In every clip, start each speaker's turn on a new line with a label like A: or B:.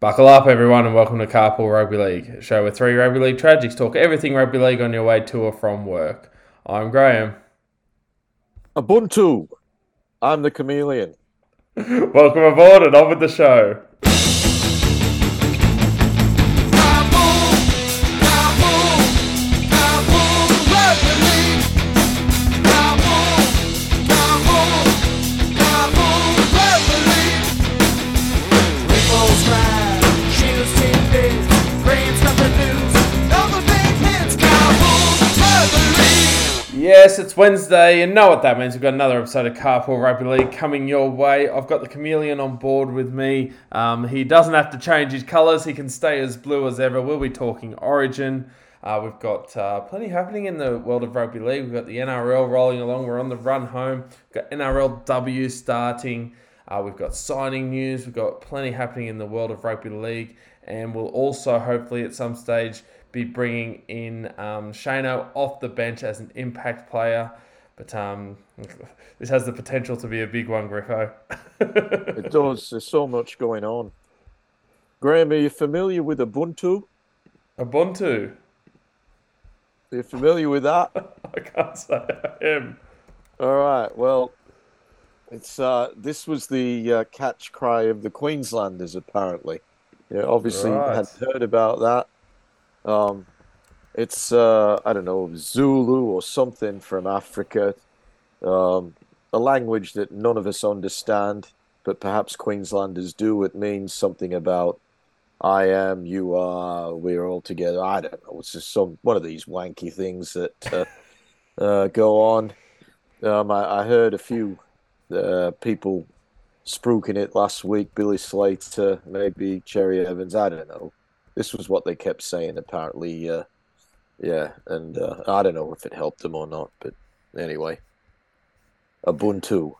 A: Buckle up, everyone, and welcome to Carpool Rugby League, a show where three rugby league tragics talk everything rugby league on your way to or from work. I'm Graham.
B: Ubuntu. I'm the chameleon.
A: welcome aboard and on with the show. Yes, it's Wednesday, and know what that means. We've got another episode of Carpool Rugby League coming your way. I've got the chameleon on board with me. Um, he doesn't have to change his colours, he can stay as blue as ever. We'll be talking Origin. Uh, we've got uh, plenty happening in the world of rugby league. We've got the NRL rolling along. We're on the run home. We've got NRLW starting. Uh, we've got signing news. We've got plenty happening in the world of rugby league. And we'll also, hopefully, at some stage, be bringing in um, Shano off the bench as an impact player. But um, this has the potential to be a big one, Griffo.
B: it does. There's so much going on. Graham, are you familiar with Ubuntu?
A: Ubuntu.
B: Are you familiar with that?
A: I can't say I am.
B: All right. Well, it's uh, this was the uh, catch cry of the Queenslanders, apparently. Yeah, obviously right. had heard about that. Um, it's uh, I don't know Zulu or something from Africa, um, a language that none of us understand, but perhaps Queenslanders do. It means something about I am, you are, we're all together. I don't know. It's just some one of these wanky things that uh, uh, go on. Um, I, I, heard a few uh, people spruiking it last week. Billy Slater, maybe Cherry Evans. I don't know this was what they kept saying. Apparently, uh, yeah, and uh, I don't know if it helped them or not, but anyway, Ubuntu.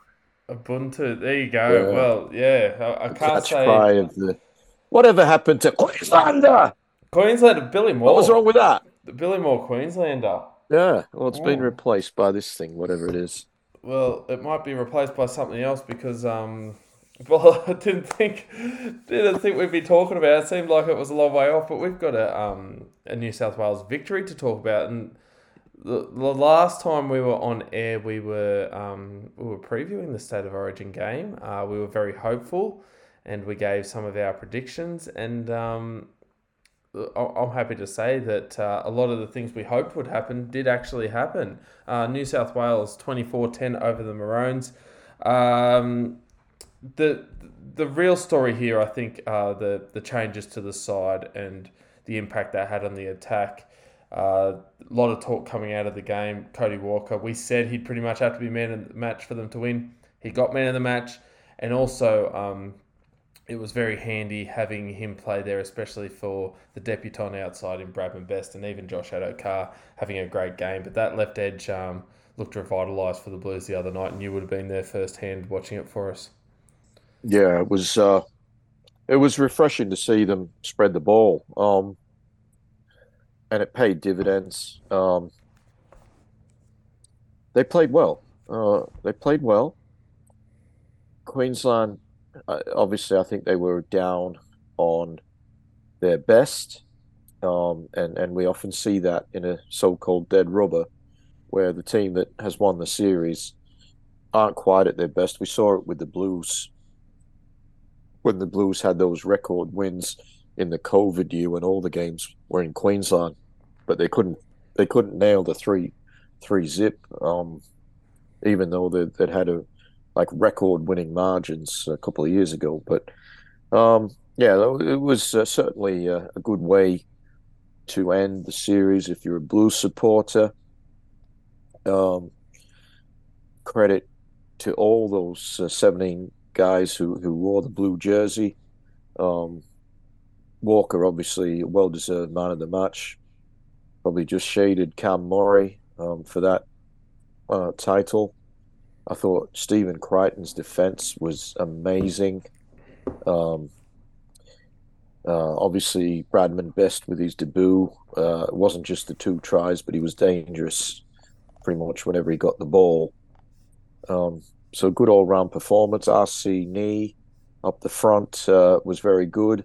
A: Ubuntu. There you go. Yeah. Well, yeah, I, I can't catch say.
B: Cry of the whatever happened to Queenslander.
A: Queenslander, Billy Moore.
B: What was wrong with that?
A: The Billy Moore Queenslander.
B: Yeah, well, it's oh. been replaced by this thing, whatever it is.
A: Well, it might be replaced by something else because um, well, I didn't think didn't think we'd be talking about. It seemed like it was a long way off, but we've got a um a New South Wales victory to talk about. And the, the last time we were on air, we were um we were previewing the state of origin game. Uh, we were very hopeful, and we gave some of our predictions. And um, I'm happy to say that uh, a lot of the things we hoped would happen did actually happen. Uh, New South Wales 24-10 over the Maroons. Um, the the real story here, I think, are the the changes to the side and the impact that had on the attack. Uh, a lot of talk coming out of the game. Cody Walker, we said he'd pretty much have to be man of the match for them to win. He got man of the match, and also um, it was very handy having him play there, especially for the debutant outside in Bradman Best and even Josh Addo-Carr having a great game. But that left edge um, looked revitalised for the Blues the other night, and you would have been there firsthand watching it for us
B: yeah, it was uh, it was refreshing to see them spread the ball, um, and it paid dividends. Um, they played well. Uh, they played well. Queensland, uh, obviously, I think they were down on their best, um, and and we often see that in a so-called dead rubber, where the team that has won the series aren't quite at their best. We saw it with the Blues when the Blues had those record wins in the COVID year when all the games were in Queensland, but they couldn't they couldn't nail the three three zip. Um, even though they would had a like record winning margins a couple of years ago, but um, yeah, it was uh, certainly a, a, good way to end the series if you're a Blues supporter. Um, credit to all those uh, 17 guys who, who wore the blue jersey. Um, Walker, obviously, a well deserved man of the match. Probably just shaded Cam Murray um, for that uh, title. I thought Stephen Crichton's defense was amazing. Um, uh, obviously, Bradman Best with his debut. Uh, it wasn't just the two tries, but he was dangerous pretty much whenever he got the ball. Um, so good all round performance. RC knee up the front uh, was very good.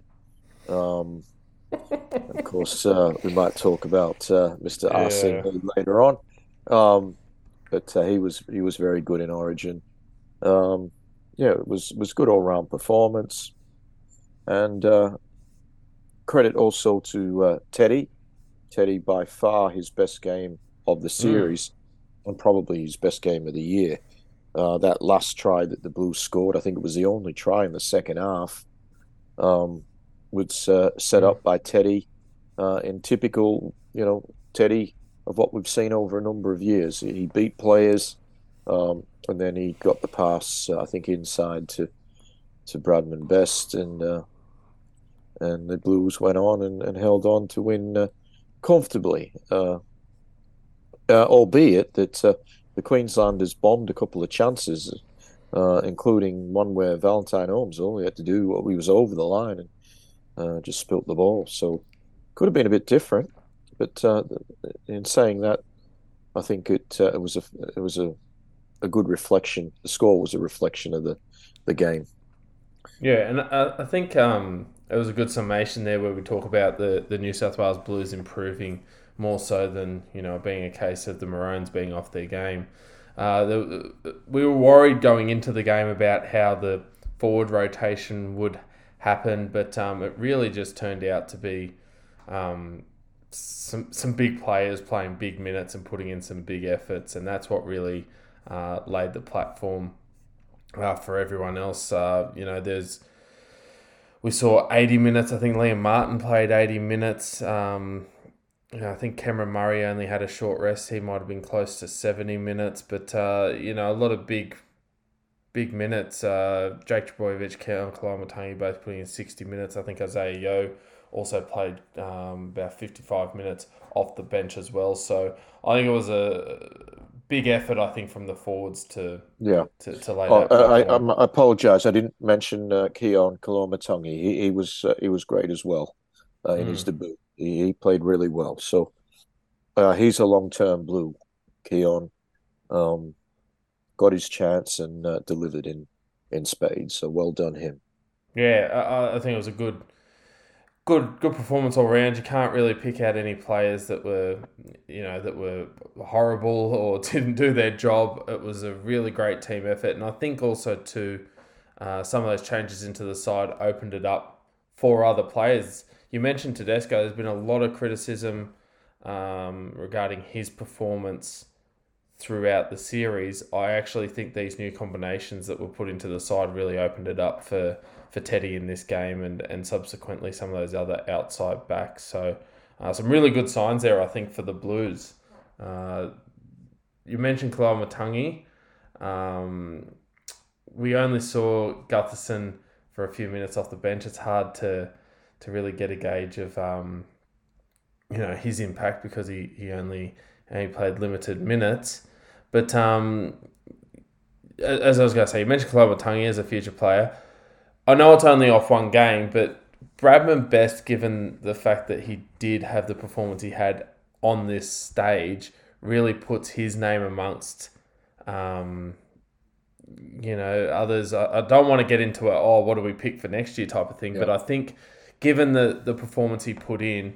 B: Um, of course, uh, we might talk about uh, Mr.
A: Yeah.
B: Arsene later on, um, but uh, he was he was very good in Origin. Um, yeah, it was was good all round performance, and uh, credit also to uh, Teddy. Teddy by far his best game of the series, and probably his best game of the year. Uh, that last try that the Blues scored, I think it was the only try in the second half, um, was uh, set up by Teddy uh, in typical, you know, Teddy of what we've seen over a number of years. He beat players, um, and then he got the pass, uh, I think, inside to to Bradman Best, and uh, and the Blues went on and, and held on to win comfortably, albeit that the Queenslanders bombed a couple of chances, uh, including one where Valentine Holmes only had to do what he was over the line and uh, just spilt the ball. So could have been a bit different, but uh, in saying that, I think it uh, it was a it was a a good reflection. The score was a reflection of the the game.
A: Yeah, and I, I think um, it was a good summation there where we talk about the, the New South Wales Blues improving more so than you know being a case of the Maroons being off their game. Uh, the, we were worried going into the game about how the forward rotation would happen, but um, it really just turned out to be um, some some big players playing big minutes and putting in some big efforts, and that's what really uh, laid the platform uh, for everyone else. Uh, you know, there's we saw 80 minutes. I think Liam Martin played 80 minutes. Um, I think Cameron Murray only had a short rest. He might have been close to 70 minutes, but uh, you know, a lot of big, big minutes. Uh, Jake Trbojevic, Keaon Koloamatangi both putting in 60 minutes. I think Isaiah Yeo also played um, about 55 minutes off the bench as well. So I think it was a big effort. I think from the forwards to
B: Yeah.
A: to, to lay
B: Oh. I, I. I apologize. I didn't mention uh, Keaon Koloamatangi. He, he was uh, he was great as well uh, in his debut. He, he played really well. So uh, he's a long term blue. Keaon um, got his chance and uh, delivered in in spades. So well done him.
A: Yeah, I, I think it was a good, good, good performance all round. You can't really pick out any players that were, you know, that were horrible or didn't do their job. It was a really great team effort, and I think also too, uh, some of those changes into the side opened it up for other players. You mentioned Tedesco. There's been a lot of criticism um, regarding his performance throughout the series. I actually think these new combinations that were put into the side really opened it up for, for Teddy in this game and, and subsequently some of those other outside backs. So, uh, some really good signs there, I think, for the Blues. Uh, you mentioned Matangi. Um, we only saw Gutherson for a few minutes off the bench. It's hard to to really get a gauge of um, you know his impact because he, he only he played limited minutes. But um, as I was going to say, you mentioned Koloamatangi as a future player. I know it's only off one game, but Bradman Best, given the fact that he did have the performance he had on this stage, really puts his name amongst, um, you know, others. I, I don't want to get into a oh, what do we pick for next year type of thing, but I think given the the performance he put in,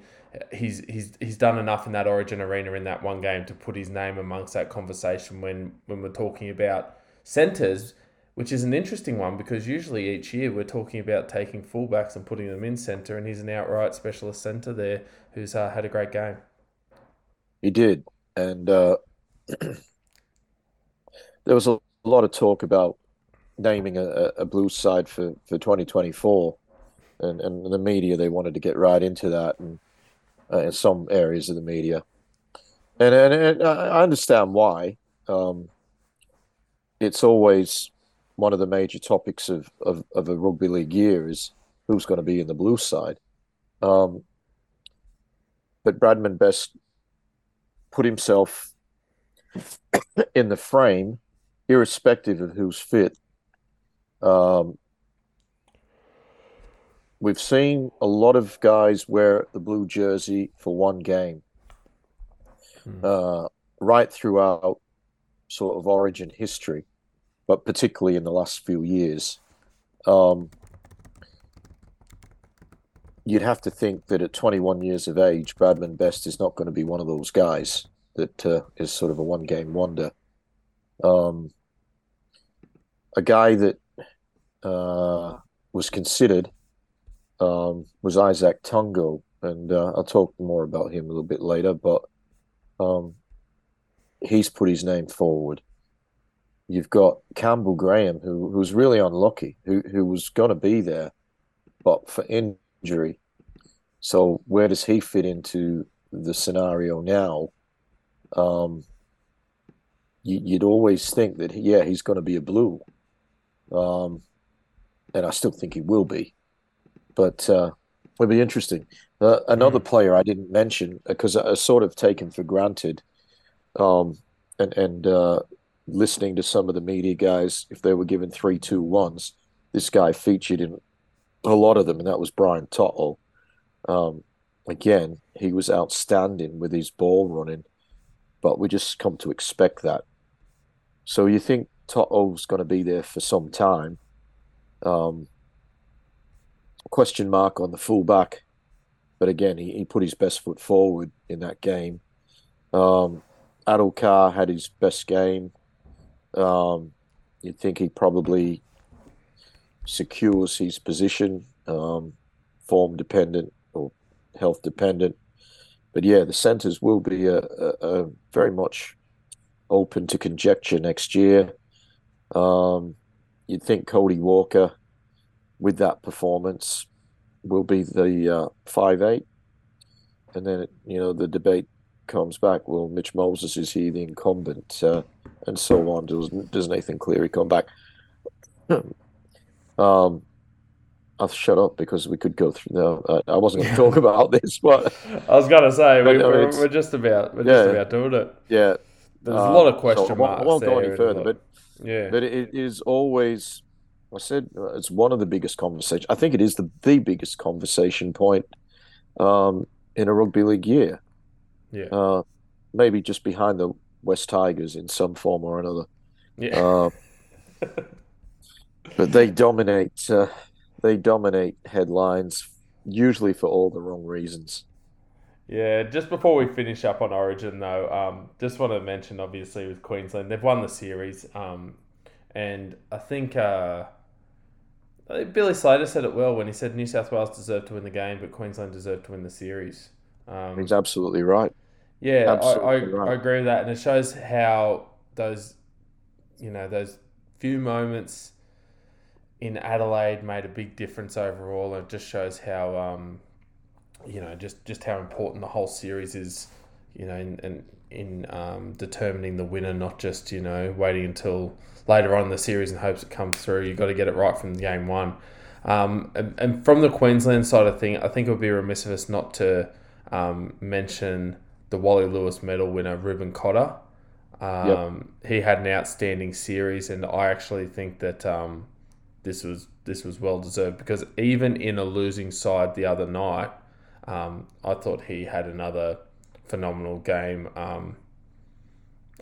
A: he's he's he's done enough in that Origin arena in that one game to put his name amongst that conversation when when we're talking about centers, which is an interesting one because usually each year we're talking about taking fullbacks and putting them in center, and he's an outright specialist center there who's uh, had a great game.
B: He did, and uh, there was a lot of talk about naming a, a Blues side for for 2024, and and the media they wanted to get right into that, and uh, in some areas of the media, and and, and I understand why. Um, it's always one of the major topics of, of, of a rugby league year is who's going to be in the blue side. Um, but Bradman Best put himself in the frame, irrespective of who's fit. Um, we've seen a lot of guys wear the blue jersey for one game, uh, right throughout sort of origin history, but particularly in the last few years. Um, you'd have to think that at 21 years of age, Bradman Best is not going to be one of those guys that uh, is sort of a one game wonder. Um, a guy that uh, was considered um, was Izack Tago, and uh, I'll talk more about him a little bit later. But um, he's put his name forward. You've got Campbell Graham, who who's really unlucky, who who was going to be there, but for injury. So where does he fit into the scenario now? Um, you, would always think that yeah, he's going to be a blue, um, and I still think he will be, but uh, it'll be interesting. Uh, another mm. player I didn't mention because I, I sort of taken for granted, um, and and uh, listening to some of the media guys, if they were given three, two, ones, this guy featured in a lot of them, and that was Brian To'o. Um, again, he was outstanding with his ball running, but we just come to expect that. So you think To'o's going to be there for some time. Um, question mark on the fullback, but again, he, he put his best foot forward in that game. Um, Addo-Carr had his best game. Um, you'd think he probably secures his position, um, form dependent or health dependent. But yeah, the centres will be a, a, a, very much open to conjecture next year. Um, you'd think Cody Walker, with that performance, will be the uh, five eight, and then you know the debate comes back. Well, Mitch Moses is he the incumbent, uh, and so on. Does does Nathan Cleary come back? um, I'll shut up because we could go through. No, I, I wasn't going to talk about this, but
A: I was going to say we, are we're just about we're yeah, just about doing it.
B: Yeah,
A: there's a lot of question so
B: marks. I won't, go any further, but
A: yeah,
B: but it is always. I said uh, it's one of the biggest conversation. I think it is the the biggest conversation point um, in a rugby league year.
A: Yeah,
B: uh, maybe just behind the West Tigers in some form or another.
A: Yeah,
B: uh, but they dominate. Uh, they dominate headlines usually for all the wrong reasons.
A: Yeah, just before we finish up on Origin, though, um, just want to mention obviously with Queensland, they've won the series, um, and I think uh, Billy Slater said it well when he said New South Wales deserved to win the game, but Queensland deserved to win the series.
B: Um, He's absolutely right.
A: Yeah, absolutely I, I, right. I agree with that, and it shows how those, you know, those few moments in Adelaide made a big difference overall, and it just shows how um, you know, just just how important the whole series is, you know, in in, in um, determining the winner, not just you know waiting until later on in the series in hopes it comes through. You've got to get it right from game one. Um, and, and from the Queensland side of thing, I think it would be remiss of us not to um, mention the Wally Lewis medal winner, Reuben Cotter. Um, yep. He had an outstanding series, and I actually think that um, this was this was well deserved because even in a losing side the other night, um, I thought he had another phenomenal game.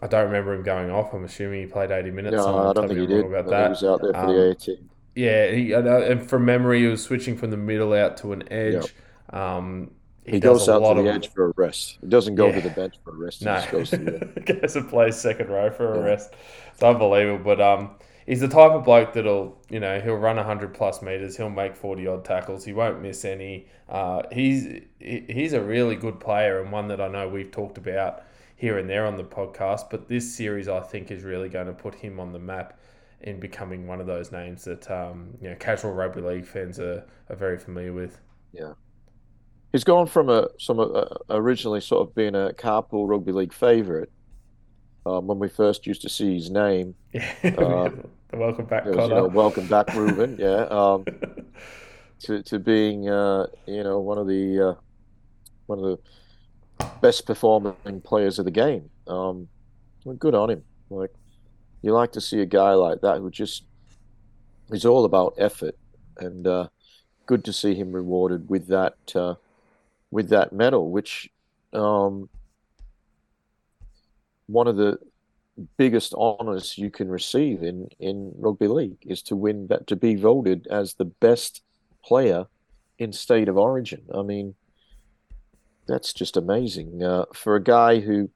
A: I don't remember him going off. I'm assuming he played 80 minutes.
B: No, I don't think he did. About that. He was out there for um, the 80.
A: Yeah, he, and from memory, he was switching from the middle out to an edge. Yep. Um,
B: he, he goes out to the of, edge for a rest. He doesn't go yeah. to the bench for a rest. He
A: no. just goes to the goes and plays second row for a yeah. rest. It's unbelievable. But um, he's the type of bloke that'll, you know, he'll run 100 plus meters, he'll make 40 odd tackles, he won't miss any. Uh, he's he's a really good player and one that I know we've talked about here and there on the podcast. But this series, I think, is really going to put him on the map in becoming one of those names that um, you know casual rugby league fans are, are very familiar with.
B: Yeah. He's gone from a some uh, originally sort of being a carpool rugby league favourite um, when we first used to see his name.
A: Uh, welcome back, was,
B: you know, welcome back, Reuben. Yeah. Um, to to being uh, you know one of the uh, one of the best performing players of the game. Um, well, good on him. Like you like to see a guy like that who just is all about effort, and uh, good to see him rewarded with that uh, with that medal, which um, one of the biggest honors you can receive in in rugby league is to win that to be voted as the best player in state of origin. I mean, that's just amazing uh, for a guy who,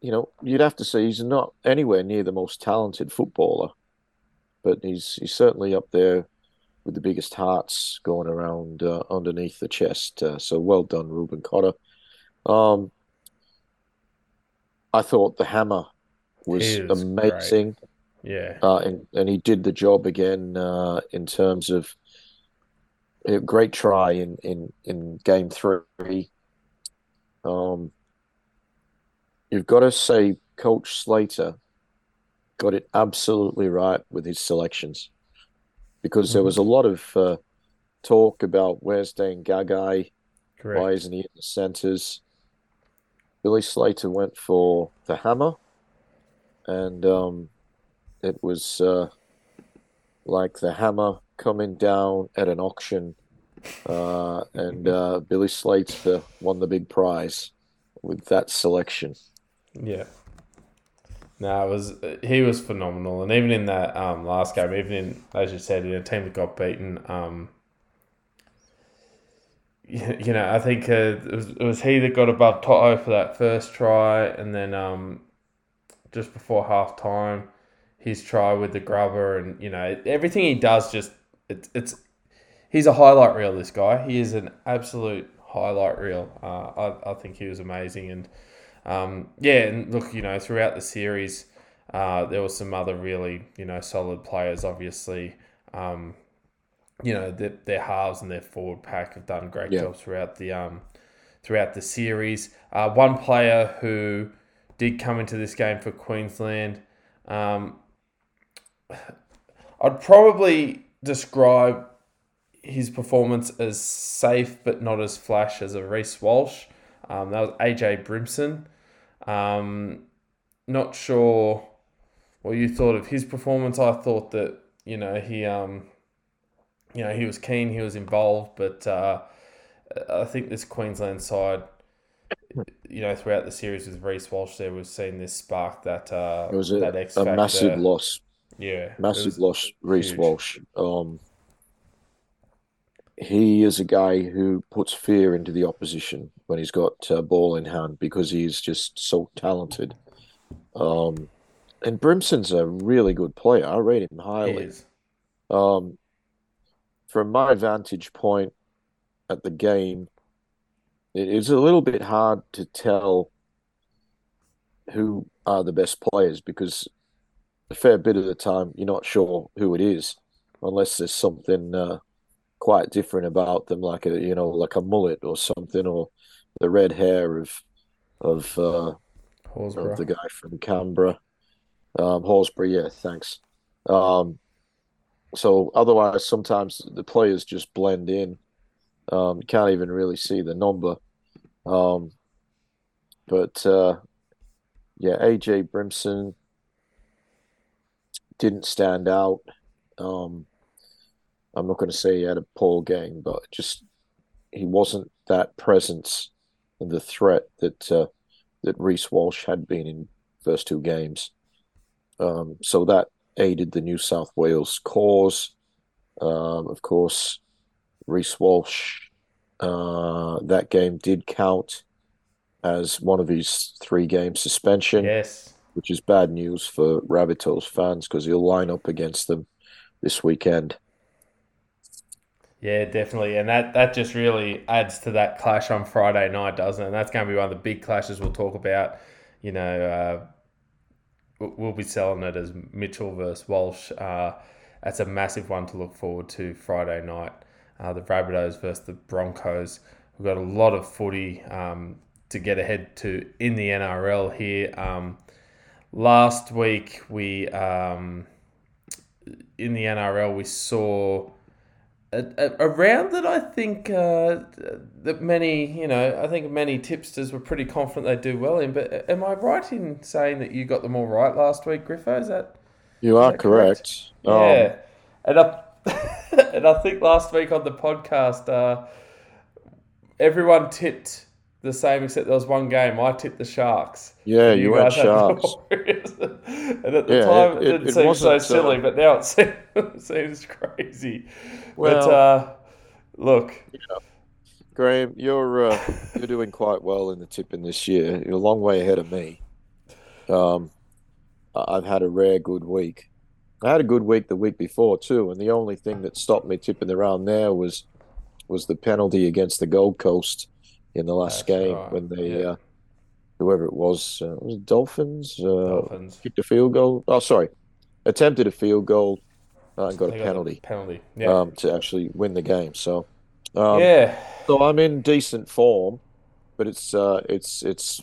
B: you know, you'd have to say he's not anywhere near the most talented footballer, but he's he's certainly up there with the biggest hearts going around uh, underneath the chest. Uh, so well done, Reuben Cotter. Um, I thought the hammer was, amazing.
A: Great. Yeah,
B: uh, and and he did the job again uh, in terms of a great try in in in game three. Um, you've got to say, Coach Slater got it absolutely right with his selections because there mm-hmm. was a lot of uh, talk about where's Dane Gagai, Correct. why isn't he in the centers? Billy Slater went for the hammer, and um, it was uh, like the hammer coming down at an auction, uh, and uh, Billy Slater won the big prize with that selection.
A: Yeah. No, it was he was phenomenal, and even in that um, last game, even in as you said, in a team that got beaten, um, you know, I think uh, it, was, it was he that got above To'o for that first try, and then um, just before half time, his try with the grubber, and you know everything he does just it's it's he's a highlight reel. This guy, he is an absolute highlight reel. Uh, I I think he was amazing, and um, yeah, and look, you know, throughout the series, uh, there were some other really you know solid players. Obviously, um, you know their, their halves and their forward pack have done great yeah. jobs throughout the um throughout the series. Uh, one player who did come into this game for Queensland. Um, I'd probably describe his performance as safe but not as flash as a Reece Walsh. Um, that was AJ Brimson. Um, not sure what you thought of his performance. I thought that you know he um, you know he was keen, he was involved, but uh, I think this Queensland side you know, throughout the series with Reece Walsh, there we've seen this spark that uh,
B: it was a, a massive loss.
A: Yeah,
B: massive loss. Reece Walsh. Um, he is a guy who puts fear into the opposition when he's got a ball in hand because he's just so talented. Um, and Brimson's a really good player. I rate him highly. Um, from my vantage point at the game, it's a little bit hard to tell who are the best players because a fair bit of the time you're not sure who it is unless there's something uh, quite different about them, like a you know like a mullet or something, or the red hair of of, uh, of the guy from Canberra, um, Horsburgh. Yeah, thanks. Um, so otherwise, sometimes the players just blend in. Um, you can't even really see the number. Um, but uh, yeah, AJ Brimson didn't stand out. Um, I'm not going to say he had a poor game, but just he wasn't that presence and the threat that uh, that Reece Walsh had been in first two games. Um, so that aided the New South Wales cause. Um, of course, Reece Walsh uh, that game did count as one of his three game suspension.
A: Yes.
B: Which is bad news for Rabbitohs fans because he'll line up against them this weekend.
A: Yeah, definitely. And that, that just really adds to that clash on Friday night, doesn't it? And that's going to be one of the big clashes we'll talk about. You know, uh, we'll be selling it as Mitchell versus Walsh. Uh, that's a massive one to look forward to Friday night uh, the Rabbitohs versus the Broncos. We've got a lot of footy um, to get ahead to in the NRL here. Um, last week, we um, in the NRL we saw a, a, a round that I think uh, that many, you know, I think many tipsters were pretty confident they'd do well in. But am I right in saying that you got them all right last week, Griffo? Is that
B: you are that correct?
A: correct? Yeah, and I and I think last week on the podcast, uh, everyone tipped the same except there was one game. I tipped the Sharks.
B: Yeah, you, you went Sharks.
A: and at the yeah, time, it, it didn't it seem so silly, uh, but now it seems, seems crazy. Well, but uh, Look,
B: Graham, you're uh, you're doing quite well in the tipping this year. You're a long way ahead of me. Um, I've had a rare good week. I had a good week the week before too, and the only thing that stopped me tipping around there was was the penalty against the Gold Coast in the last
A: That's
B: game
A: right,
B: when they
A: yeah.
B: uh, whoever it was uh, was it Dolphins uh,
A: Dolphins.
B: kicked a field goal. Oh, sorry, attempted a field goal uh, and got
A: They
B: a
A: got the
B: penalty
A: Penalty. Yeah.
B: um, to actually win the game. So. Um,
A: yeah.
B: so I'm in decent form, but it's uh, it's it's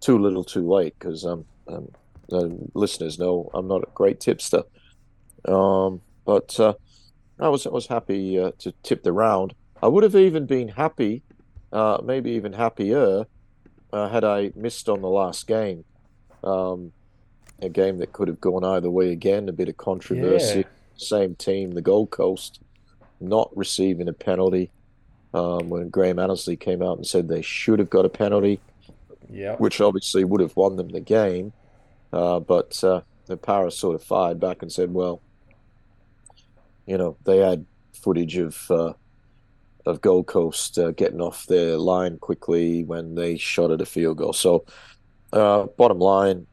B: too little, too late because um, um, uh, listeners know I'm not a great tipster. Um, but uh, I was I was happy uh, to tip the round. I would have even been happy, uh, maybe even happier, uh, had I missed on the last game. Um, a game that could have gone either way again. A bit of controversy.
A: Yeah.
B: Same team, the Gold Coast, not receiving a penalty. Um, when Graham Annesley came out and said they should have got a penalty,
A: Yeah.
B: which obviously would have won them the game. Uh, but uh, the Paris sort of fired back and said, well, you know, they had footage of uh, of Gold Coast uh, getting off their line quickly when they shot at a field goal. So, uh, bottom line,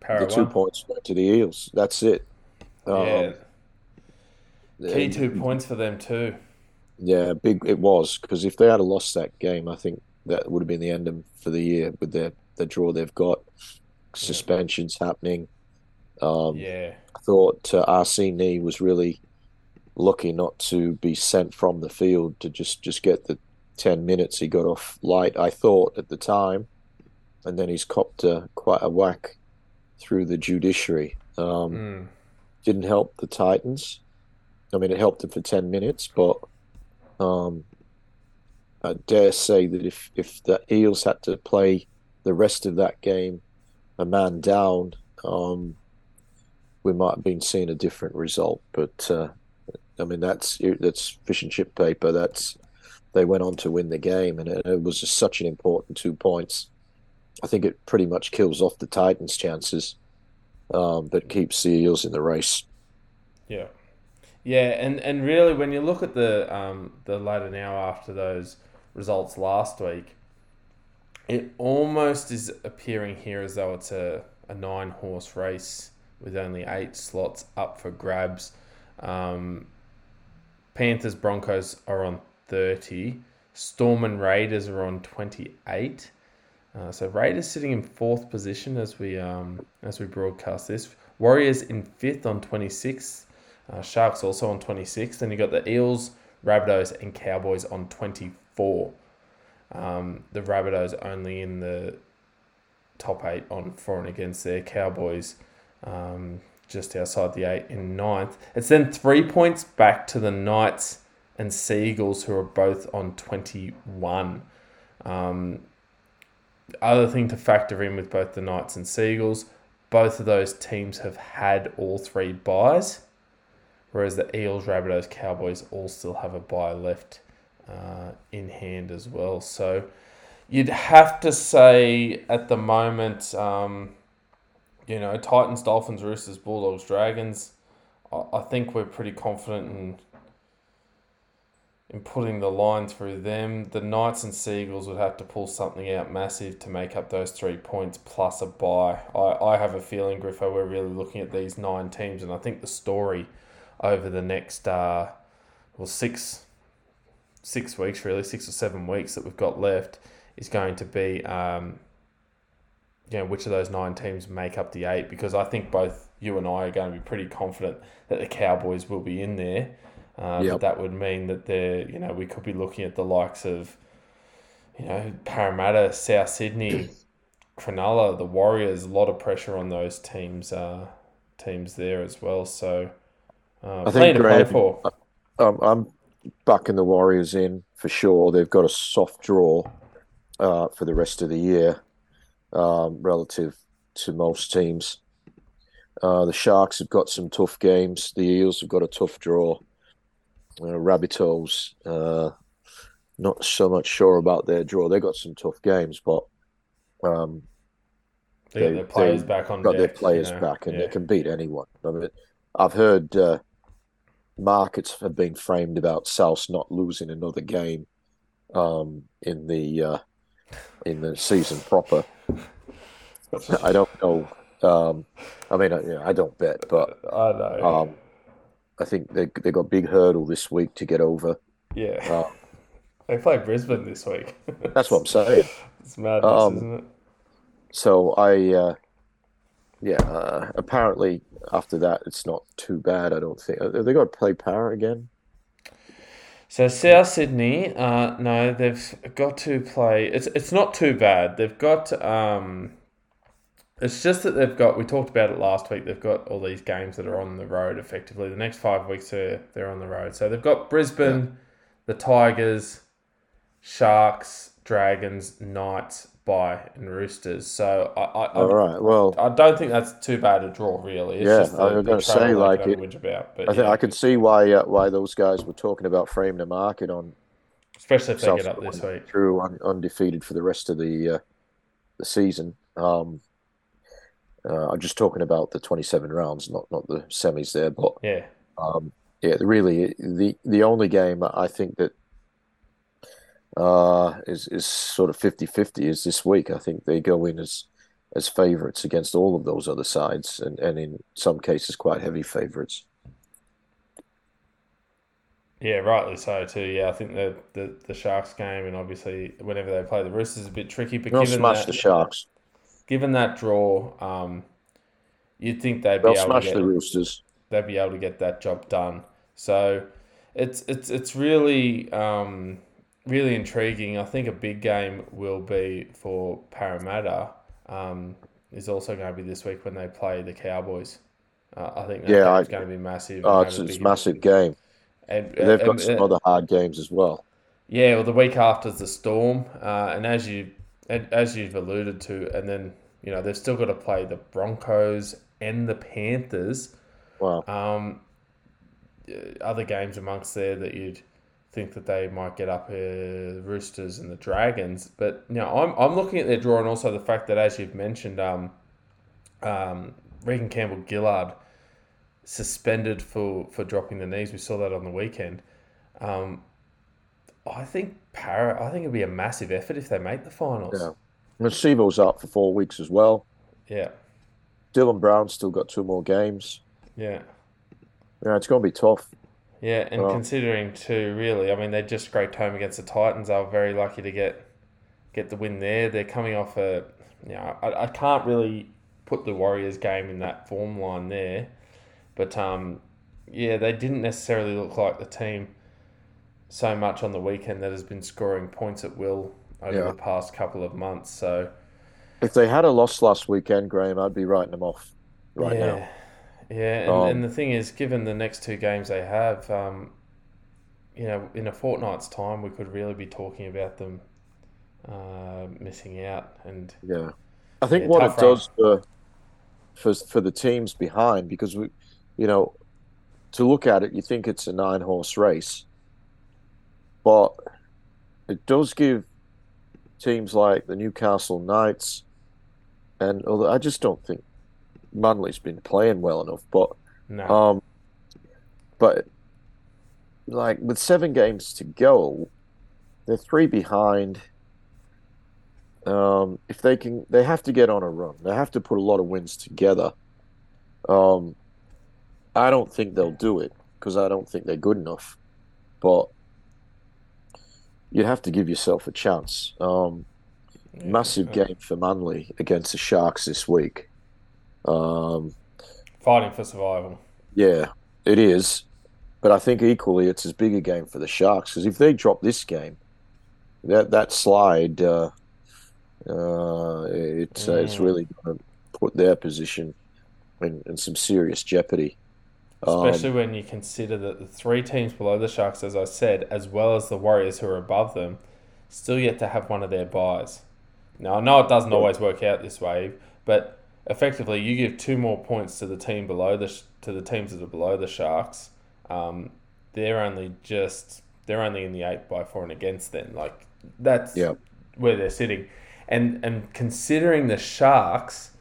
A: Parra
B: the two points went to the Eels. That's it.
A: Yeah.
B: Um,
A: Key
B: and-
A: two points for them too.
B: Yeah, big it was because if they had lost that game, I think that would have been the end of, for the year with their the draw they've got. Suspensions happening. Um,
A: Yeah.
B: I thought uh, RC was really lucky not to be sent from the field to just just get the ten minutes he got off light. I thought at the time, and then he's copped uh, quite a whack through the judiciary. Um,
A: Mm.
B: didn't help the Titans. I mean, it helped them for 10 minutes, but um, I dare say that if, if the Eels had to play the rest of that game a man down, um, we might have been seeing a different result. But uh, I mean, that's that's fish and chip paper. That's they went on to win the game, and it, it was just such an important two points. I think it pretty much kills off the Titans' chances, um, but keeps the Eels in the race.
A: Yeah, yeah, and, and really, when you look at the um, the later now after those results last week, it almost is appearing here as though it's a, a nine horse race with only eight slots up for grabs. Um, Panthers Broncos are on thirty. Storm and Raiders are on twenty eight. Uh, so Raiders sitting in fourth position as we um, as we broadcast this. Warriors in fifth on twenty six. Uh, Sharks also on 26. Then you got the Eels, Rabbitohs, and Cowboys on 24. Um, the Rabbitohs only in the top eight on for and against their Cowboys, um, just outside the eight in ninth. It's then three points back to the Knights and Sea Eagles, who are both on 21. Um, other thing to factor in with both the Knights and Sea Eagles, both of those teams have had all three buys whereas the Eels, Rabbitohs, Cowboys all still have a buy left uh, in hand as well. So you'd have to say at the moment, um, you know, Titans, Dolphins, Roosters, Bulldogs, Dragons. I, I think we're pretty confident in in putting the line through them. The Knights and Sea Eagles would have to pull something out massive to make up those three points plus a buy. I, I have a feeling, Griffo, we're really looking at these nine teams, and I think the story over the next uh, well six six weeks really six or seven weeks that we've got left is going to be um, you know which of those nine teams make up the eight because I think both you and I are going to be pretty confident that the Cowboys will be in there. Uh,
B: Yep.
A: That would mean that they're you know we could be looking at the likes of you know Parramatta, South Sydney, Cronulla, the Warriors. A lot of pressure on those teams uh, teams there as well. So. Uh,
B: I think Graham,
A: for.
B: um, I'm bucking the Warriors in for sure. They've got a soft draw uh, for the rest of the year um, relative to most teams. Uh, the Sharks have got some tough games. The Eels have got a tough draw. Uh, Rabbitohs, uh, not so much sure about their draw. They've got some tough games, but um,
A: They got their players back on
B: got their players
A: you know.
B: back and
A: yeah.
B: they can beat anyone. I mean, I've heard uh, markets have been framed about South not losing another game um, in the uh, in the season proper. I don't know. Um, I mean, I, you know, I don't bet, but
A: I know.
B: um, I think they they got a big hurdle this week to get over.
A: yeah.
B: Uh,
A: they play Brisbane this week.
B: that's what I'm saying.
A: It's madness,
B: Um,
A: isn't it?
B: So I, uh, yeah. Uh, apparently, after that, it's not too bad. I don't think. They got to play Parra again?
A: So South Sydney, uh, no, they've got to play. It's it's not too bad. They've got. Um, it's just that they've got. We talked about it last week. They've got all these games that are on the road. Effectively, the next five weeks are they're on the road. So they've got Brisbane, the Tigers, Sharks, Dragons, Knights, By, and Roosters. So I I,
B: All
A: I,
B: right. Well,
A: I don't think that's too bad a draw. Really, it's
B: Yeah,
A: just the,
B: I was gonna say, like, it-
A: about. But
B: I think
A: yeah,
B: I can see why uh, why those guys were talking about framing the market on
A: especially if they get up this week.
B: through un, undefeated for the rest of the uh, the season. Um, uh, I'm just talking about the 27 rounds, not not the semis there, but
A: Yeah.
B: um, yeah, really the the only game I think that uh, is is sort of 50-50 is this week. I think they go in as as favorites against all of those other sides, and, and in some cases quite heavy favorites.
A: Yeah, rightly so too. Yeah, I think the, the, the Sharks game and obviously whenever they play the Roosters is a bit tricky, but
B: They'll
A: given
B: smash
A: that
B: the Sharks.
A: given that draw, um, you'd think they'd be
B: They'll
A: able to
B: smash
A: get
B: the Roosters.
A: they'd be able to get that job done. So it's it's it's really um, really intriguing. I think a big game will be for Parramatta. Um, is also going to be this week when they play the Cowboys. Uh, I think
B: Yeah, it's
A: going to be massive.
B: Oh, it's,
A: a
B: it's a massive game.
A: And,
B: They've
A: and-
B: got some
A: and-
B: other hard games as well.
A: Yeah, well, the week after is the Storm, uh, and as you and as you've alluded to, and then you know they've still got to play the Broncos and the Panthers.
B: Wow.
A: Um, uh, other games amongst there that you'd think that they might get up, uh, the Roosters and the Dragons. But you know, I'm I'm looking at their draw, and also the fact that as you've mentioned, um, um, Reagan Campbell-Gillard suspended for for dropping the knees. We saw that on the weekend. Um, I think Parra. I think it'd be a massive effort if they make the finals.
B: Yeah. And Sivo's out for four weeks as well.
A: Yeah,
B: Dylan Brown's still got two more games.
A: yeah,
B: Yeah, it's going to be tough.
A: Yeah. And
B: Well-
A: considering too, really, I mean, they just scraped home against the Titans. They were very lucky to get get the win there. They're coming off a. You know, I, I can't really put the Warriors game in that form line there, but um, yeah, they didn't necessarily look like the team so much on the weekend that has been scoring points at will over
B: Yeah.
A: the past couple of months. So
B: If they had a loss last weekend, Graham, I'd be writing them off right
A: yeah.
B: now.
A: Yeah, and,
B: Um,
A: and the thing is, given the next two games they have, um, you know, in a fortnight's time, we could really be talking about them uh, missing out. And
B: Yeah. I think
A: Yeah,
B: what it does for, for for the teams behind, because we, you know, to look at it, you think it's a nine horse race, but it does give teams like the Newcastle Knights, and although I just don't think Manly's been playing well enough, but
A: no,
B: um, but like with seven games to go, they're three behind. Um, if they can, they have to get on a run. They have to put a lot of wins together. Um, I don't think they'll do it because I don't think they're good enough. But you'd have to give yourself a chance. Um, massive game for Manly against the Sharks this week. Um,
A: fighting for survival.
B: yeah, it is. But I think equally it's as big a game for the Sharks because if they drop this game, that that slide, uh, uh, it's uh, it's
A: Mm.
B: really going to put their position in, in some serious jeopardy. Um,
A: Especially when you consider that the three teams below the Sharks, as I said, as well as the Warriors who are above them, still yet to have one of their buys. Now, I know it doesn't always work out this way, but effectively, you give two more points to the team below the to the teams that are below the Sharks. Um, they're only just they're only in the eight by four and against. Then, like that's
B: Yeah.
A: where they're sitting, and and considering the Sharks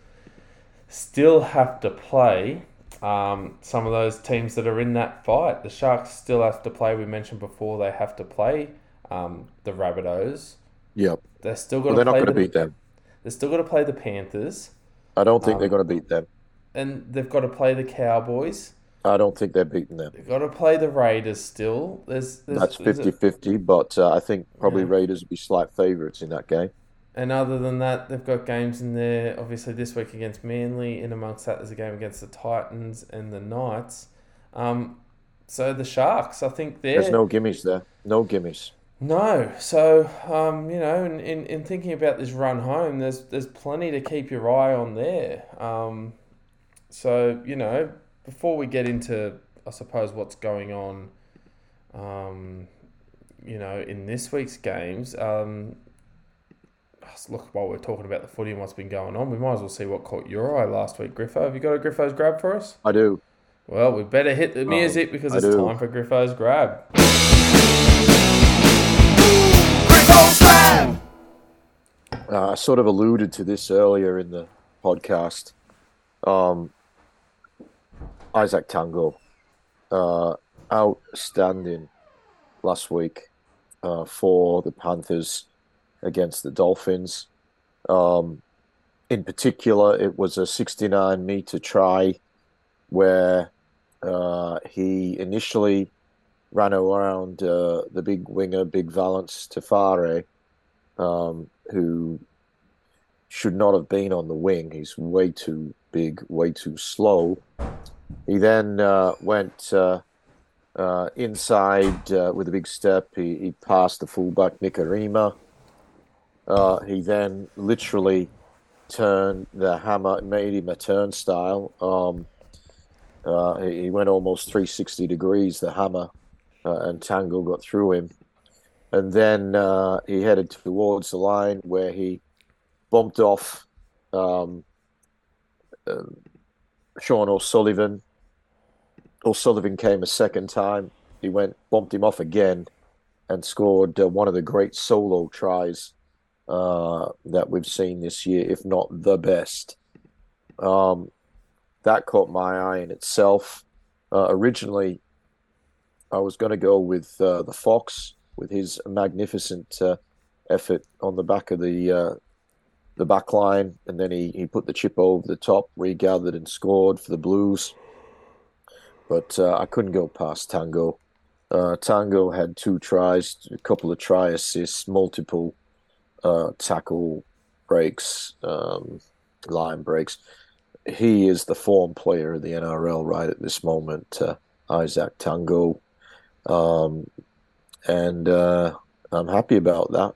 A: still have to play um, some of those teams that are in that fight. The Sharks still have to play. We mentioned before they have to play um, the Rabbitohs.
B: Yep.
A: They're still got
B: Well,
A: to
B: they're not going to beat them.
A: They're still got to play the Panthers,
B: I don't think
A: Um,
B: they're going to beat them.
A: and they've got to play the Cowboys.
B: I don't think they're beating them.
A: They've got to play the Raiders still. There's, there's
B: That's
A: there's
B: 50-50, but uh, I think probably
A: Yeah.
B: Raiders will be slight favourites in that game.
A: And other than that, they've got games in there. Obviously, this week against Manly. In amongst that, there's a game against the Titans and the Knights. Um, so the Sharks, I think they're
B: There's no gimmies there. No gimmies.
A: No. So um, you know, in, in, in thinking about this run home, there's there's plenty to keep your eye on there. Um, so you know, before we get into, I suppose, what's going on, um, you know, in this week's games. Um, look while we're talking about the footy and what's been going on, we might as well see what caught your eye last week, Griffo. Have you got a Griffo's grab for us?
B: I do.
A: Well, we better hit the music because
B: I
A: it's
B: do.
A: time for Griffo's grab.
B: Uh, I sort of alluded to this earlier in the podcast. Um, Izack Tago, uh, outstanding last week uh, for the Panthers against the Dolphins. Um, in particular, it was a 69 meter try where uh, he initially ran around uh, the big winger, Big Valynce Te Whare, um, who should not have been on the wing. He's way too big, way too slow. He then uh, went uh, uh, inside uh, with a big step. He, he passed the fullback Nikorima. Uh, he then literally turned the hammer, made him a turnstile. Um, uh, he, he went almost 360 degrees, the hammer, and Tago got through him. And then uh, he headed towards the line where he bumped off um, um, Sean O'Sullivan. O'Sullivan came a second time. He went, bumped him off again, and scored uh, one of the great solo tries uh, that we've seen this year, if not the best. Um, that caught my eye in itself. Uh, originally, I was going to go with uh, the Fox with his magnificent uh, effort on the back of the uh, the back line, and then he, he put the chip over the top, regathered and scored for the Blues. But uh, I couldn't go past Tago. Uh, Tago had two tries, a couple of try assists, multiple uh, tackle breaks, um, line breaks. He is the form player of the NRL right at this moment, uh, Izack Tago. Um, and uh, I'm happy about that.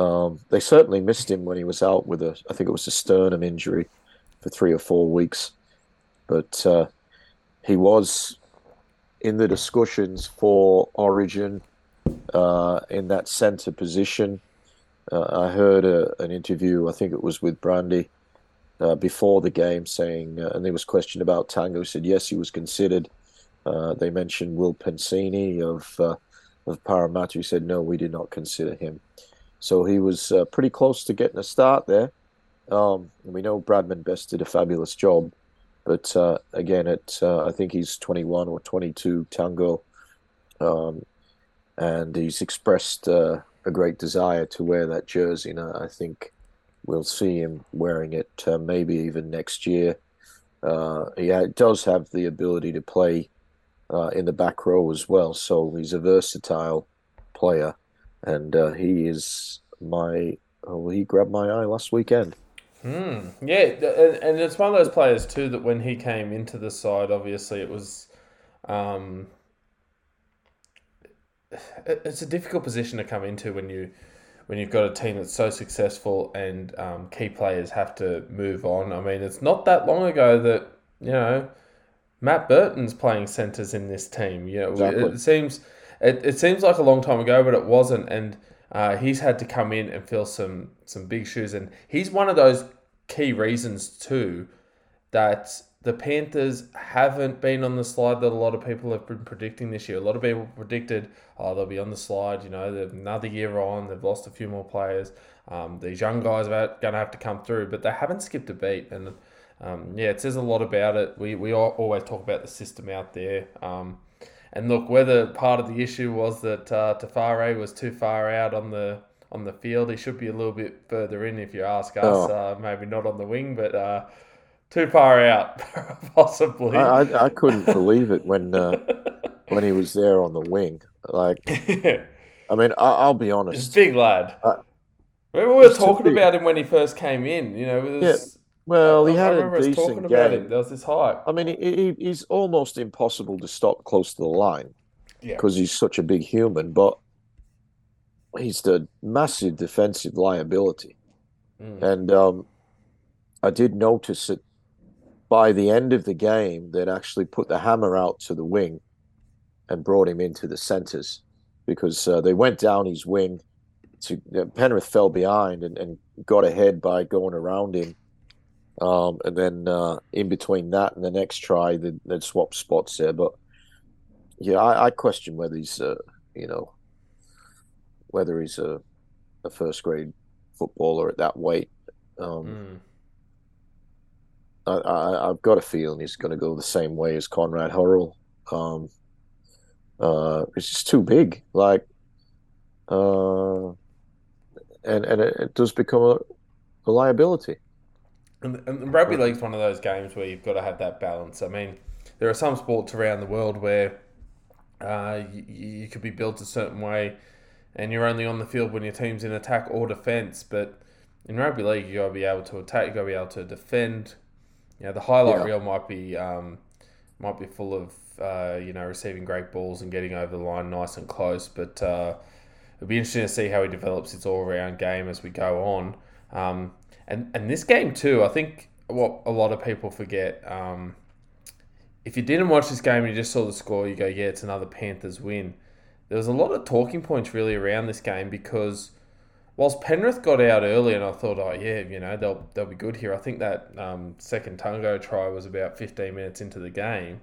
B: Um, they certainly missed him when he was out with a, I think it was a sternum injury for three or four weeks. But uh, he was in the discussions for Origin uh, in that centre position. Uh, I heard a, an interview, I think it was with Brandy, uh, before the game saying, uh, and there was question about Tago. Said yes, he was considered. They mentioned Will Penisini of of Parramatta. He said no, we did not consider him. So he was uh, pretty close to getting a start there. Um, and we know Bradman Best did a fabulous job, but uh, again, at uh, I think he's 21 or 22, Tago, um, and he's expressed uh, a great desire to wear that jersey. And I think we'll see him wearing it uh, maybe even next year. Uh, he does have the ability to play uh, in the back row as well, so he's a versatile player, and uh, he is my. Oh, he grabbed my eye last weekend.
A: Hmm. Yeah, and, and it's one of those players too that when he came into the side, obviously it was, um, it's a difficult position to come into when you when you've got a team that's so successful and um, key players have to move on. I mean, it's not that long ago that you know Matt Burton's playing centers in this team. You know,
B: Exactly.
A: it, it seems it, it seems like a long time ago, but it wasn't. And uh, he's had to come in and fill some some big shoes, and he's one of those key reasons too that the Panthers haven't been on the slide that a lot of people have been predicting this year. A lot of people predicted, oh, they'll be on the slide. You know, they're another year on. They've lost a few more players. Um, these young guys are going to have to come through, but they haven't skipped a beat. And um, yeah, it says a lot about it. We we always talk about the system out there. Um, and look, whether part of the issue was that uh, Te Whare was too far out on the on the field, he should be a little bit further in, if you ask us. Oh. Uh, maybe not on the wing, but uh, too far out, possibly.
B: I, I, I, couldn't believe it when uh, when he was there on the wing. Like, I mean, I, will be honest.
A: He's big lad. we were talking about him when he first came in. You know, was,
B: yeah. Well, he had a decent game.
A: There was this hype.
B: I mean, he, he, he's almost impossible to stop close to the line because yeah. he's such a big human. But he's the massive defensive liability, mm. and um, I did notice that by the end of the game, they'd actually put the hammer out to the wing and brought him into the centres because uh, they went down his wing. To uh, Penrith fell behind and, and got ahead by going around him, um, and then uh, in between that and the next try, they'd, they'd swap spots there. But yeah, I, I question whether he's, uh, you know, whether he's a, a first grade footballer at that weight. Um, mm. I, have got a feeling he's going to go the same way as Conrad Hurrell. Um, uh, it's just too big. Like, uh, and and it, it does become a, a liability.
A: And, and rugby league's one of those games where you've got to have that balance. I mean, there are some sports around the world where uh, you, you could be built a certain way, and you're only on the field when your team's in attack or defence. But in rugby league, you got to be able to attack. You got to be able to defend. You know, the highlight yeah. reel might be um, might be full of uh, you know receiving great balls and getting over the line nice and close, but uh, it'll be interesting to see how he develops his all round game as we go on. Um, and and this game too, I think what a lot of people forget. Um, if you didn't watch this game and you just saw the score, you go, yeah, it's another Panthers win. There was a lot of talking points really around this game because whilst Penrith got out early, and I thought, oh yeah, you know they'll they'll be good here. I think that um, second Tago try was about 15 minutes into the game.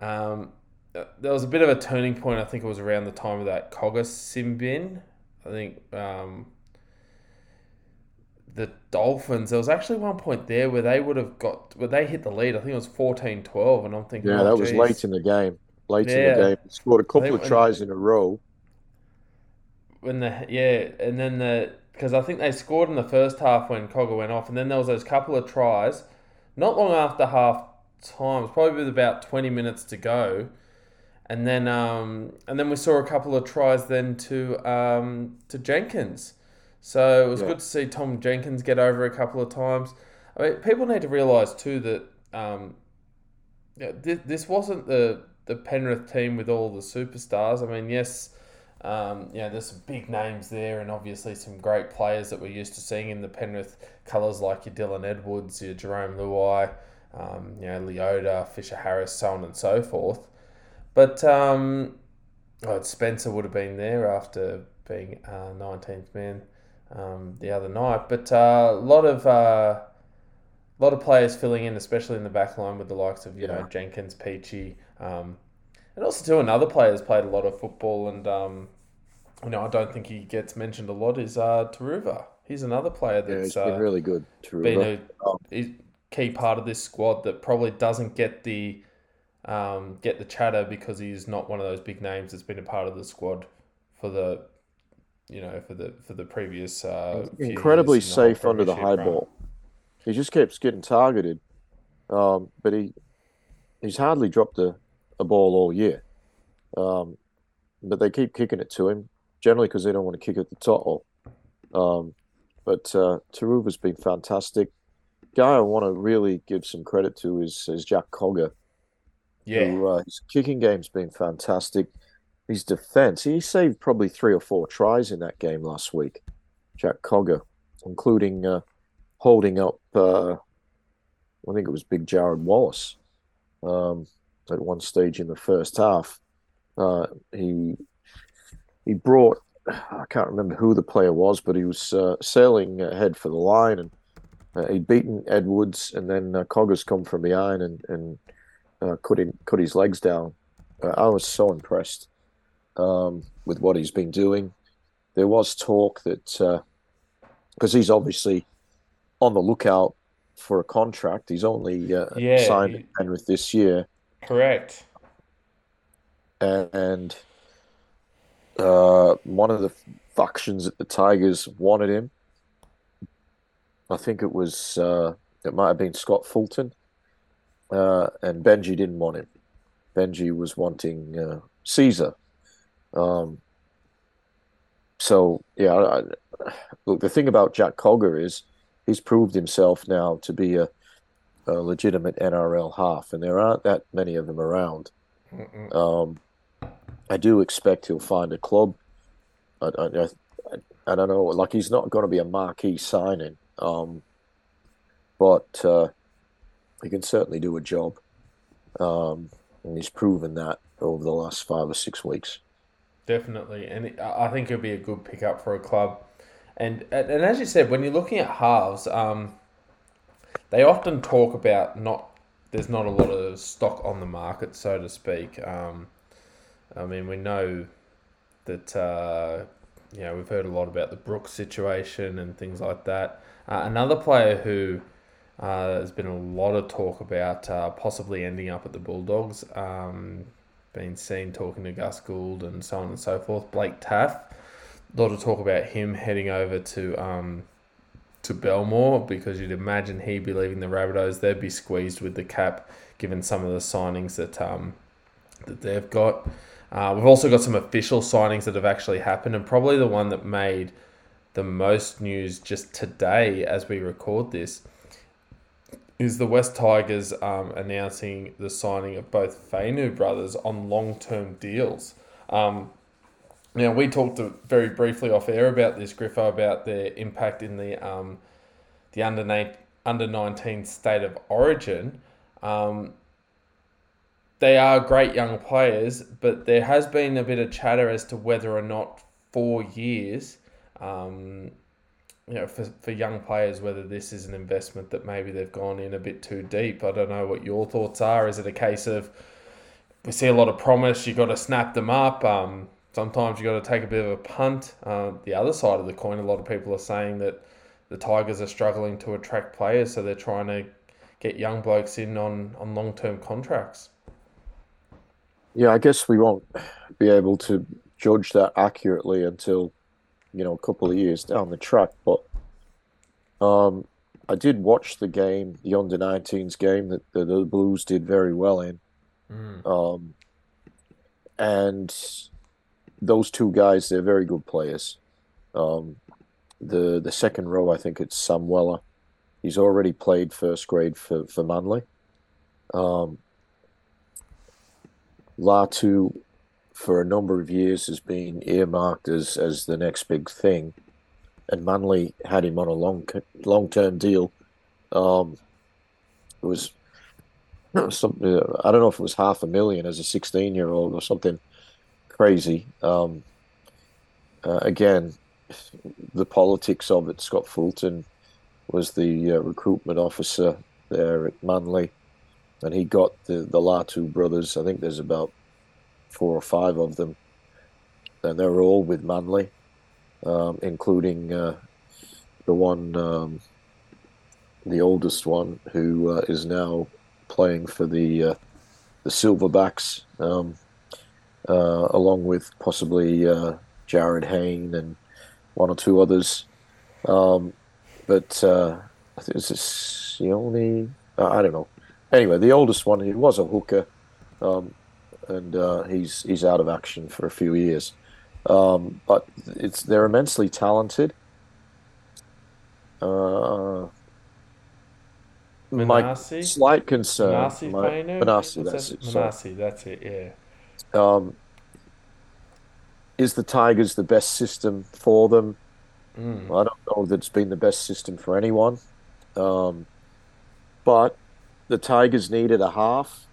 A: Um, there was a bit of a turning point. I think it was around the time of that Cogger sin bin. I think um, the Dolphins. There was actually one point there where they would have got where they hit the lead. I think it was 14-12, and I'm thinking,
B: yeah, oh, that geez. was late in the game. Late yeah. in the game, scored a couple of tries in a row
A: when the yeah, and then the because I think they scored in the first half when Cogger went off, and then there was those couple of tries, not long after half time, probably with about twenty minutes to go, and then um and then we saw a couple of tries then to um to Jenkins, so it was yeah. good to see Tom Jenkins get over a couple of times. I mean, people need to realise too that um, yeah, this, this wasn't the the Penrith team with all the superstars. I mean, yes, um, you know, there's some big names there, and obviously some great players that we're used to seeing in the Penrith colours, like your Dylan Edwards, your Jerome Luai, um, you know, Leota, Fisher Harris, so on and so forth. But um, oh, Spencer would have been there after being uh, 19th man um, the other night. But uh, a lot of uh, a lot of players filling in, especially in the back line with the likes of you yeah. know Jenkins, Peachy. Um, and also too another player has played a lot of football and um, you know I don't think he gets mentioned a lot is uh, Turuva. He's another player that's
B: yeah, been uh, really good.
A: Turuva. Been a um, key part of this squad that probably doesn't get the um, get the chatter because he's not one of those big names that's been a part of the squad for the you know for the for the previous uh,
B: incredibly safe under the high run. ball. He just keeps getting targeted, um, but he he's hardly dropped a a ball all year. Um, but they keep kicking it to him, generally because they don't want to kick at the top. Um, but uh, Turuva's been fantastic. Guy I want to really give some credit to is, is Jack Cogger.
A: Yeah.
B: Who, uh, his kicking game's been fantastic. His defense, he saved probably three or four tries in that game last week. Jack Cogger, including uh, holding up, uh, I think it was Big Jarrod Wallace. Um, at one stage in the first half. Uh, he he brought I can't remember who the player was, but he was uh, sailing ahead for the line, and uh, he'd beaten Edwards, and then uh, Coggers come from behind and and uh, cut him cut his legs down. I was so impressed um, with what he's been doing. There was talk that because uh, he's obviously on the lookout for a contract. He's only uh,
A: Yeah,
B: signed
A: he-
B: Penrith this year,
A: correct.
B: and uh, one of the factions at the Tigers wanted him. I think it was uh, it might have been Scott Fulton, uh, and Benji didn't want him. Benji was wanting uh, Caesar. Um, so yeah, I, I- look. The thing about Jack Cogger is he's proved himself now to be a, a legitimate NRL half, and there aren't that many of them around. Um, I do expect he'll find a club. I, I, I, I don't know. Like he's not going to be a marquee signing, um, but uh, he can certainly do a job, um, and he's proven that over the last five or six weeks.
A: Definitely, and I think it'd be a good pickup for a club. And and and as you said, when you're looking at halves, um, they often talk about not there's not a lot of stock on the market, so to speak. Um, I mean, we know that uh, you know we've heard a lot about the Brooks situation and things like that. Uh, another player who uh, there's been a lot of talk about uh, possibly ending up at the Bulldogs. Um, been seen talking to Gus Gould and so on and so forth. Blake Taaffe, a lot of talk about him heading over to um, to Belmore because you'd imagine he'd be leaving the Rabbitohs. They'd be squeezed with the cap given some of the signings that um, that they've got. Uh, we've also got some official signings that have actually happened, and probably the one that made the most news just today as we record this is the West Tigers um, announcing the signing of both Fainu brothers on long term deals. Um, now, we talked very briefly off air about this, Griffo, about their impact in the um, the under, under 19 state of origin. Um, they are great young players, but there has been a bit of chatter as to whether or not four years um, you know, for, for young players, whether this is an investment that maybe they've gone in a bit too deep. I don't know what your thoughts are. Is it a case of we see a lot of promise, you've got to snap them up? Um, sometimes you've got to take a bit of a punt. Uh, the other side of the coin, a lot of people are saying that the Tigers are struggling to attract players, so they're trying to get young blokes in on, on long term contracts.
B: Yeah, I guess we won't be able to judge that accurately until, you know, a couple of years down the track. But um, I did watch the game, the under 19s game that the, the Blues did very well in.
A: Mm.
B: Um, and those two guys, they're very good players. Um, the the second row, I think it's Sam Weller. He's already played first grade for, for Manly. Um, Latu, for a number of years, has been earmarked as, as the next big thing, and Manly had him on a long long term deal. Um, it was something I don't know if it was half a million as a sixteen year old or something crazy. Um, uh, again, the politics of it. Scott Fulton was the uh, recruitment officer there at Manly and he got the the Latu brothers. I think there's about four or five of them, and they're all with Manly, um, including uh, the one, um, the oldest one, who uh, is now playing for the uh, the Silverbacks, um, uh, along with possibly uh, Jarryd Hayne and one or two others. Um, but uh, I think it's Sione. I don't know anyway, the oldest one, he was a hooker, um, and uh, he's he's out of action for a few years. Um, but it's they're immensely talented. Uh, my slight concern, my,
A: Fainu?
B: That's it.
A: Manase, that's it, yeah.
B: Um, is the Tigers the best system for them?
A: Mm.
B: I don't know that it's been the best system for anyone. Um, but the Tigers needed a half.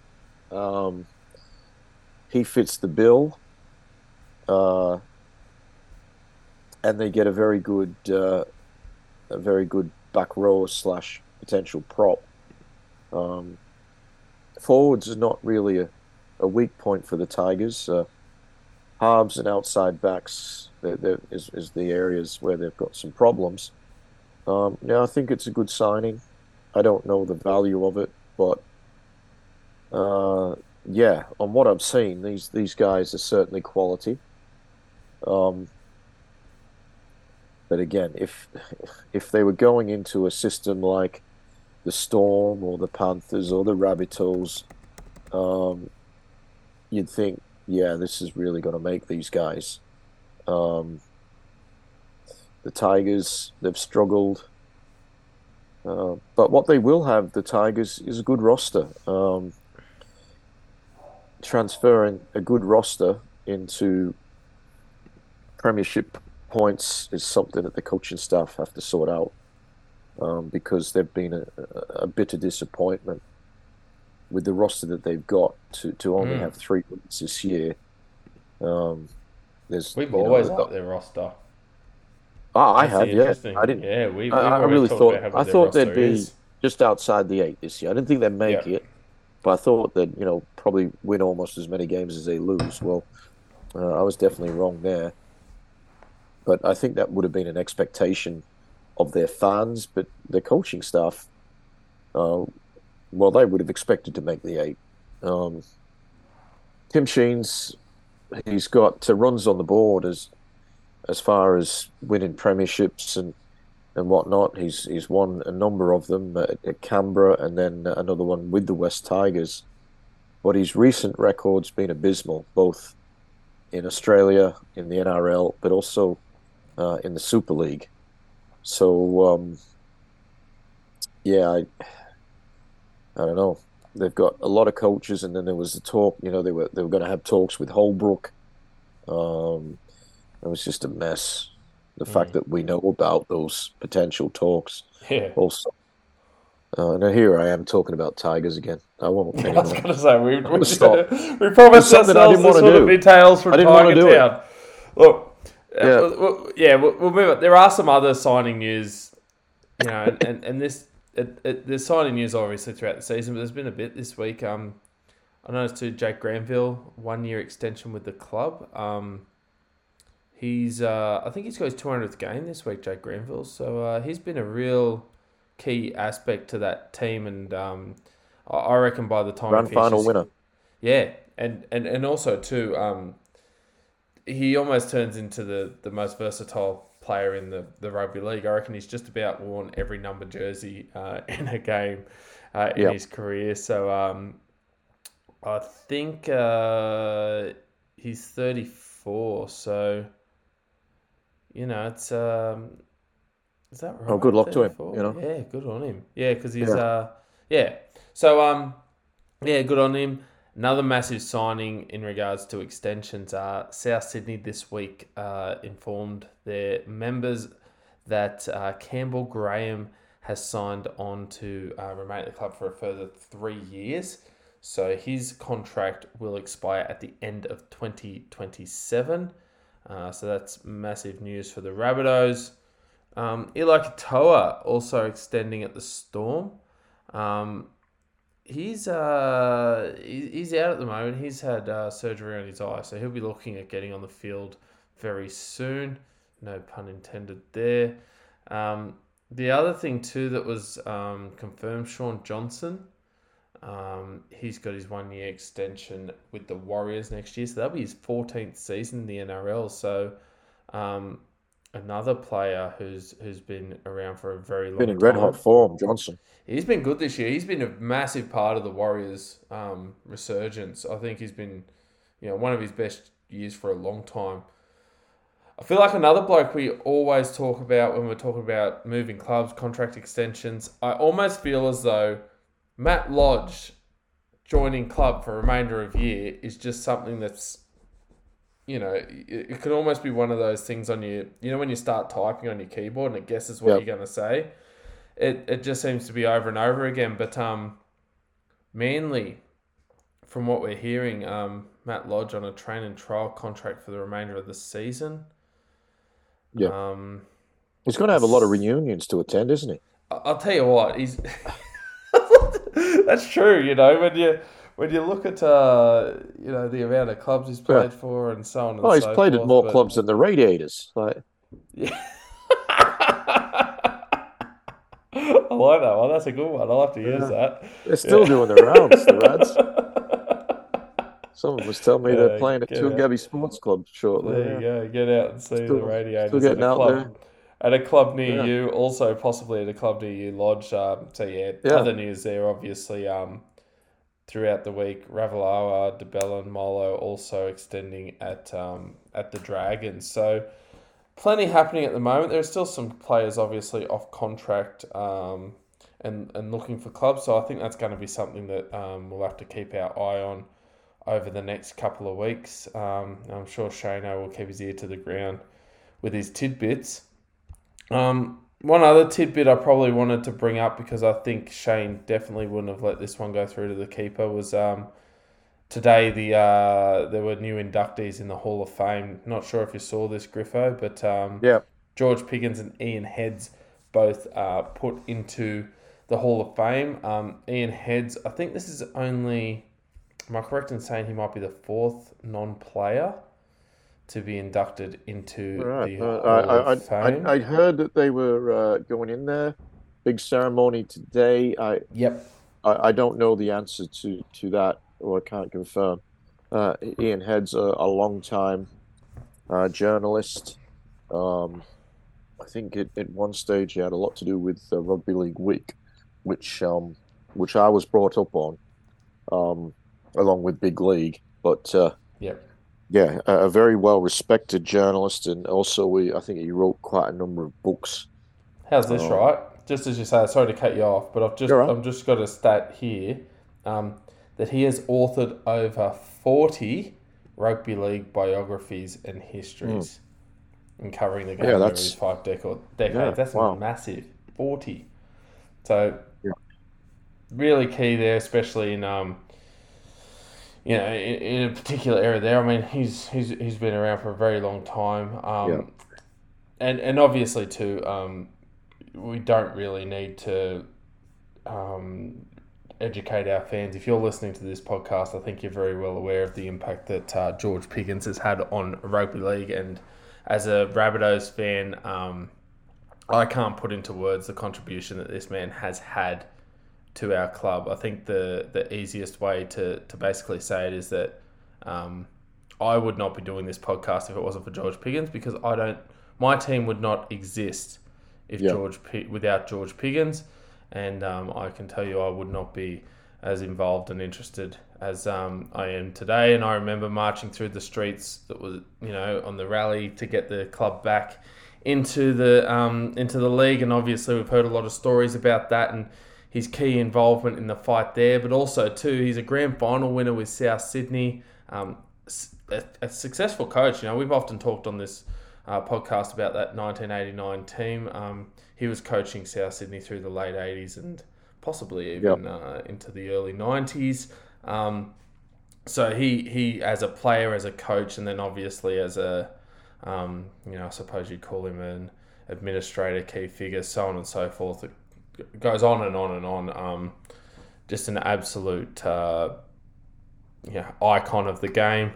B: Um, he fits the bill. Uh, and they get a very good, uh, a very good back row slash potential prop. Um, forwards is not really a, a weak point for the Tigers. Uh, halves and outside backs they're, they're, is, is the areas where they've got some problems. Um, now, I think it's a good signing. I don't know the value of it, but uh, yeah, on what I've seen, these these guys are certainly quality. Um, but again, if if they were going into a system like the Storm or the Panthers or the Rabbitohs, um, you'd think, yeah, this is really going to make these guys. Um, the Tigers, they've struggled. Uh, but what they will have, the Tigers, is a good roster. Um, transferring a good roster into premiership points is something that the coaching staff have to sort out um, because they've been a, a, bit of disappointment with the roster that they've got to, to only mm. have three wins this year. Um,
A: there's we've always got their roster.
B: Oh, I have, yeah. I didn't.
A: Yeah, we.
B: I, I really thought. I thought they'd be just outside the eight this year. I didn't think they'd make yeah. it, but I thought that you know probably win almost as many games as they lose. Well, uh, I was definitely wrong there. But I think that would have been an expectation of their fans, but their coaching staff, uh, well, they would have expected to make the eight. Um, Tim Sheens, he's got uh, runs on the board as as far as winning premierships and and whatnot. He's he's won a number of them at, at Canberra and then another one with the West Tigers. But his recent record's been abysmal, both in Australia, in the NRL, but also uh, in the Super League. So, um, yeah, I, I don't know. They've got a lot of coaches, and then there was the talk. You know, they were they were going to have talks with Holbrook. Um, it was just a mess. The mm. fact that we know about those potential talks,
A: yeah.
B: also. Uh, now here I am talking about tigers again. I won't.
A: I was going to say we we, we promised ourselves this would be tales from Tiger Town. It. Look, yeah, uh, we'll, yeah, we'll, we'll, move on. There are some other signing news, you know, and, and, and this it, it, there's signing news obviously throughout the season, but there's been a bit this week. Um, I noticed too, Jake Granville one year extension with the club. Um, he's uh, I think he's got his 200th game this week, Jake Granville. So uh, he's been a real key aspect to that team, and um, I reckon by the time
B: run final winner,
A: yeah, and and and also too, um, he almost turns into the, the most versatile player in the, the rugby league. I reckon he's just about worn every number jersey uh, in a game uh, in yep. his career. So um, I think uh, he's 34. So, you know, it's. Um, is that right?
B: Oh, good luck 34? to him. You know?
A: Yeah, good on him. Yeah, because he's. Yeah. Uh, yeah. So, um, yeah, good on him. Another massive signing in regards to extensions are South Sydney this week uh, informed their members that uh, Campbell Graham has signed on to uh, remain at the club for a further three years. So his contract will expire at the end of 2027. Uh, so that's massive news for the Rabbitohs. Um, Eli Katoa also extending at the Storm. Um, he's uh he's out at the moment. He's had uh, surgery on his eye, so he'll be looking at getting on the field very soon. No pun intended there. Um, the other thing too that was um, confirmed, Shaun Johnson. Um, he's got his one year extension with the Warriors next year, so that'll be his 14th season in the NRL. So um, another player who's who's been around for a very long time.
B: been in red hot form, Johnson.
A: He's been good this year. He's been a massive part of the Warriors' um, resurgence. I think he's been, you know, one of his best years for a long time. I feel like another bloke we always talk about when we're talking about moving clubs, contract extensions. I almost feel as though Matt Lodge joining club for remainder of year is just something that's you know, it, it could almost be one of those things on your, you know, when you start typing on your keyboard and it guesses what yep. you're going to say. It, it just seems to be over and over again. But um, Manly, from what we're hearing, um, Matt Lodge on a train and trial contract for the remainder of the season.
B: Yeah. Um, he's going to have a lot of reunions to attend, isn't he?
A: I'll tell you what, he's. That's true, you know, when you when you look at uh, you know the amount of clubs he's played yeah. for and so on.
B: Oh,
A: he's
B: so played
A: forth,
B: at more but... clubs than the Radiators. Like,
A: yeah. I like that one. That's a good one. I'll have to use that.
B: They're still
A: Yeah.
B: doing the rounds, the Rads. Someone was telling me
A: Yeah,
B: they're playing at
A: out.
B: Sports Club shortly.
A: There you go. Get out and see
B: Still-
A: the radiators
B: still getting out
A: club.
B: there.
A: At a club near
B: Yeah.
A: you, also possibly at a club near you, Lodge. Um, so yeah,
B: Yeah.
A: other news there, obviously. Um, throughout the week, Ravalawa, de Belin, and Molo also extending at um, at the Dragons. So plenty happening at the moment. There are still some players obviously off contract um, and and looking for clubs. So I think that's going to be something that um, we'll have to keep our eye on over the next couple of weeks. Um, I'm sure Shano will keep his ear to the ground with his tidbits. Um, one other tidbit I probably wanted to bring up because I think Shane definitely wouldn't have let this one go through to the keeper was um, today the uh, there were new inductees in the Hall of Fame. Not sure if you saw this, Griffo, but um,
B: Yeah.
A: George Piggins and Ian Heads both uh, put into the Hall of Fame. Um, Ian Heads, I think this is only. Am I correct in saying he might be the fourth non-player to be inducted into
B: Right.
A: the
B: Uh,
A: Hall
B: I, I? I, I heard that they were uh, going in there. Big ceremony today. I,
A: yep.
B: I, I don't know the answer to, to that, or I can't confirm. Uh, Ian Head's a, a long time uh, journalist. Um, I think at, at one stage he had a lot to do with Rugby League Week, which um, which I was brought up on, um, along with Big League. But uh,
A: Yep.
B: Yeah, a, very well respected journalist, and also we I think he wrote quite a number of books.
A: How's this,
B: Oh.
A: right? Just as you say, sorry to cut you off, but I've just
B: right.
A: I've just got a stat here um, that he has authored over forty rugby league biographies and histories and covering the game.
B: Yeah,
A: over
B: that's-
A: his five deca- decades.
B: Yeah,
A: that's
B: wow.
A: massive. Forty. So
B: Yeah.
A: really key there, especially in um, you know, in, in a particular area there. I mean, he's he's he's been around for a very long time. Um,
B: Yeah.
A: and and obviously too, um, we don't really need to um, educate our fans. If you're listening to this podcast, I think you're very well aware of the impact that uh, George Piggins has had on rugby league. And as a Rabbitohs fan, um, I can't put into words the contribution that this man has had to our club. I think the the easiest way to to basically say it is that um, I would not be doing this podcast if it wasn't for George Piggins because I don't. My team would not exist if
B: Yeah.
A: George without George Piggins, and um, I can tell you I would not be as involved and interested as um, I am today. And I remember marching through the streets that was you know on the rally to get the club back into the um, into the league, and obviously we've heard a lot of stories about that and his key involvement in the fight there, but also too he's a grand final winner with South Sydney. Um, a, a successful coach. You know we've often talked on this uh, podcast about that 1989 team. Um, he was coaching South Sydney through the late 80s and possibly even uh, into the early 90s. Um, so he he as a player, as a coach, and then obviously as a um, you know I suppose you'd call him an administrator, key figure, so on and so forth. Goes on and on and on. Um, just an absolute uh, yeah icon of the game.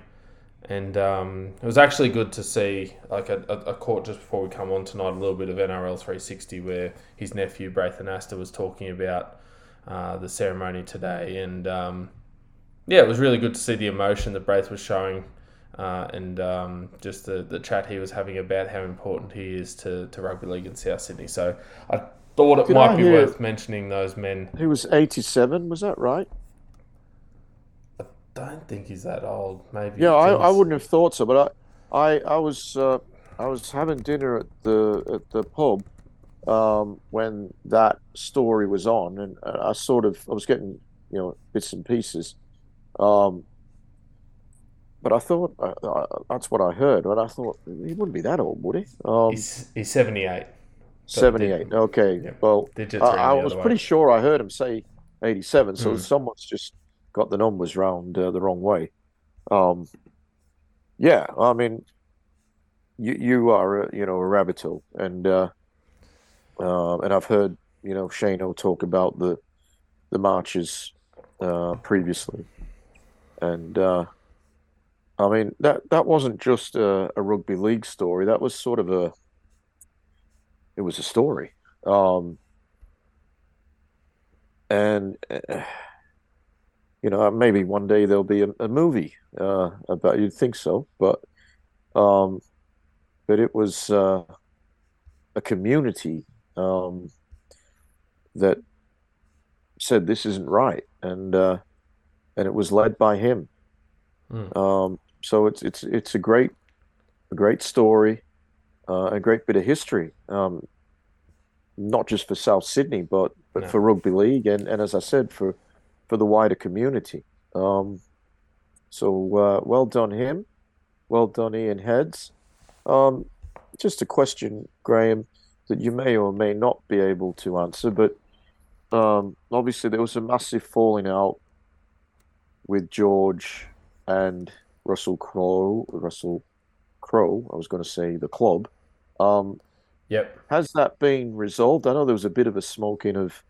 A: And um, it was actually good to see, like a, a, a court just before we come on tonight, a little bit of NRL 360 where his nephew Braith Anasta was talking about uh, the ceremony today, and um, yeah, it was really good to see the emotion that Braith was showing, uh, and um, just the, the chat he was having about how important he is to, to rugby league in South Sydney. So I thought it
B: Did
A: might
B: I
A: be
B: hear-
A: worth mentioning those men.
B: He was 87, was that right?
A: I don't think he's that old. Maybe.
B: Yeah, I, I wouldn't have thought so, but I, I, I was, uh, I was having dinner at the at the pub um, when that story was on, and I sort of I was getting you know bits and pieces, um, but I thought uh, uh, that's what I heard, but I thought he wouldn't be that old, would he? Um,
A: He's, he's 78.
B: Seventy-eight. Okay,
A: yeah,
B: well, I, I was
A: other
B: pretty
A: way.
B: sure I heard him say 87, so
A: Hmm.
B: someone's just got the numbers round uh, the wrong way. Um, yeah, I mean, you you are a, you know a rabbit hole, and uh, uh, and I've heard you know Shane Shano talk about the the marches uh, previously, and uh, I mean that that wasn't just a, a rugby league story. That was sort of a it was a story. Um, and uh, you know maybe one day there'll be a, a movie uh, about. You'd think so, but um, but it was uh, a community um, that said this isn't right, and uh, and it was led by him.
A: Mm.
B: Um, so it's it's it's a great a great story, uh, a great bit of history, um, not just for South Sydney, but but
A: No.
B: for rugby league, and, and as I said, for for the wider community. Um, so uh, well done him, well done Ian Heads. Um, just a question, Graham, that you may or may not be able to answer, but um, obviously there was a massive falling out with George and Russell Crowe. Russell Crowe, I was going to say the club. Um,
A: Yep.
B: has that been resolved? I know there was a bit of a smoking of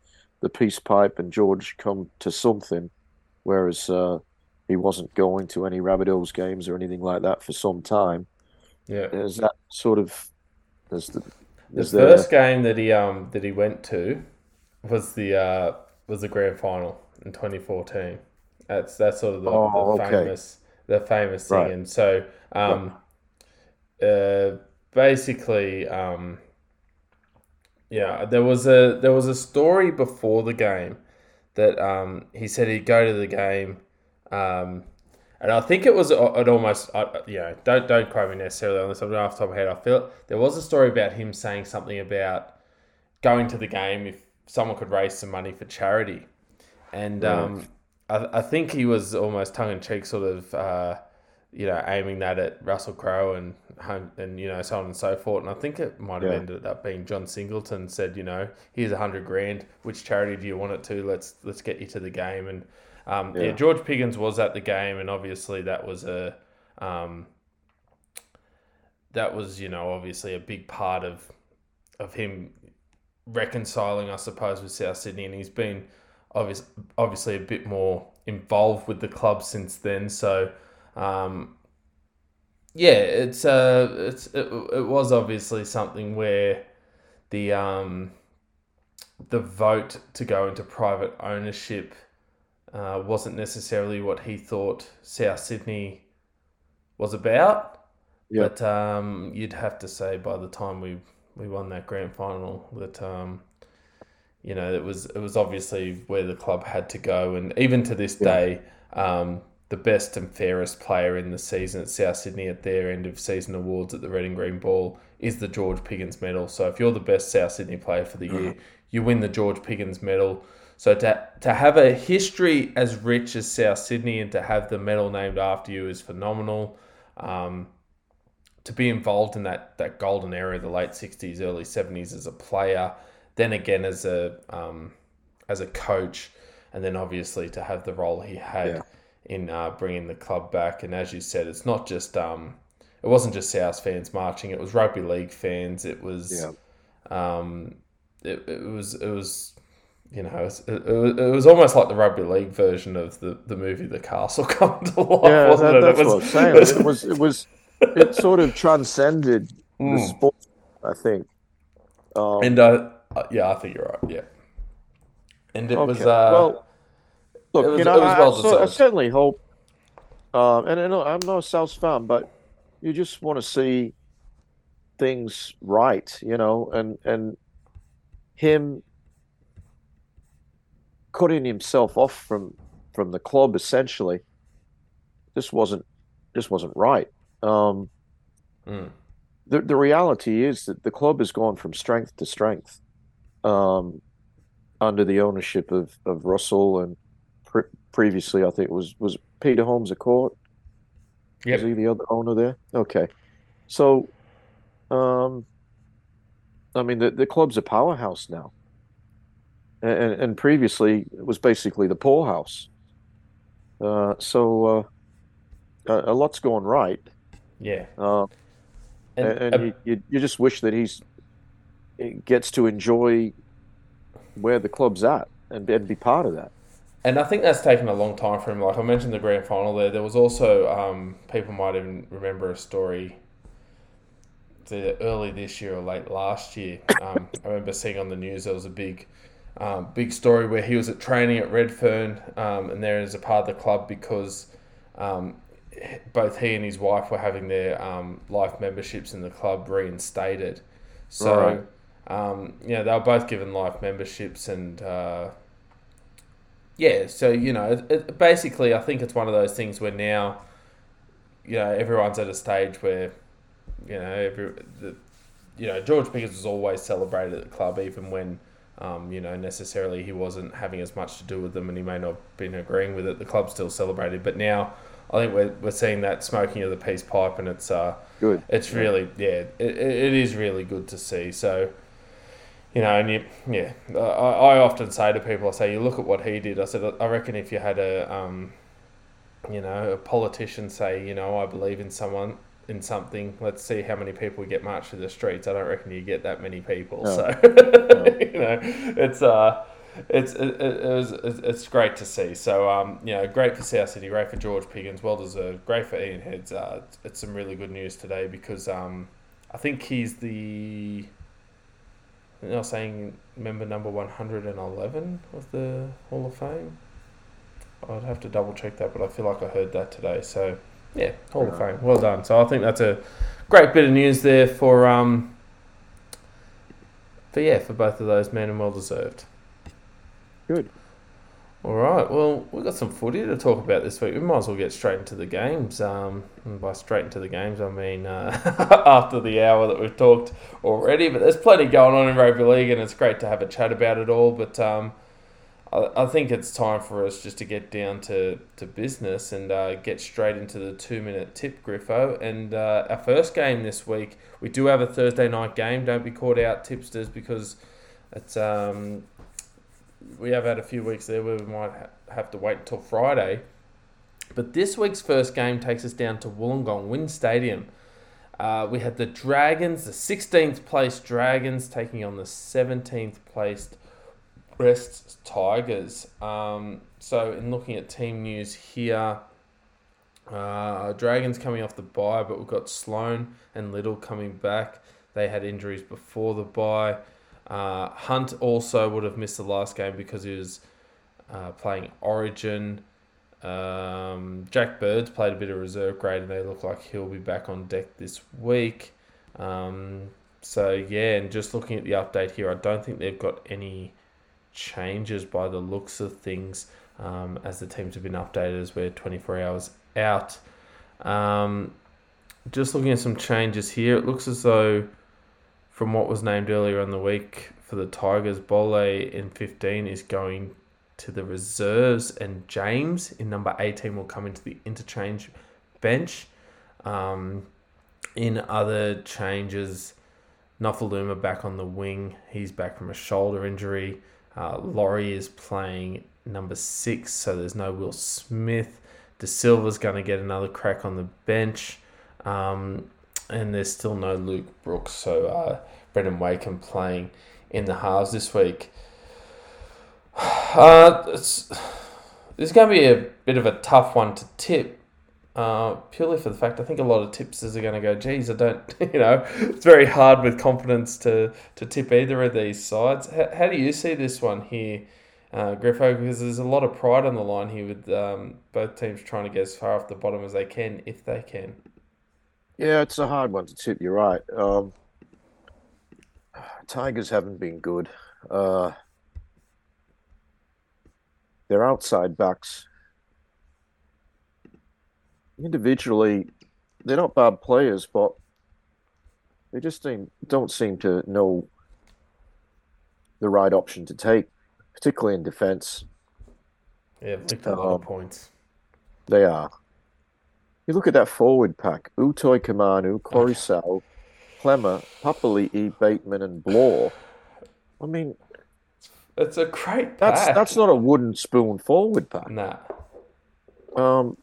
B: the peace pipe and George come to something, whereas uh, he wasn't going to any Rabbitohs games or anything like that for some time.
A: Yeah.
B: Is that sort of is the
A: The
B: is there?
A: first game that he um that he went to was the uh was the grand final in 2014. That's that's sort of the,
B: Oh,
A: the
B: okay.
A: famous the famous thing.
B: Right.
A: And so um uh basically um yeah there was a there was a story before the game that um he said he'd go to the game um and I think it was uh, it almost, uh, you know, don't don't quote me necessarily on this. I'm off the top of my head. I feel there was a story about him saying something about going to the game if someone could raise some money for charity, and
B: Right.
A: um, I, I think he was almost tongue in cheek, sort of, uh, you know, aiming that at Russell Crowe and Hun- and you know so on and so forth. And I think it might have
B: Yeah.
A: ended up being John Singleton said, you know, here's a hundred grand. Which charity do you want it to? Let's let's get you to the game and. Um, yeah.
B: Yeah.
A: George Piggins was at the game, and obviously that was a um, that was you know obviously a big part of of him reconciling, I suppose, with South Sydney, and he's been obvious, obviously a bit more involved with the club since then. So, um, yeah, it's uh, it's it, it was obviously something where the um, the vote to go into private ownership uh, wasn't necessarily what he thought South Sydney was about.
B: Yeah.
A: But um, you'd have to say by the time we we won that grand final that um, you know it was it was obviously where the club had to go, and even to this
B: Yeah.
A: day, um, the best and fairest player in the season at South Sydney at their end of season awards at the Red and Green Ball is the George Piggins Medal. So if you're the best South Sydney player for the year, you win the George Piggins Medal. So to to have a history as rich as South Sydney and to have the medal named after you is phenomenal. Um, to be involved in that that golden era of the late '60s, early '70s as a player, then again as a um, as a coach, and then obviously to have the role he had
B: Yeah.
A: In uh, bringing the club back. And as you said, it's not just um, it wasn't just South fans marching; it was rugby league fans. It was
B: Yeah.
A: um, it, it was it was you know it was, it, was, it was almost like the rugby league version of the, the movie The Castle come to life,
B: Yeah,
A: wasn't
B: that,
A: it?
B: that's
A: it was,
B: what I'm saying. It was it was it sort of transcended the
A: Mm.
B: sport, I think. Um,
A: And uh, uh, yeah, I think you're right. Yeah, and it was uh,
B: well, look,
A: was-
B: you know, I,
A: well
B: I, I certainly hope, um, and I know I'm not a South fan, but you just want to see things right, you know, and and him cutting himself off from from the club essentially just wasn't just wasn't right. Um,
A: mm,
B: the the reality is that the club has gone from strength to strength um, under the ownership of, of Russell and previously I think it was was Peter Holmes a court.
A: Yep.
B: Is he the other owner there? Okay, so um, I mean the the club's a powerhouse now, and and previously it was basically the poorhouse. Uh, so uh, a, a lot's going right.
A: yeah,
B: Uh,
A: and,
B: and, you, you you just wish that he's gets to enjoy where the club's at and, and be part of that.
A: And I think that's taken a long time for him. Like I mentioned, the grand final there. There was also um, people might even remember a story. Early this year or late last year, um, I remember seeing on the news there was a big um, big story where he was at training at Redfern um, and there is a part of the club because um, both he and his wife were having their um, life memberships in the club reinstated. So,
B: Right.
A: um, yeah, they were both given life memberships and. Uh, yeah, so you know, it, basically, I think it's one of those things where now, you know, everyone's at a stage where, you know, every, the, you know, George Piggins was always celebrated at the club, even when, um, you know, necessarily he wasn't having as much to do with them, and he may not have been agreeing with it. The club still celebrated, but now I think we're, we're seeing that smoking of the peace pipe, and it's uh,
B: Good.
A: it's really yeah, it it is really good to see. So. You know, and you, yeah, I, I often say to people, I say, you look at what he did. I said, I reckon if you had a, um, you know, a politician say, you know, I believe in someone, in something. Let's see how many people get marched through the streets. I don't reckon you get that many people.
B: No.
A: So, you know, it's uh, it's it, it, was it's it's great to see. So, um, you know, great for South City, great for George Piggins, well deserved. Great for Ian Heads. Uh, it's some really good news today because um, I think he's the. Was saying member number 111 of the Hall of Fame. I'd have to double check that, but I feel like I heard that today. So, yeah, Hall of Fame. Well done. So, I think that's a great bit of news there for, um, for yeah, for both of those men and well deserved.
B: Good.
A: All right. Well, we've got some footy to talk about this week. We might as well get straight into the games. Um, and by straight into the games, I mean uh, after the hour that we've talked already. But there's plenty going on in rugby league, and it's great to have a chat about it all. But um, I, I think it's time for us just to get down to, to business and uh, get straight into the two minute tip, Griffo. And uh, our first game this week, we do have a Thursday night game. Don't be caught out, tipsters, because it's um, we have had a few weeks there where we might ha- have to wait until Friday. But this week's first game takes us down to Wollongong Win Stadium. Uh, we had the Dragons, the 16th place Dragons, taking on the 17th placed West Tigers. Um, so, in looking at team news here, uh, Dragons coming off the bye, but we've got Sloan and Little coming back. They had injuries before the bye. Uh, Hunt also would have missed the last game because he was uh, playing Origin. Um, Jack Birds played a bit of reserve grade, and they look like he'll be back on deck this week. Um, so yeah, and just looking at the update here, I don't think they've got any changes by the looks of things. Um, as the teams have been updated as we're 24 hours out. Um, just looking at some changes here, it looks as though from what was named earlier in the week for the Tigers, Pole in 15 is going to the reserves, and James in number 18 will come into the interchange bench. Um, in other changes, Nofoaluma back on the wing. He's back from a shoulder injury. Uh, Laurie is playing number six, so there's no Will Smith. De Silva's going to get another crack on the bench. Um, and there's still no Luke Brooks, so uh, Brandon Wakeham playing in the halves this week. Uh, it's, this is going to be a bit of a tough one to tip, uh, purely for the fact I think a lot of tipsters are going to go, geez, I don't, you know, it's very hard with confidence to, to tip either of these sides. How, how do you see this one here, uh, Griffo? Because there's a lot of pride on the line here with um, both teams trying to get as far off the bottom as they can, if they can.
B: Yeah, it's a hard one to tip. You're right. Um, Tigers haven't been good. Uh, their outside backs, individually, they're not bad players, but they just seem, don't seem to know the right option to take, particularly in defence.
A: Yeah, licked a lot of
B: Um,
A: points.
B: They are. You look at that forward pack: Utoikamanu, Corey Sal, Klemmer, Papali'i, Bateman, and Blore. I mean,
A: It's a great
B: that's
A: pack.
B: that's not a wooden spoon forward pack.
A: Nah.
B: Um,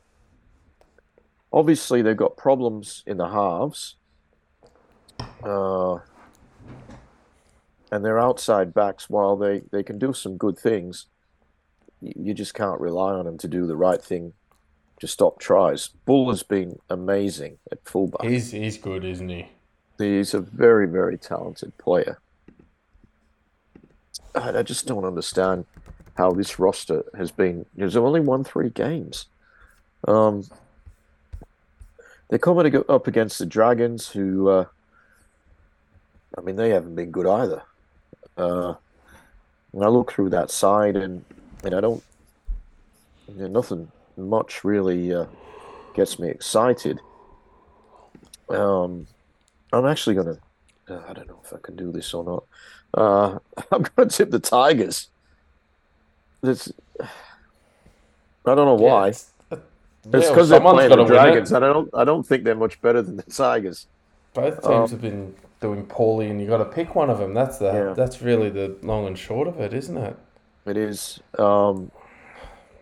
B: obviously they've got problems in the halves. Uh, and their outside backs, while they, they can do some good things, you just can't rely on them to do the right thing to stop tries. Bull has been amazing at fullback.
A: He's he's good, isn't he?
B: He's a very, very talented player. I just don't understand how this roster has been. There's only won three games. Um, they're coming up against the Dragons, who, uh, I mean, they haven't been good either. Uh, and I look through that side, and and I don't, you know, nothing much really uh, gets me excited. Um, I'm actually gonna. Uh, I don't know if I can do this or not. Uh, I'm gonna tip the Tigers. It's, I don't know why. it's because they're playing the Dragons, and I don't. I don't think they're much better than the Tigers.
A: Both teams um, have been doing poorly, and you got to pick one of them. That's the. Yeah. That's really the long and short of it, isn't it?
B: It is. Um,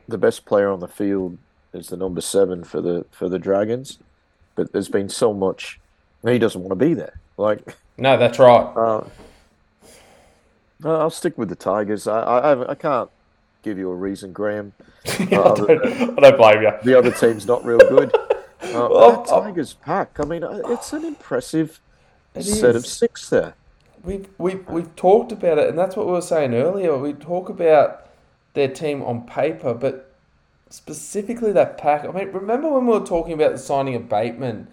B: the best player on the field is the number seven for the for the Dragons, but there's been so much. He doesn't want to be there. Like
A: no, that's right. Uh,
B: I'll stick with the Tigers. I, I I can't give you a reason, Graham.
A: yeah, uh, I, don't, I, don't, blame you.
B: The other team's not real good. Uh, well, Tigers pack. I mean, uh, it's an impressive it set is. of six there.
A: We've, we've, we've talked about it, and that's what we were saying earlier. We talk about their team on paper, but specifically that pack. I mean, remember when we were talking about the signing of Bateman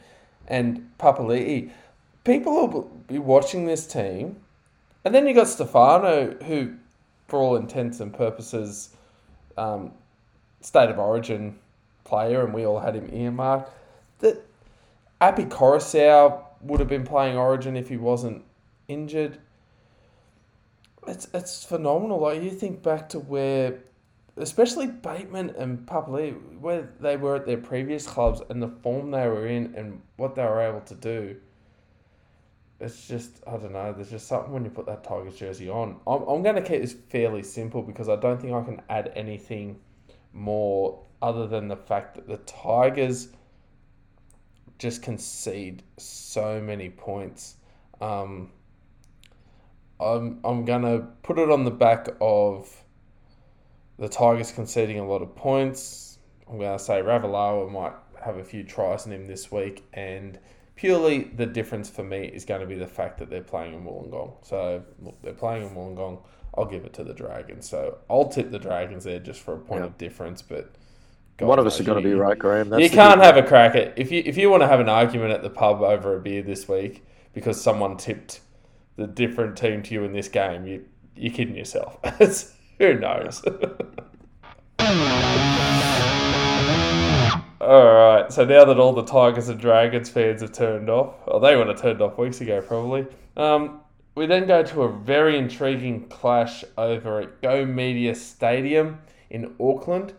A: and Papali'i? People will be watching this team, and then you got Stefano, who, for all intents and purposes, um, state of origin player, and we all had him earmarked. That Api Koroisau would have been playing Origin if he wasn't injured. It's it's phenomenal. Like you think back to where, especially Bateman and Papali'i, where they were at their previous clubs and the form they were in and what they were able to do. It's just I don't know. There's just something when you put that Tigers jersey on. I'm I'm going to keep this fairly simple because I don't think I can add anything more other than the fact that the Tigers just concede so many points. Um, I'm I'm gonna put it on the back of the Tigers conceding a lot of points. I'm gonna say Ravalawa might have a few tries in him this week, and purely the difference for me is going to be the fact that they're playing in Wollongong. So look, they're playing in Wollongong. I'll give it to the Dragons. So I'll tip the Dragons there just for a point yeah. of difference, but
B: God One of us is going to be right, Graham.
A: That's you can't have a crack at if you if you want to have an argument at the pub over a beer this week because someone tipped the different team to you in this game. You you're kidding yourself. Who knows? all right. So now that all the Tigers and Dragons fans have turned off, or they would have turned off weeks ago probably. Um, we then go to a very intriguing clash over at Go Media Stadium in Auckland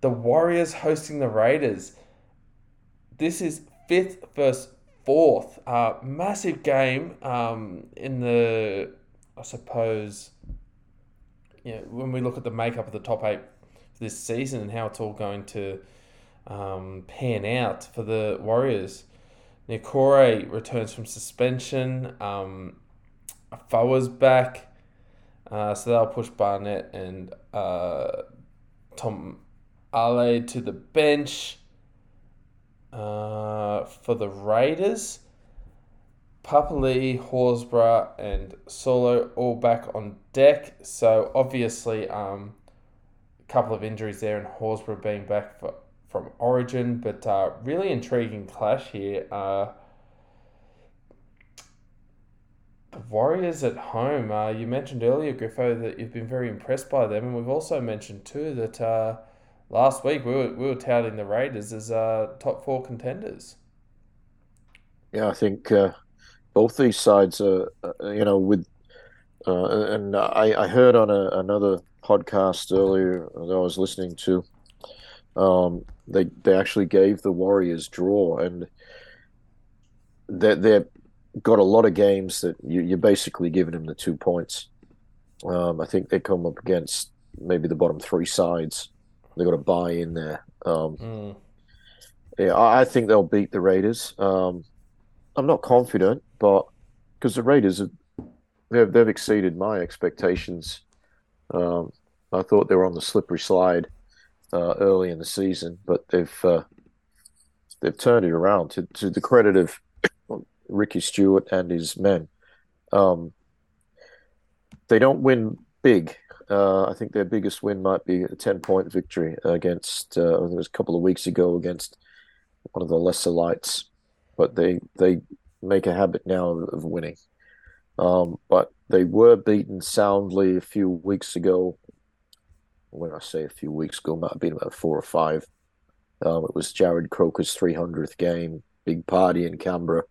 A: the Warriors hosting the Raiders. This is fifth versus fourth. Uh, massive game um, in the, I suppose, you know, when we look at the makeup of the top eight this season and how it's all going to um, pan out for the Warriors. Niukore returns from suspension. Um, back. Uh, so they'll push Barnett and uh, Tom Ale to the bench uh, for the Raiders. Papali'i, Horsburgh, and Saulo all back on deck. So obviously, um, a couple of injuries there, and Horsburgh being back for, from Origin, but uh, really intriguing clash here. Uh, the Warriors at home. Uh, you mentioned earlier, Griffo, that you've been very impressed by them, and we've also mentioned too that uh, last week we were, we were touting the Raiders as uh, top four contenders.
B: Yeah, I think uh, both these sides are, uh, you know, with, uh, and I, I heard on a, another podcast earlier that I was listening to, um, they they actually gave the Warriors draw, and they they got a lot of games that you, you're basically giving them the two points. Um, I think they come up against maybe the bottom three sides They've got to buy in there. Um, mm. Yeah, I, I, think they'll beat the Raiders. Um, I'm not confident, but because the Raiders have they've, they've exceeded my expectations. Um, I thought they were on the slippery slide uh, early in the season, but they've uh, they've turned it around to, to the credit of Ricky Stuart and his men. Um, they don't win big. Uh, I think their biggest win might be a 10 point victory against, uh, I think it was a couple of weeks ago against one of the lesser lights. But they, they make a habit now of, of winning. Um, but they were beaten soundly a few weeks ago. When I say a few weeks ago, might have been about four or five. Um, it was Jarrod Croker's 300th game, big party in Canberra.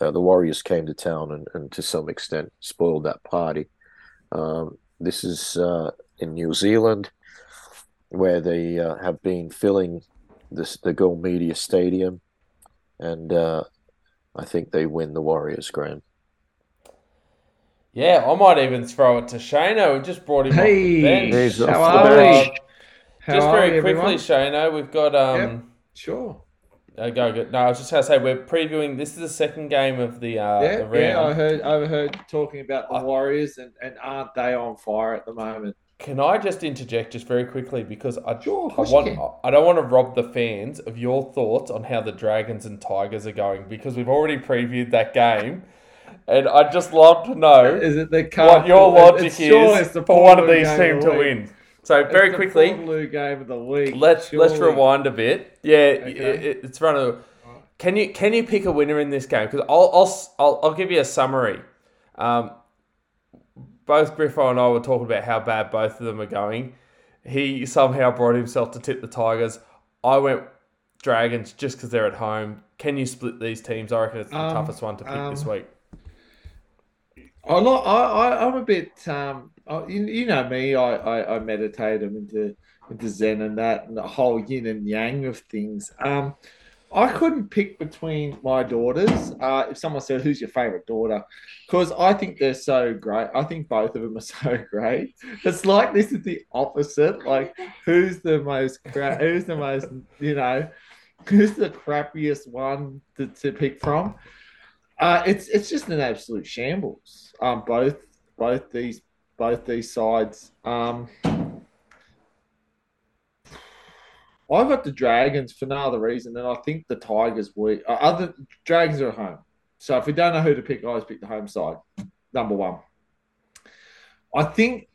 B: Uh, the Warriors came to town and, and to some extent spoiled that party. Um, this is uh, in New Zealand, where they uh, have been filling this the Go Media Stadium, and uh, I think they win the Warriors, Graham.
A: Yeah, I might even throw it to Shano. We just brought him
C: hey,
A: off the bench.
B: He's
C: how
B: the
C: are
B: bench.
C: we? How
A: just
C: are
A: very
C: we,
A: quickly,
C: everyone?
A: Shano, we've got um.
C: Yep. Sure.
A: Uh, go, go. No, I was just going to say we're previewing. This is the second game of the uh,
C: yeah,
A: the round.
C: yeah. I heard, overheard talking about the Warriors, and, and aren't they on fire at the moment?
A: Can I just interject just very quickly because I
C: Sure,
A: I want. I don't want to rob the fans of your thoughts on how the Dragons and Tigers are going because we've already previewed that game, and I'd just love to know
C: Is it the
A: what your logic
C: It's- sure it's
A: is
C: the
A: for one of these teams to win. So very quickly,
C: Portaloo game of the week.
A: let's let's rewind a bit. Yeah,
C: Okay.
A: it, it- it's run a. Can you can you pick a winner in this game? Because I'll, I'll I'll I'll give you a summary. Um, both Griffo and I were talking about how bad both of them are going. He somehow brought himself to tip the Tigers. I went Dragons just because they're at home. Can you split these teams? I reckon it's the
C: Um,
A: toughest one to pick this
C: um,
A: week.
C: I like. I, I'm a bit. Um. I, you, you know me. I, I I meditate. I'm into into Zen and that, and the whole yin and yang of things. Um. I couldn't pick between my daughters. Uh, if someone said, "Who's your favorite daughter?" Because I think they're so great. I think both of them are so great. It's like this is the opposite. Like, who's the most cra- Who's the most? You know, who's the crappiest one to, to pick from? Uh, it's it's just an absolute shambles. Um, both both these both these sides. Um, I've got the Dragons for no other reason, and I think the Tigers weak. Uh, other Dragons are at home, so if we don't know who to pick, I always pick the home side. Number one. I think,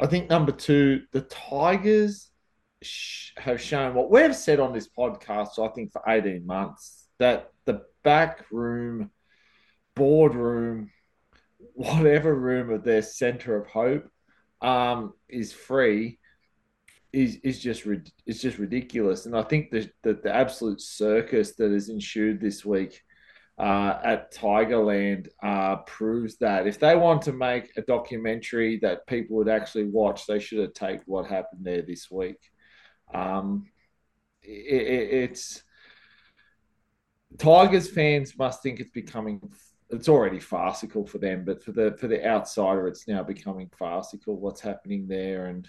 C: I think number two, the Tigers sh- have shown what we've said on this podcast. I think for eighteen months that the back room, boardroom, whatever room of their center of hope, um, is free is is just it's just ridiculous. And I think the, the the absolute circus that has ensued this week uh, at Tigerland uh, proves that if they want to make a documentary that people would actually watch, they should have taken what happened there this week. Um, it, it, it's Tigers fans must think it's becoming it's already farcical for them, but for the for the outsider, it's now becoming farcical. What's happening there, and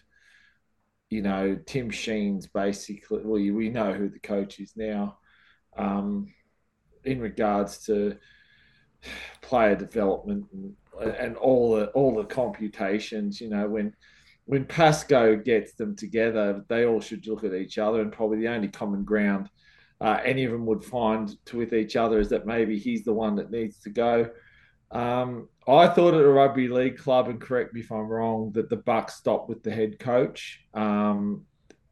C: you know, Tim Sheens basically, well, we know who the coach is now. Um, in regards to player development and, and all the all the computations, you know, when when Pasco gets them together, they all should look at each other, and probably the only common ground uh, any of them would find to, with each other is that maybe he's the one that needs to go. Um, I thought at a rugby league club, and correct me if I'm wrong, that the buck stopped with the head coach. Um,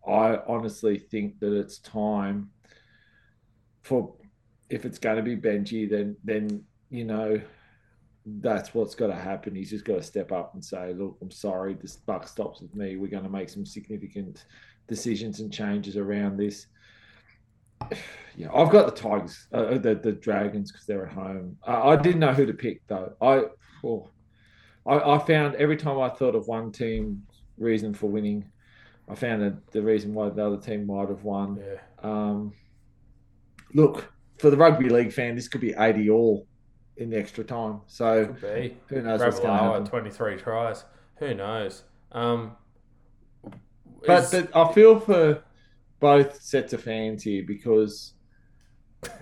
C: I honestly think that it's time for if it's going to be Benji, then then you know that's what's got to happen. He's just got to step up and say, "Look, I'm sorry, this buck stops with me. We're going to make some significant decisions and changes around this." Yeah, I've got the Tigers, uh, the the Dragons because they're at home. Uh, I didn't know who to pick though. I, oh, I I found every time I thought of one team's reason for winning, I found that the reason why the other team might have won.
A: Yeah.
C: Um, look for the rugby league fan, this could be eighty all in the extra time. So
A: Could be.
C: who knows what's going to happen?
A: 23 tries. Who knows? Um,
C: But,
A: is-
C: but I feel for both sets of fans here because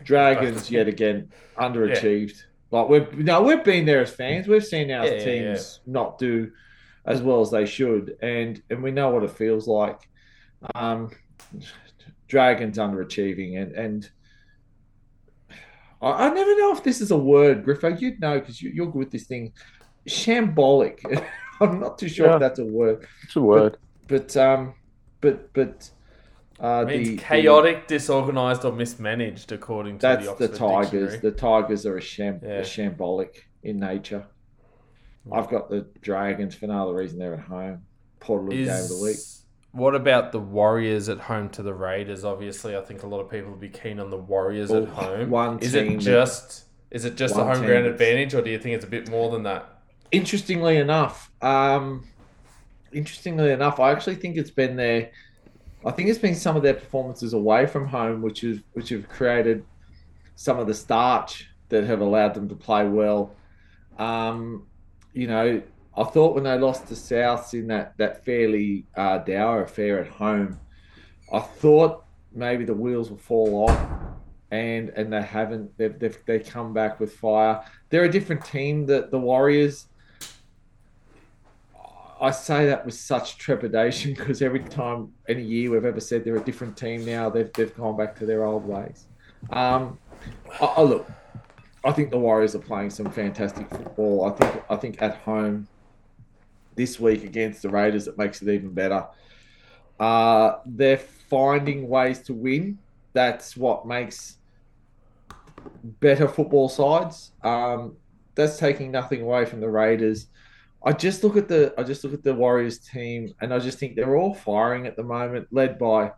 C: Dragons yet again underachieved. Like we've no, we've been there as fans. We've seen our
A: Yeah, yeah,
C: teams not do as well as they should, and and we know what it feels like. Um, Dragons underachieving, and and I, I never know if this is a word, Griffo. You'd know because you, you're good with this thing. shambolic. I'm not too sure
B: Yeah.
C: if that's a word,
B: It's a word.
C: but um, but but uh, the
A: chaotic, disorganized, or mismanaged, according to
C: That's
A: the
C: the
A: Oxford
C: Tigers.
A: Dictionary.
C: The Tigers are a, sham-
A: Yeah.
C: a shambolic in nature. I've got the Dragons for no other reason they're at home. Portal game of the week.
A: What about the Warriors at home to the Raiders? Obviously, I think a lot of people would be keen on the Warriors
C: Oh,
A: at home.
C: one
A: is it just is it just the home ground advantage, or do you think it's a bit more than that?
C: Interestingly enough, um, interestingly enough, I actually think it's been their. I think it's been some of their performances away from home, which is which have created some of the starch that have allowed them to play well. Um, you know, I thought when they lost to Souths in that that fairly uh, dour affair at home, I thought maybe the wheels will fall off, and and they haven't. They've they've they come back with fire. They're a different team. that the Warriors. I say that with such trepidation because every time, any year we've ever said they're a different team now, they've, they've gone back to their old ways. Um, I, I look, I think the Warriors are playing some fantastic football. I think I think at home this week against the Raiders, it makes it even better. Uh, they're finding ways to win. That's what makes better football sides. Um, that's taking nothing away from the Raiders. I just look at the I just look at the Warriors team and I just think they're all firing at the moment, led by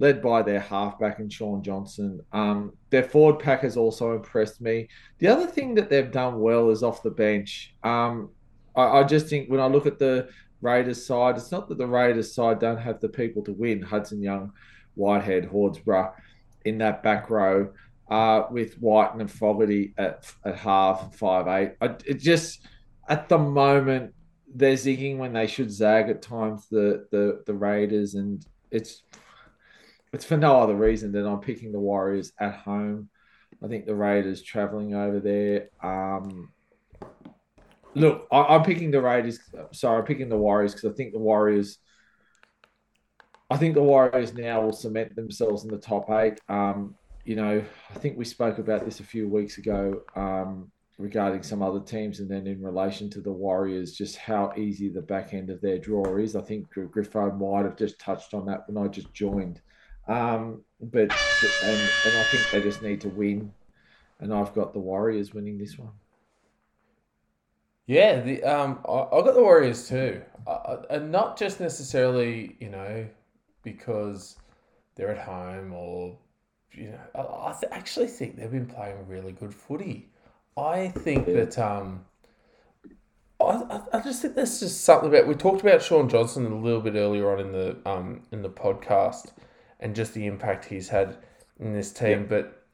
C: led by their halfback and Shaun Johnson. Um, their forward pack has also impressed me. The other thing that they've done well is off the bench. Um, I, I just think when I look at the Raiders side, it's not that the Raiders side don't have the people to win. Hudson Young, Whitehead, Horsburgh in that back row uh, with White and Fogarty at at half five eight. I, it just at the moment they're zigging when they should zag at times. The the the Raiders and it's it's for no other reason than I'm picking the Warriors at home. I think the Raiders traveling over there. Um, look, I, I'm picking the Raiders. Sorry, I'm picking the Warriors because I think the Warriors. I think the Warriors now will cement themselves in the top eight. Um, you know, I think we spoke about this a few weeks ago um, regarding some other teams, and then in relation to the Warriors, just how easy the back end of their draw is. I think Gr- Griffo might have just touched on that when I just joined. Um, but and and I think they just need to win, and I've got the Warriors winning this one.
A: Yeah, the um, I, I got the Warriors too, uh, and not just necessarily, you know, because they're at home or, you know, I, I actually think they've been playing really good footy. I think
C: Yeah.
A: that um, I, I, just think there's just something about we talked about Shaun Johnson a little bit earlier on in the um in the podcast, and just the impact he's had in this team, but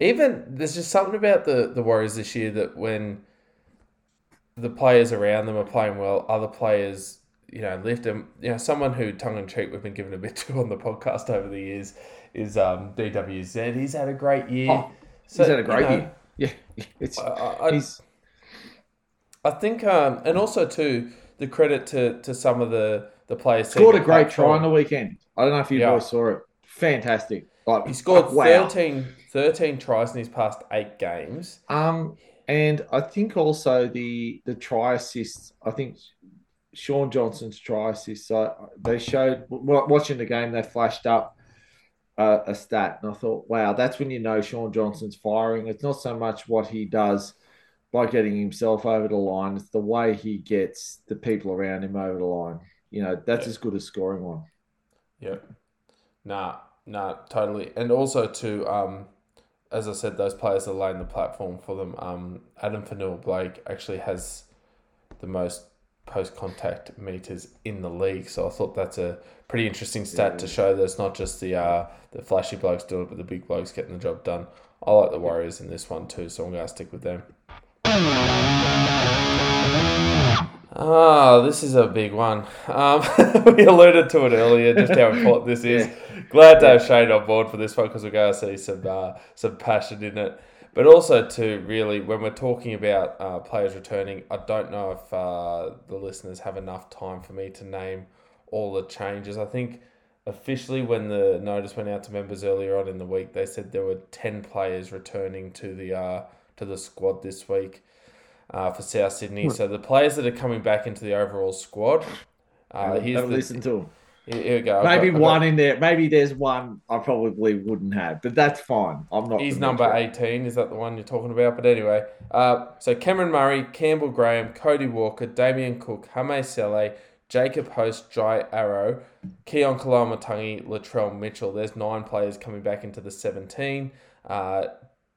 A: even there's just something about the the Warriors this year that when the players around them are playing well, other players, you know, lift them. You know, someone who tongue in cheek we've been given a bit to on the podcast over the years is um, DWZ. He's had a great year.
C: Oh,
A: So,
C: He's had a great
A: you know,
C: year. Yeah, it's
A: I, I,
C: he's
A: I think, um, and also too, the credit to, to some of the the players
C: scored a
A: seeing the
C: great try on the weekend. I don't know if you
A: Yeah.
C: boys saw it. Fantastic. Like
A: He scored
C: wow.
A: 13, 13 tries in his past eight games.
C: Um, and I think also the the try assists. I think Shaun Johnson's try assists. So they showed watching the game. They flashed up a, a stat, and I thought, wow, that's when you know Shaun Johnson's firing. It's not so much what he does by getting himself over the line; it's the way he gets the people around him over the line. You know, that's as good as scoring one.
A: Yep. Nah, nah, totally. And also to um, as I said, those players are laying the platform for them. Um, Addin Fonua-Blake actually has the most post contact meters in the league, so I thought that's a pretty interesting stat to show that it's not just the uh the flashy blokes doing it, but the big blokes getting the job done. I like the Warriors in this one too, so I'm gonna stick with them. Ah, this is a big one. Um, we alluded to it earlier, just how important this is. Glad to have Shane on board for this one because we're going to see some uh, some passion in it. But also, to really, when we're talking about uh, players returning, I don't know if uh, the listeners have enough time for me to name all the changes. I think officially, when the notice went out to members earlier on in the week, they said there were ten players returning to the uh, to the squad this week. uh, for South Sydney. So the players that are coming back into the overall squad. Uh, here's the,
C: listen to him.
A: here here we go.
C: Maybe
A: got-
C: one
A: got-
C: in there. Maybe there's one I probably wouldn't have, but that's fine. I'm not.
A: He's number
C: measure.
A: 18. Is that the one you're talking about? But anyway, uh, so Cameron Murray, Campbell Graham, Cody Walker, Damien Cook, Hame Sele, Jacob Host, Jai Arrow, Keaon Koloamatangi, Latrell Mitchell. There's nine players coming back into the 17. Uh,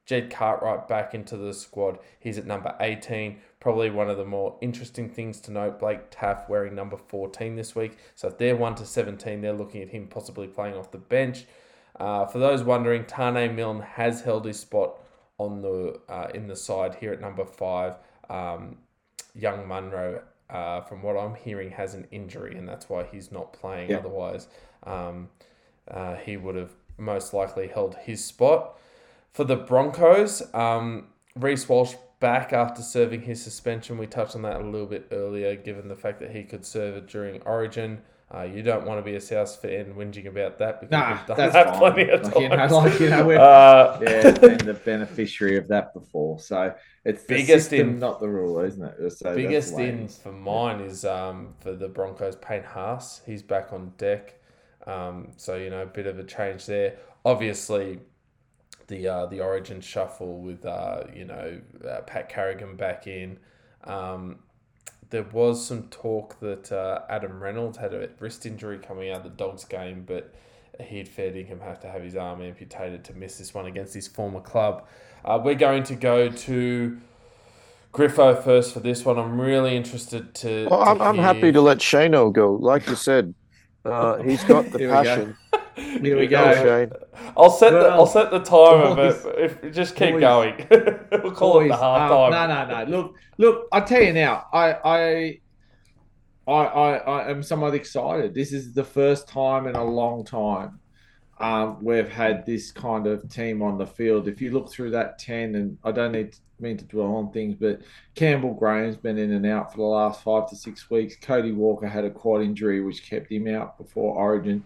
A: Jed Cartwright back into the squad. He's at number 18. Probably one of the more interesting things to note. Blake Taaffe wearing number 14 this week. So if they're 1 to 17, they're looking at him possibly playing off the bench. Uh, for those wondering, Taane Milne has held his spot on the uh, in the side here at number five. Um, young Munro, uh, from what I'm hearing, has an injury, and that's why he's not playing.
C: Yeah.
A: Otherwise, um, uh, he would have most likely held his spot. For the Broncos, um, Reece Walsh back after serving his suspension. We touched on that a little bit earlier, given the fact that he could serve it during Origin. Uh, you don't want to be a South fan whinging about that because
C: Nah,
A: we've done
C: that's
A: that
C: fine.
A: plenty of
C: Like, you know, like, you know, we're-
A: Uh,
C: yeah, been the beneficiary of that before. So it's the
A: Biggest
C: system,
A: in-
C: not the rule, isn't it? So
A: Biggest in for mine is um, for the Broncos, Payne Haas. He's back on deck. Um, so, you know, a bit of a change there. Obviously, the uh, the Origin shuffle with, uh, you know, uh, Pat Carrigan back in. Um, there was some talk that uh, Adam Reynolds had a wrist injury coming out of the Dogs game, but he'd fair dinkum have to have his arm amputated to miss this one against his former club. Uh, we're going to go to Griffo first for this one. I'm really interested to.
B: Well,
A: to
B: I'm, I'm happy to let Shano go. Like you said, uh, he's got the
C: passion. go.
B: passion.
C: Here we
B: Go,
C: go.
B: Shane.
A: I'll set the
C: Well,
A: I'll set the timer,
C: boys-
A: but if just keep
C: boys-
A: going, we'll call it the
C: Boys,
A: half
C: um,
A: time.
C: no, no, no. Look, look. I tell you now, I, I, I, I, I am somewhat excited. This is the first time in a long time um, we've had this kind of team on the field. If you look through that ten, and I don't need mean to dwell on things, but Campbell Graham's been in and out for the last five to six weeks. Cody Walker had a quad injury which kept him out before Origin.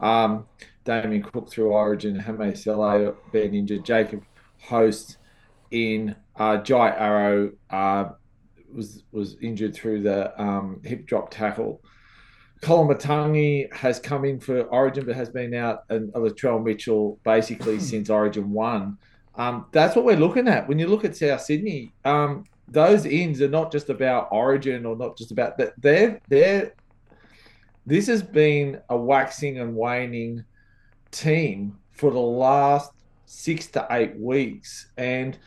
C: Um, Damien Cook through Origin, Hame Sele being injured, Jacob Host in uh, Jai Arrow uh, was was injured through the um, hip drop tackle. Koloamatangi has come in for Origin, but has been out, and Latrell Mitchell basically since Origin one. Um, that's what we're looking at when you look at South Sydney. Um, those ins are not just about Origin or not just about that. They're they're. This has been a waxing and waning team for the last six to eight weeks, and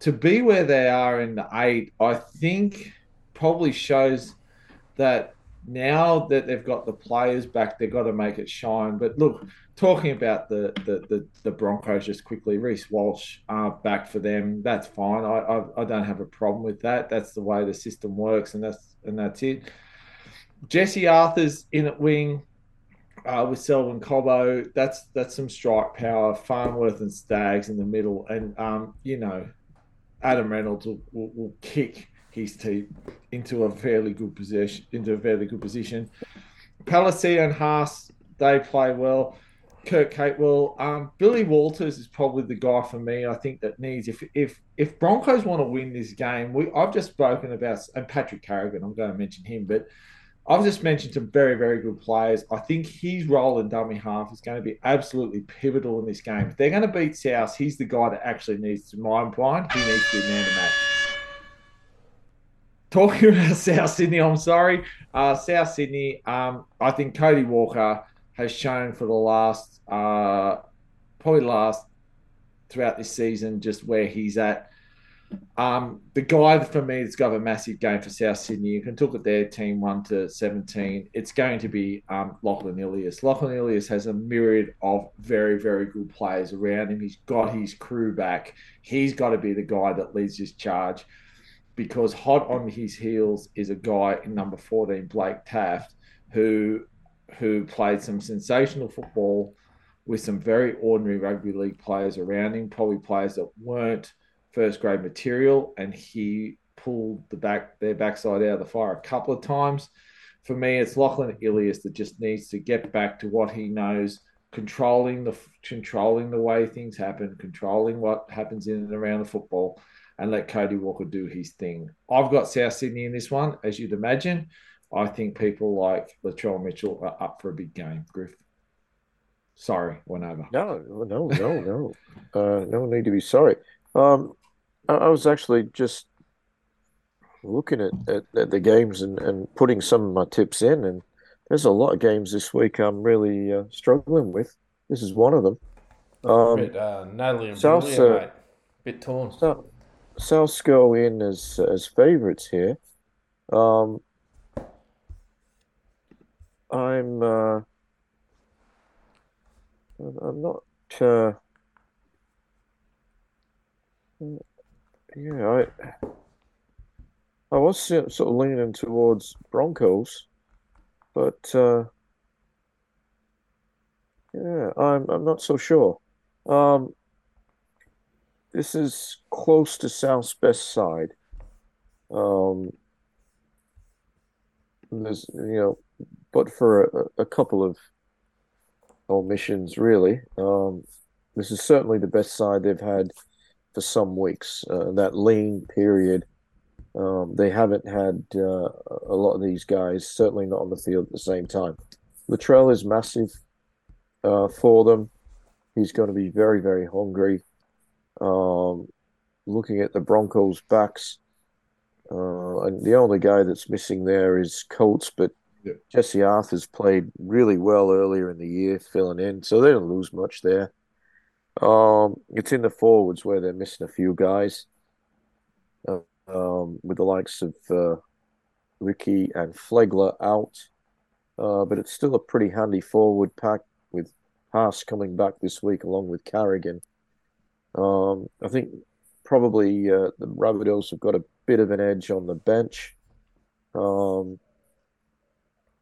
C: to be where they are in the eight, I think probably shows that now that they've got the players back, they've got to make it shine. But look, talking about the the the, the Broncos just quickly, Reece Walsh uh, back for them. That's fine. I, I I don't have a problem with that. That's the way the system works, and that's and that's it. Jesse Arthur's in at wing uh, with Selwyn Cobbo. That's that's some strike power. Farnworth and Staggs in the middle, and um, you know, Adam Reynolds will, will, will kick his team into a fairly good position. Into a fairly good position. Palasia and Haas they play well. Kurt Capewell, um, Billy Walters is probably the guy for me. I think that needs if if if Broncos want to win this game, we I've just spoken about and Patrick Carrigan. I'm going to mention him, but I've just mentioned some very, very good players. I think his role in dummy half is going to be absolutely pivotal in this game. If they're going to beat South, he's the guy that actually needs to mind blind. He needs to be man to match. Talking about South Sydney, I'm sorry. Uh, South Sydney, um, I think Cody Walker has shown for the last, uh, probably last throughout this season, just where he's at. Um, the guy for me that's got a massive game for South Sydney, you can look at their team 1 to 17. It's going to be um, Lachlan Ilias. Lachlan Ilias has a myriad of very, very good players around him. He's got his crew back. He's got to be the guy that leads this charge because hot on his heels is a guy in number 14, Blake Taaffe, who who played some sensational football with some very ordinary rugby league players around him, probably players that weren't first grade material, and he pulled the back their backside out of the fire a couple of times. For me, it's Lachlan Ilias that just needs to get back to what he knows, controlling the controlling the way things happen, controlling what happens in and around the football. and let Cody Walker do his thing. I've got South Sydney in this one, as you'd imagine. I think people like Latrell Mitchell are up for a big game, Griff. Sorry, went over.
B: No, no, no, no. uh, no need to be sorry. Um, I, I was actually just looking at, at, at, the games and, and putting some of my tips in, and there's a lot of games this week I'm really uh, struggling with. This is one of them.
A: Um, bit, uh, Natalie and South, uh, mate. Bit torn.
B: South, Souths go in as as favourites here. Um, I'm uh, I'm not. Uh, yeah, I I was sort of leaning towards Broncos, but uh, yeah, I'm I'm not so sure. Um, this is close to South's best side. Um, there's you know, but for a, a couple of omissions, really. Um, this is certainly the best side they've had for some weeks. Uh, that lean period, um, they haven't had uh, a lot of these guys, certainly not on the field at the same time. Latrell is massive uh, for them. He's going to be very, very hungry. Um, looking at the Broncos' backs, uh, and the only guy that's missing there is Colts, but yeah. Jesse Arthur's played really well earlier in the year, filling in, so they don't lose much there. Um, it's in the forwards where they're missing a few guys, uh, um, with the likes of uh, Ricky and Flegler out, uh, but it's still a pretty handy forward pack with Haas coming back this week along with Carrigan. Um, I think probably uh, the Rabbitohs have got a bit of an edge on the bench. Um,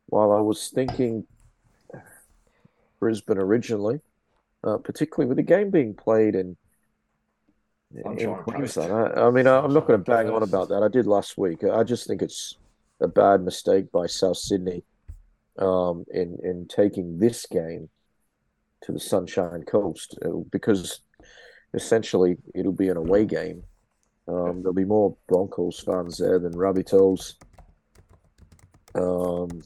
B: while I was thinking Brisbane originally, uh, particularly with the game being played in, in Queensland. I, I, mean, I, am not going to bang on about that. I did last week. I just think it's a bad mistake by South Sydney um, in in taking this game to the Sunshine Coast uh, because essentially it'll be an away game. Um, there'll be more Broncos fans there than Rabbitohs. Um,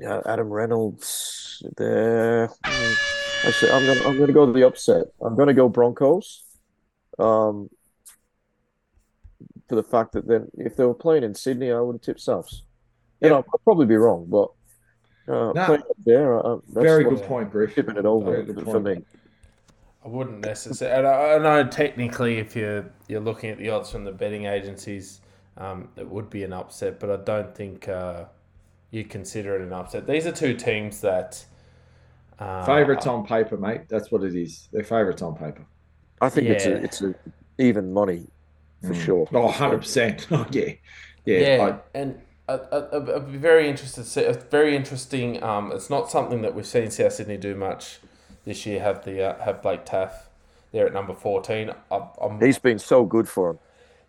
B: yeah, Adam Reynolds there. Actually, I'm gonna I'm gonna go to the upset. I'm gonna go Broncos. Um, for the fact that then if they were playing in Sydney, I would have tipped Souths. You know, I'll probably be wrong, but uh, nah, there, uh,
C: very good point, Griff.
B: Tipping it over for, for me.
A: I wouldn't necessarily. and I know technically, if you're you're looking at the odds from the betting agencies, um, it would be an upset, but I don't think. Uh, you consider it an upset. These are two teams that
C: uh, favorites on paper, mate. That's what it is. They're favorites on paper.
B: I think yeah. it's a it's a even money for mm. sure.
C: Oh, 100 percent. Oh yeah,
A: yeah. yeah. I, and I'd be very interested. To see, it's very interesting. Um, it's not something that we've seen South Sydney do much this year. Have the uh, have Blake Taaffe there at number fourteen. I,
B: He's been so good for him.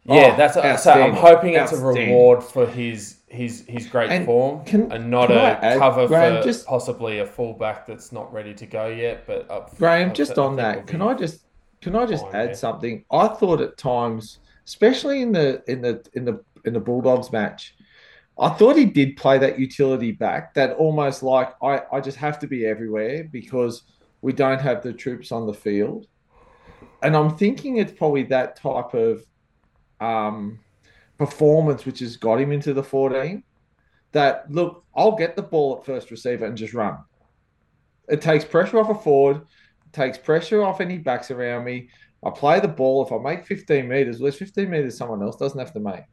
A: Yeah, oh, that's so. I'm hoping it's a reward for his his his great and form can, and not a add, cover Graham, for just, possibly a fullback that's not ready to go yet. But up,
C: Graham, up just on that, can I just can I just add something? I thought at times, especially in the in the in the in the Bulldogs match, I thought he did play that utility back. That almost like I I just have to be everywhere because we don't have the troops on the field, and I'm thinking it's probably that type of um, performance which has got him into the 14 that look i'll get the ball at first receiver and just run. It takes pressure off a forward takes pressure off any backs around me. I play the ball. If i make 15 meters well 15 meters someone else doesn't have to make.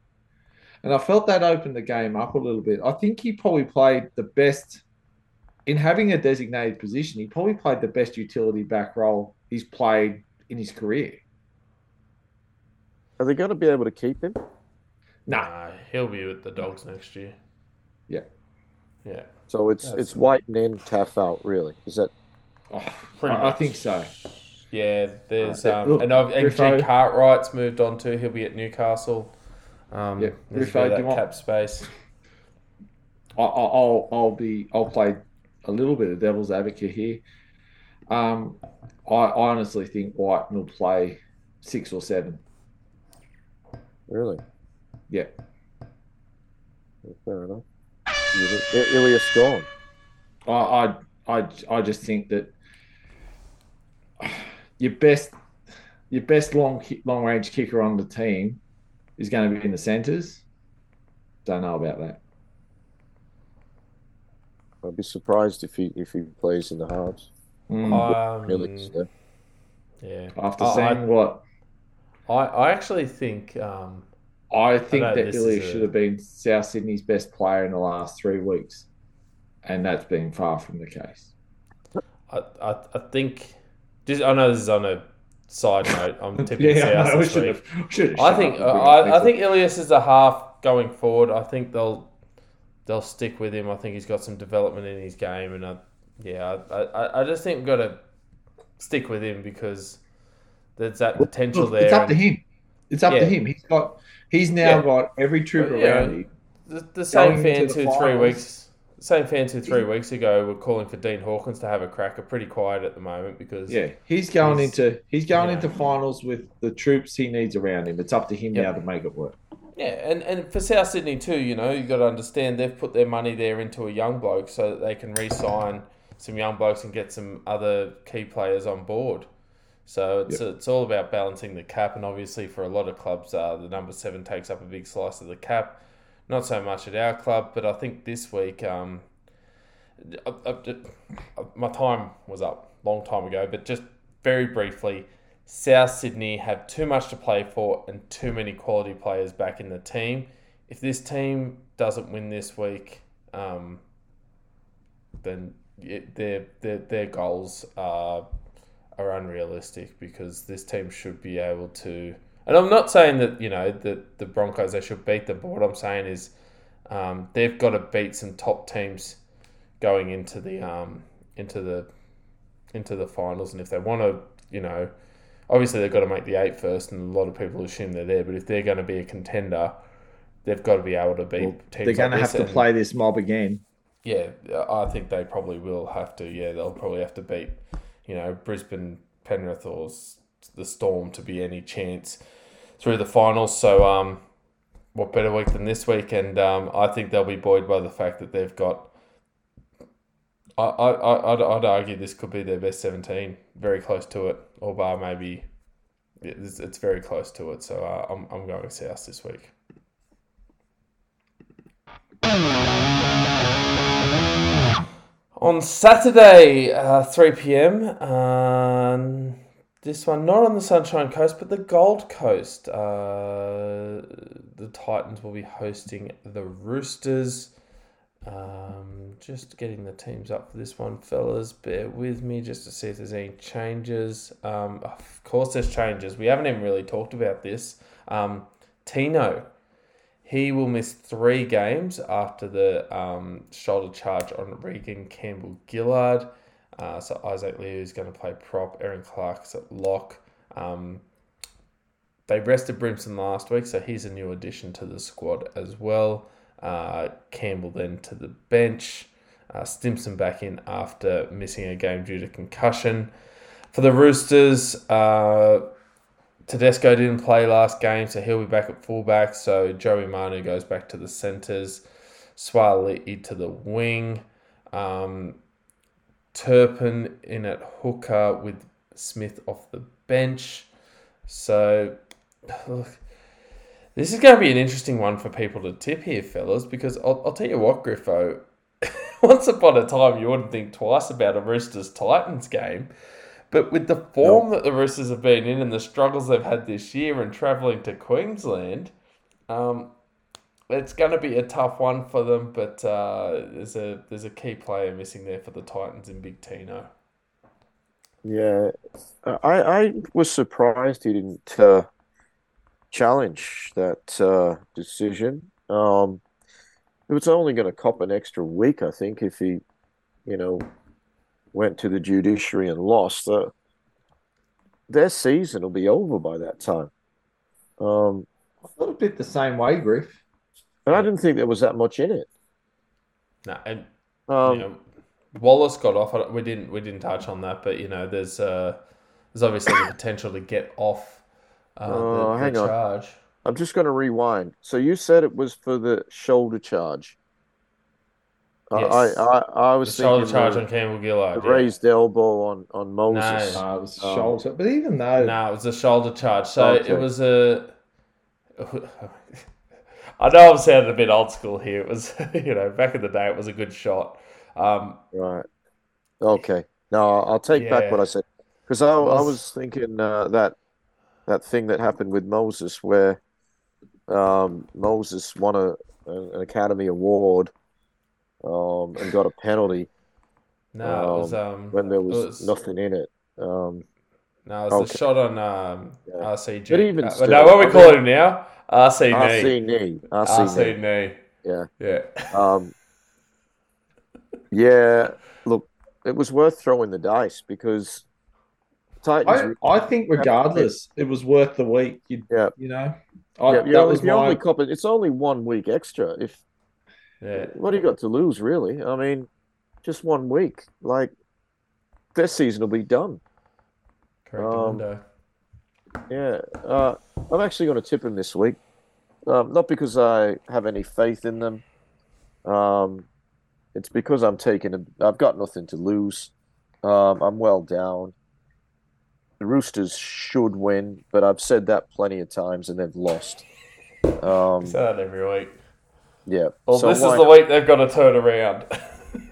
C: And i felt that opened the game up a little bit. I think he probably played the best in having a designated position. He probably played the best utility back role he's played in his career.
B: Are they going to be able to keep him
A: Nah, he'll be with the dogs next year.
C: Yeah.
A: Yeah.
B: So it's That's it's Wighton in, Taaffe out, really. Is that?
C: Oh, I, I, think so.
A: Yeah, there's uh, um, Look, and, and G Cartwright's moved on too. He'll be at Newcastle. Um, yeah, Riffo, that cap space.
C: I, I'll I'll be I'll play a little bit of devil's advocate here. Um, I honestly think White will play six or seven
B: Really?
C: Yeah.
B: Yeah, Fair enough. You think- I- Ilias gone.
C: I, I, I, I just think that your best, your best long long range kicker on the team is going to be in the centres. Don't know about that.
B: I'd be surprised if he if he plays in the halves.
C: Mm.
A: Um,
B: Ilias, yeah.
A: yeah.
C: After
A: I-
C: saying what
A: I, I actually think um,
C: I think
A: know
C: that
A: this is
C: Ilias
A: a-
C: should have been South Sydney's best player in the last three weeks, and that's been far from the case.
A: I, I, I think. Just, I know this is on a side note. I'm tipping
C: Yeah,
A: South
C: I
A: this
C: should
A: week.
C: have. should have
A: I think
C: up
A: I, I think Ilias is a half going forward. I think they'll they'll stick with him. I think he's got some development in his game, and I, yeah, I, I, I just think we've got to stick with him because there's that potential
C: Look,
A: there.
C: It's up to him. It's up
A: Yeah.
C: to him. He's got. He's now
A: Yeah.
C: got every troop
A: But, yeah,
C: around him.
A: The, the same
C: Going into
A: fans who three weeks, same fans who three weeks ago were calling for Dean Hawkins to have a crack are pretty quiet at the moment because
C: Yeah, he's going
A: He's-
C: into he's going
A: yeah.
C: into finals with the troops he needs around him. It's up to him
A: Yep.
C: now to make it work.
A: Yeah, and, and for South Sydney too, you know, you've got to understand they've put their money there into a young bloke so that they can re-sign some young blokes and get some other key players on board. So it's it's all about balancing the cap, and obviously for a lot of clubs, uh, the number seven takes up a big slice of the cap. Not so much at our club, but I think this week, um, I, I, I- my time was up long time ago, but just very briefly, South Sydney have too much to play for and too many quality players back in the team. If this team doesn't win this week, um, then it, their, their their goals are are unrealistic because this team should be able to. And I'm not saying that you know that the Broncos they should beat them, but what I'm saying is um, they've got to beat some top teams going into the um, into the into the finals, and if they want to, you know, obviously they've got to make the eight first, and a lot of people assume they're there. But if they're going to be a contender, they've got to be able to beat
C: Well,
A: teams.
C: They're going to have to
A: and-
C: play this mob again.
A: yeah, I think they probably will have to. Yeah, they'll probably have to beat, you know, Brisbane, Penrith, or the Storm to be any chance through the finals. So, um, what better week than this week? And um, I think they'll be buoyed by the fact that they've got. I, I, I'd, I'd argue this could be their best 17, very close to it, or bar maybe. It's, it's very close to it, so uh, I'm, I'm going South this week. On Saturday, uh, 3 p.m., um, this one not on the Sunshine Coast, but the Gold Coast. Uh, the Titans will be hosting the Roosters. Um, just getting the teams up for this one, fellas. Bear with me just to see if there's any changes. Um, of course, there's changes. We haven't even really talked about this. Um, Tino, he will miss three games after the um, shoulder charge on Reagan Campbell-Gillard. Uh, so Isaac Liu is going to play prop. Erin Clark's at lock. Um, they rested Brimson last week, so he's a new addition to the squad as well. Uh, Campbell then to the bench. Uh, Stimson back in after missing a game due to concussion. For the Roosters, uh, Tedesco didn't play last game, so he'll be back at fullback. So Joey Manu goes back to the centres. Swali to the wing. Um, Turpin in at hooker with Smith off the bench. So, look, this is going to be an interesting one for people to tip here, fellas, because I'll, I'll tell you what, Griffo. Once upon a time, you wouldn't think twice about a Roosters Titans game. But with the form that the Roosters have been in and the struggles they've had this year and travelling to Queensland, um, it's going to be a tough one for them. But uh, there's a there's a key player missing there for the Titans in Big Tino.
B: Yeah, I I was surprised he didn't uh, challenge that uh, decision. Um, it was only going to cop an extra week, I think, if he, you know, went to the judiciary and lost. Uh, their season will be over by that time. Um,
C: I thought a bit the same way, Griff.
B: and I didn't think there was that much in it.
A: No, and
B: Um,
A: you know, Wallace got off. We didn't we didn't touch on that, but you know, there's uh, there's obviously the potential to get off uh,
B: Oh,
A: the,
B: hang
A: the
B: on.
A: charge.
B: I'm just going to rewind. So you said it was for the shoulder charge.
A: Yes.
B: I, I I
A: The
B: was
A: shoulder
B: thinking
A: charge
B: the,
A: on Campbell
B: the
A: Gillard. yeah.
B: raised elbow on on Moses.
A: No.
C: Uh, it was
B: Um,
C: shoulder, but even though
A: No, it was a shoulder charge. So
B: Okay.
A: it was a. I know I'm sounding a bit old school here. It was, you know, back in the day, it was a good shot. Um,
B: Right. Okay. No, I'll take back what I said because I, I
A: Was-
B: was thinking uh, that that thing that happened with Moses, where um, Moses won a an Academy Award um, and got a penalty
A: no, it was um,
B: when there was,
A: was-
B: nothing in it. Um,
A: no, it was
B: Okay.
A: the shot on um,
B: Yeah.
A: RCG.
B: But even
A: Uh,
B: still,
A: no, what we
B: I
A: call
B: mean-
A: him now? RC
B: RC
A: knee.
B: knee, RC
A: RC
B: knee.
A: knee.
B: Yeah.
A: Yeah.
B: Um, yeah. Look, it was worth throwing the dice because Titans.
C: I, I think regardless, it was worth the week. You,
B: Yeah.
C: you know, I,
B: yeah,
C: that
B: yeah,
C: was
B: if you only
C: my.
B: cop it's only one week extra. If
A: Yeah.
B: what do you got to lose, really? I mean, just one week. Like this season will be done.
A: Correct
B: Um. Yeah, uh, I'm actually going to tip him this week. Um, not because I have any faith in them. Um, it's because I'm taking. A, I've got nothing to lose. Um, I'm well down. The Roosters should win, but I've said that plenty of times and they've lost. Um,
A: Say that every week.
B: Yeah.
A: Well,
B: So
A: this is the week they've got to turn around.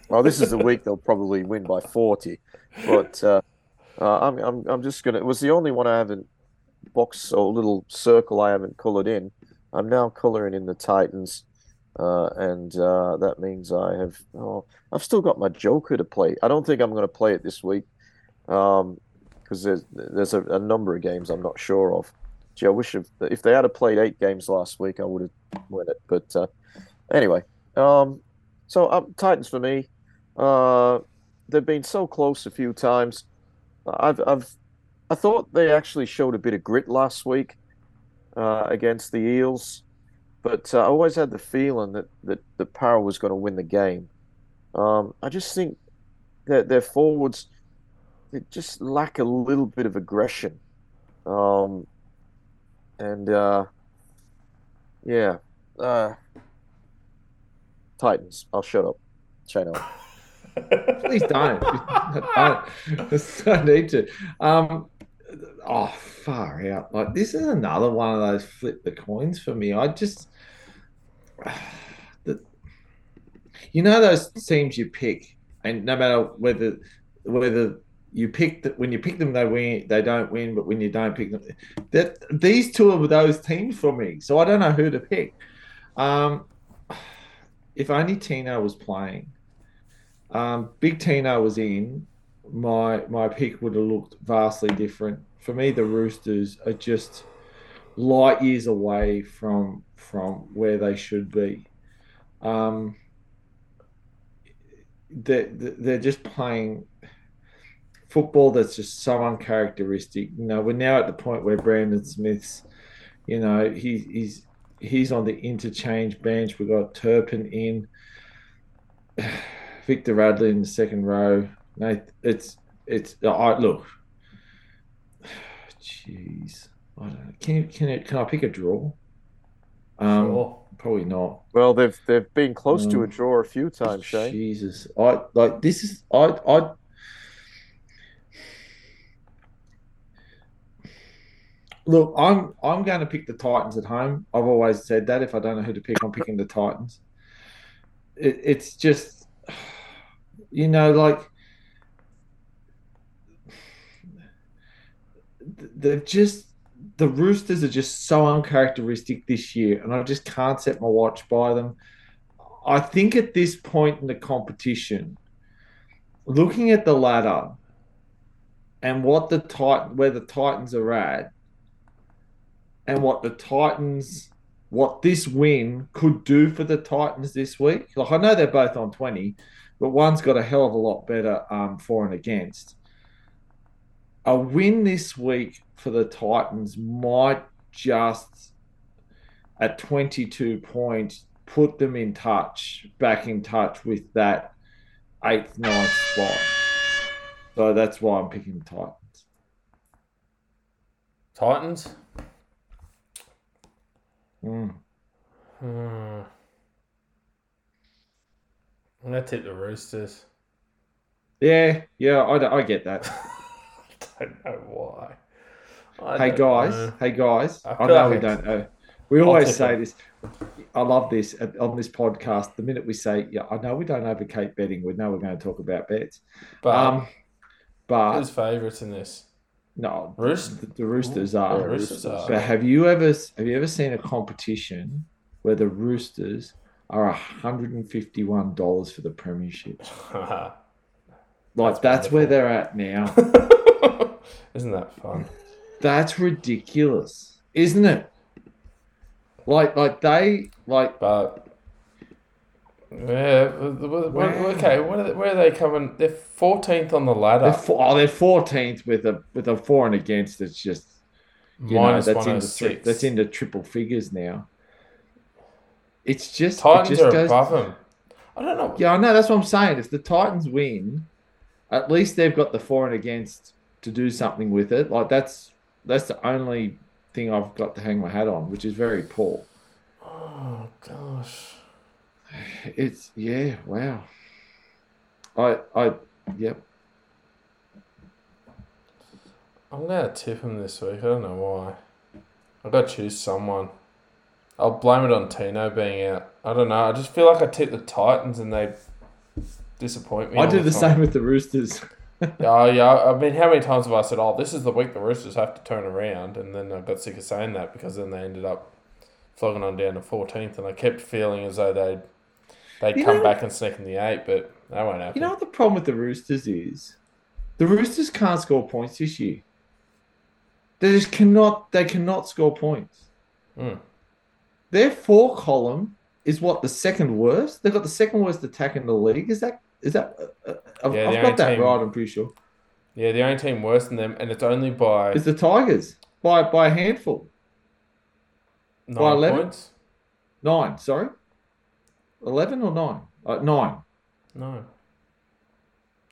B: Well, this is the week they'll probably win by 40. But uh, uh, I'm, I'm, I'm just going to. It was the only one I haven't box or little circle I haven't colored in. I'm now coloring in the Titans. Uh, and uh, that means I have. Oh, I've still got my Joker to play. I don't think I'm going to play it this week because there's there's a, a number of games I'm not sure of. Gee, I wish if, if they had played eight games last week, I would have won it. But uh, anyway, um, so um, Titans for me. Uh, they've been so close a few times. I've, I've, I thought they actually showed a bit of grit last week uh, against the Eels, but uh, I always had the feeling that that the Parra was going to win the game. Um, I just think that their forwards they just lack a little bit of aggression, um, and uh, yeah, uh, Titans. I'll shut up. Up.
C: Please don't. don't. No need to. Um, oh, far out. Like this is another one of those flip the coins for me. I just, the, you know, those teams you pick, and no matter whether whether you pick that when you pick them, they win, they don't win, but when you don't pick them, that these two are those teams for me. So I don't know who to pick. Um, if only Tino was playing um, Big Tino was in, my my pick would have looked vastly different. For me, the Roosters are just light years away from from where they should be. Um, they're, they're just playing football that's just so uncharacteristic. You know, we're now at the point where Brandon Smith's, you know, he, he's he's on the interchange bench. We've got Turpin in. Victor Radley in the second row. Mate, it's it's I look. Jeez, I don't know. Can you can it can I pick a draw? Um,
A: Sure.
C: probably not.
B: Well, they've they've been close to a
C: Mm.
B: draw a few times, Shane.
C: Jesus, I like this is I I. Look, I'm I'm going to pick the Titans at home. I've always said that. If I don't know who to pick, I'm picking the Titans. It, it's just, you know, like they've just the Roosters are just so uncharacteristic this year, and I just can't set my watch by them. I think at this point in the competition, looking at the ladder and what the Titan where the Titans are at, and what the Titans what this win could do for the Titans this week. Like I know they're both on 20, but one's got a hell of a lot better um, for and against. A win this week for the Titans might just at 22 points put them in touch, back in touch with that eighth, ninth spot. So that's why I'm picking the Titans.
A: Titans.
C: Mm.
A: Hmm. I'm gonna tip the Roosters.
C: Yeah, yeah, I, I get that.
A: I don't know why. I
C: hey guys,
A: know.
C: hey guys,
A: I
C: I, know
A: like
C: we don't know. We always say
A: them.
C: this. I love this on this podcast. The minute we say, "Yeah, I know we don't advocate betting," we know we're going to talk about bets.
A: But
C: Um, but
A: who's favourites in this?
C: No,
A: Roost?
C: the, the Roosters
B: oh,
C: are.
A: Roosters
B: Roosters.
A: are.
C: But have you ever have you ever seen a competition where the Roosters are hundred and fifty one dollars for the premiership? Like
A: That's
C: that's, where they're at now.
A: Isn't that fun?
C: That's ridiculous, isn't it? Like like they like
A: But yeah, w- w-
C: Wow.
A: okay. What are they, where are they coming? They're fourteenth on the ladder,
C: they're four, oh they're fourteenth with a with a for and against. It's just you know,
A: minus
C: that's into tri- that's into triple figures now. It's just it
A: Titans
C: just
A: are
C: goes-
A: above them. I don't know.
C: Yeah, I know. That's what I'm saying. If the Titans win, at least they've got the for and against to do something with it. Like that's that's the only thing I've got to hang my hat on, which is very poor.
A: Oh gosh.
C: It's yeah, wow. I I yep.
A: I'm gonna tip him this week. I don't know why. I've got to choose someone. I'll blame it on Tino being out. I don't know. I just feel like I tip the Titans and they disappoint me.
C: I do the
A: time.
C: same with the Roosters.
A: Oh yeah, I mean, how many times have I said, "Oh, this is the week the Roosters have to turn around," and then I got sick of saying that because then they ended up flogging on down to fourteenth, and I kept feeling as though they'd they'd
C: You
A: come
C: know-
A: back and sneak in the eight, but that won't happen.
C: You know what the problem with the Roosters is? The Roosters can't score points this year. They just cannot. They cannot score points.
A: Mm.
C: Their four column is what the second worst. They've got the second worst attack in the league. Is that? Is that? Uh, uh, I've,
A: Yeah,
C: I've got that
A: team-
C: right. I'm pretty sure.
A: yeah, the only team worse than them, and it's only by
C: It's the Tigers by by a handful.
A: nine
C: 11?
A: points.
C: Nine. Sorry. Eleven or nine? Uh, nine.
A: No.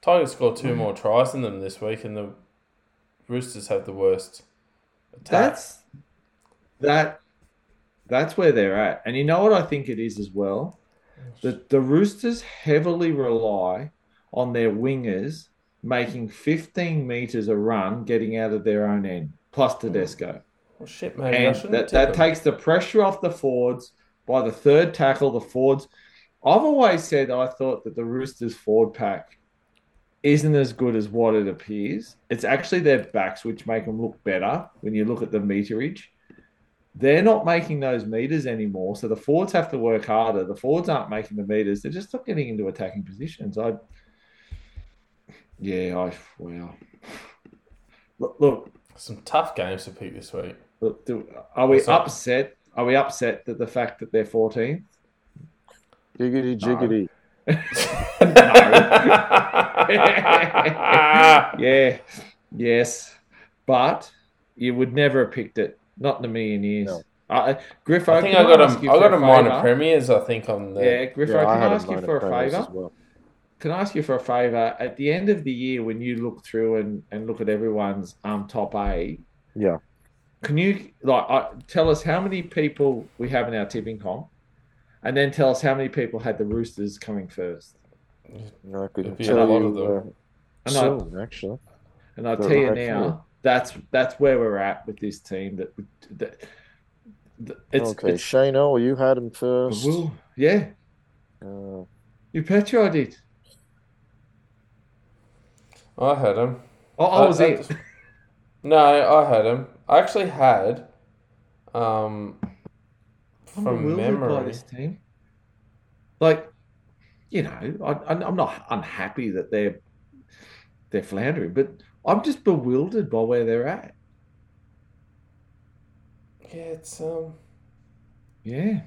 A: Tigers scored
C: Mm.
A: two more tries than them this week, and the Roosters have the worst attack.
C: That's that. That's where they're at, and you know what I think it is as well. The the Roosters heavily rely on their wingers making 15 meters a run, getting out of their own end, plus Tedesco,
A: well, shit, maybe I
C: and that, that
A: them.
C: takes the pressure off the forwards. By the third tackle, the forwards. I've always said I thought that the Roosters forward pack isn't as good as what it appears. It's actually their backs which make them look better when you look at the meterage. They're not making those meters anymore, so the forwards have to work harder. The forwards aren't making the meters; they're just not getting into attacking positions. I, yeah, I wow. Look, look,
A: Some tough games to pick this week.
C: look do, are we upset? Are we upset that the fact that they're 14?
B: Giggity jiggity.
C: yeah, yes, but you would never have picked it. Not in a million years.
B: No.
C: Uh, Griffo,
A: I think I got
C: ask
A: a,
C: you
A: I
C: for
A: got a minor premiers. I think on the
C: Yeah, Griffo,
B: Yeah, I
C: can
B: had
C: I
B: a
C: ask you for a favour?
B: well.
C: Can I ask you for a favour? At the end of the year, when you look through and, and look at everyone's um top A,
B: Yeah.
C: Can you like uh, tell us how many people we have in our tipping comp, and then tell us how many people had the Roosters coming first?
B: I could
A: It'd a lot
B: you
A: of them.
B: uh,
C: And I-
B: actually.
C: And I'll tell you
B: right
C: now, that's that's where we're at with this team. That, that, that it's,
B: okay,
C: it's
B: Shane O, you had him first.
C: Well, yeah,
B: Uh,
C: you bet you I did.
A: I had him.
C: Oh, I was it.
A: No, I had him. I actually had, um,
C: I'm
A: from
C: bewildered by
A: memory.
C: this team. Like, you know, I, I'm not unhappy that they're they're floundering, but I'm just bewildered by where they're at.
A: Yeah, it's um.
C: Yeah,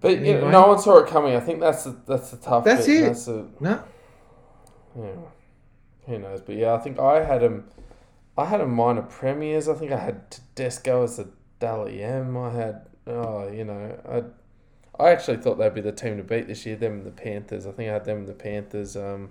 A: But you know, no one saw it coming. I think that's the that's the tough.
C: That's
A: bit.
C: it.
A: That's the,
C: no,
A: yeah. Who knows? But yeah, I think I had him. I had a minor premiers. I think I had Tedesco as a Dally M. I had oh, you know, I I actually thought they'd be the team to beat this year. Them and the Panthers. I think I had them and the Panthers. Um,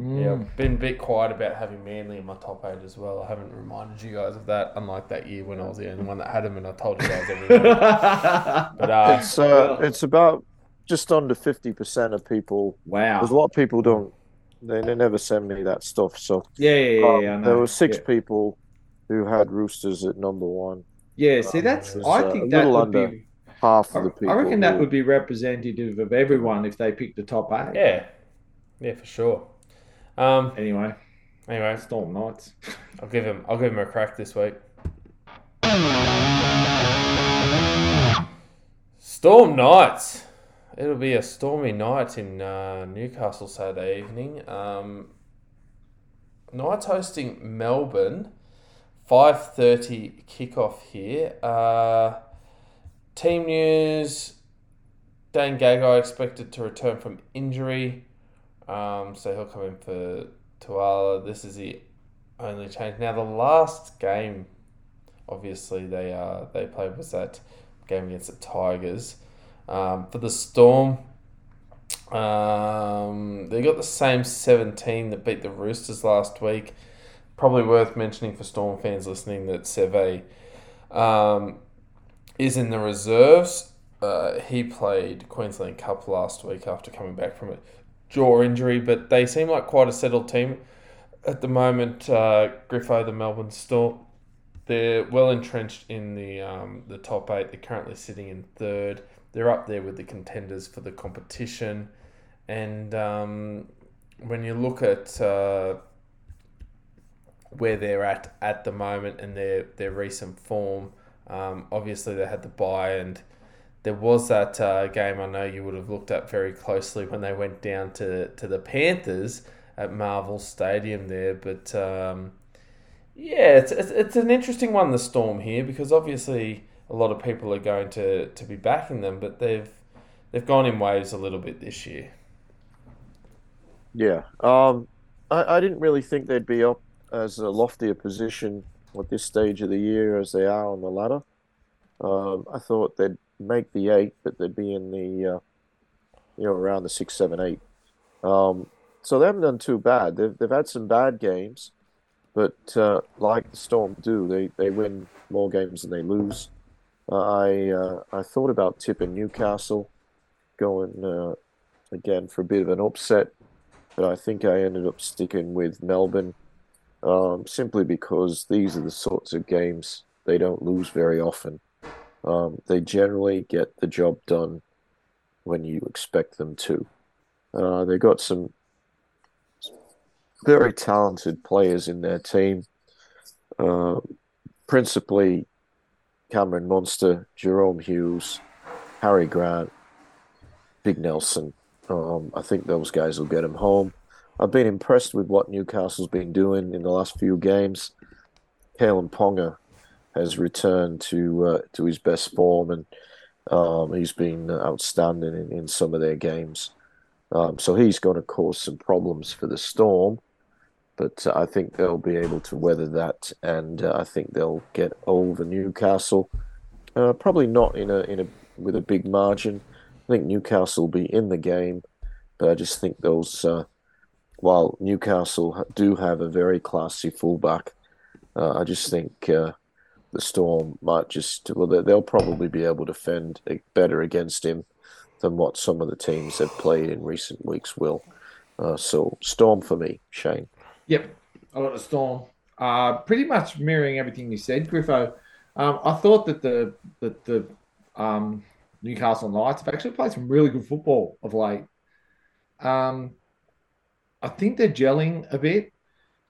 A: Mm. Yeah, I've been a bit quiet about having Manly in my top eight as well. I haven't reminded you guys of that, unlike that year when I was the only one that had them, and I told you guys everything.
B: but uh, it's uh, it's about just under fifty percent of people.
C: Wow,
B: there's a lot of people don't. They, they never send me that stuff. So
C: yeah, yeah, yeah. Um, yeah
B: there were six yeah. people who had Roosters at number one.
C: Yeah, see, that's was, I uh, think that would be
B: half of the people.
C: I reckon that would be representative of everyone if they picked the top eight.
A: Yeah, yeah, for sure. Um,
C: anyway,
A: anyway,
C: Storm Knights.
A: I'll give him. I'll give him a crack this week. Storm Knights. It'll be a stormy night in uh, Newcastle Saturday evening. Um, Knights hosting Melbourne. 5.30 kickoff here. Uh, team news. Dane Gagai expected to return from injury. Um, so he'll come in for Tuala. This is the only change. Now the last game, obviously they uh, they played was that game against the Tigers. Um, for the Storm, um, they got the same seventeen that beat the Roosters last week. Probably worth mentioning for Storm fans listening that Seve um, is in the reserves. Uh, he played Queensland Cup last week after coming back from a jaw injury, but they seem like quite a settled team at the moment. Uh, Griffo, the Melbourne Storm, they're well entrenched in the um, the top eight. They're currently sitting in third. They're up there with the contenders for the competition, and um, when you look at uh, where they're at at the moment and their their recent form, um, obviously they had the bye and there was that uh, game I know you would have looked at very closely when they went down to, to the Panthers at Marvel Stadium there. But um, yeah, it's, it's, it's an interesting one, the Storm here, because obviously a lot of people are going to, to be backing them, but they've they've gone in waves a little bit this year.
B: Yeah, um, I, I didn't really think they'd be up as a loftier position at this stage of the year as they are on the ladder. Um, I thought they'd make the eight, but they'd be in the uh, you know around the six, seven, eight. Um, so they haven't done too bad. They've they've had some bad games, but uh, like the Storm do, they they win more games than they lose. I uh, I thought about tipping Newcastle, going uh, again for a bit of an upset, but I think I ended up sticking with Melbourne, um, simply because these are the sorts of games they don't lose very often. Um, they generally get the job done when you expect them to. Uh, they got some very talented players in their team, uh, principally Cameron Munster, Jahrome Hughes, Harry Grant, Big Nelson. Um, I think those guys will get him home. I've been impressed with what Newcastle's been doing in the last few games. Kalyn Ponga has returned to uh, to his best form, and um, he's been outstanding in, in some of their games. Um, so he's going to cause some problems for the Storm, but I think they'll be able to weather that, and uh, I think they'll get over Newcastle. Uh, probably not in a in a with a big margin. I think Newcastle will be in the game, but I just think those. Uh, while Newcastle do have a very classy fullback, uh, I just think uh, the Storm might just well they'll probably be able to defend better against him than what some of the teams have played in recent weeks will. Uh, so Storm for me, Shane.
C: Yep, I got the Storm. Uh, pretty much mirroring everything you said, Griffo. Um, I thought that the that the um, Newcastle Knights have actually played some really good football of late. Um, I think they're gelling a bit.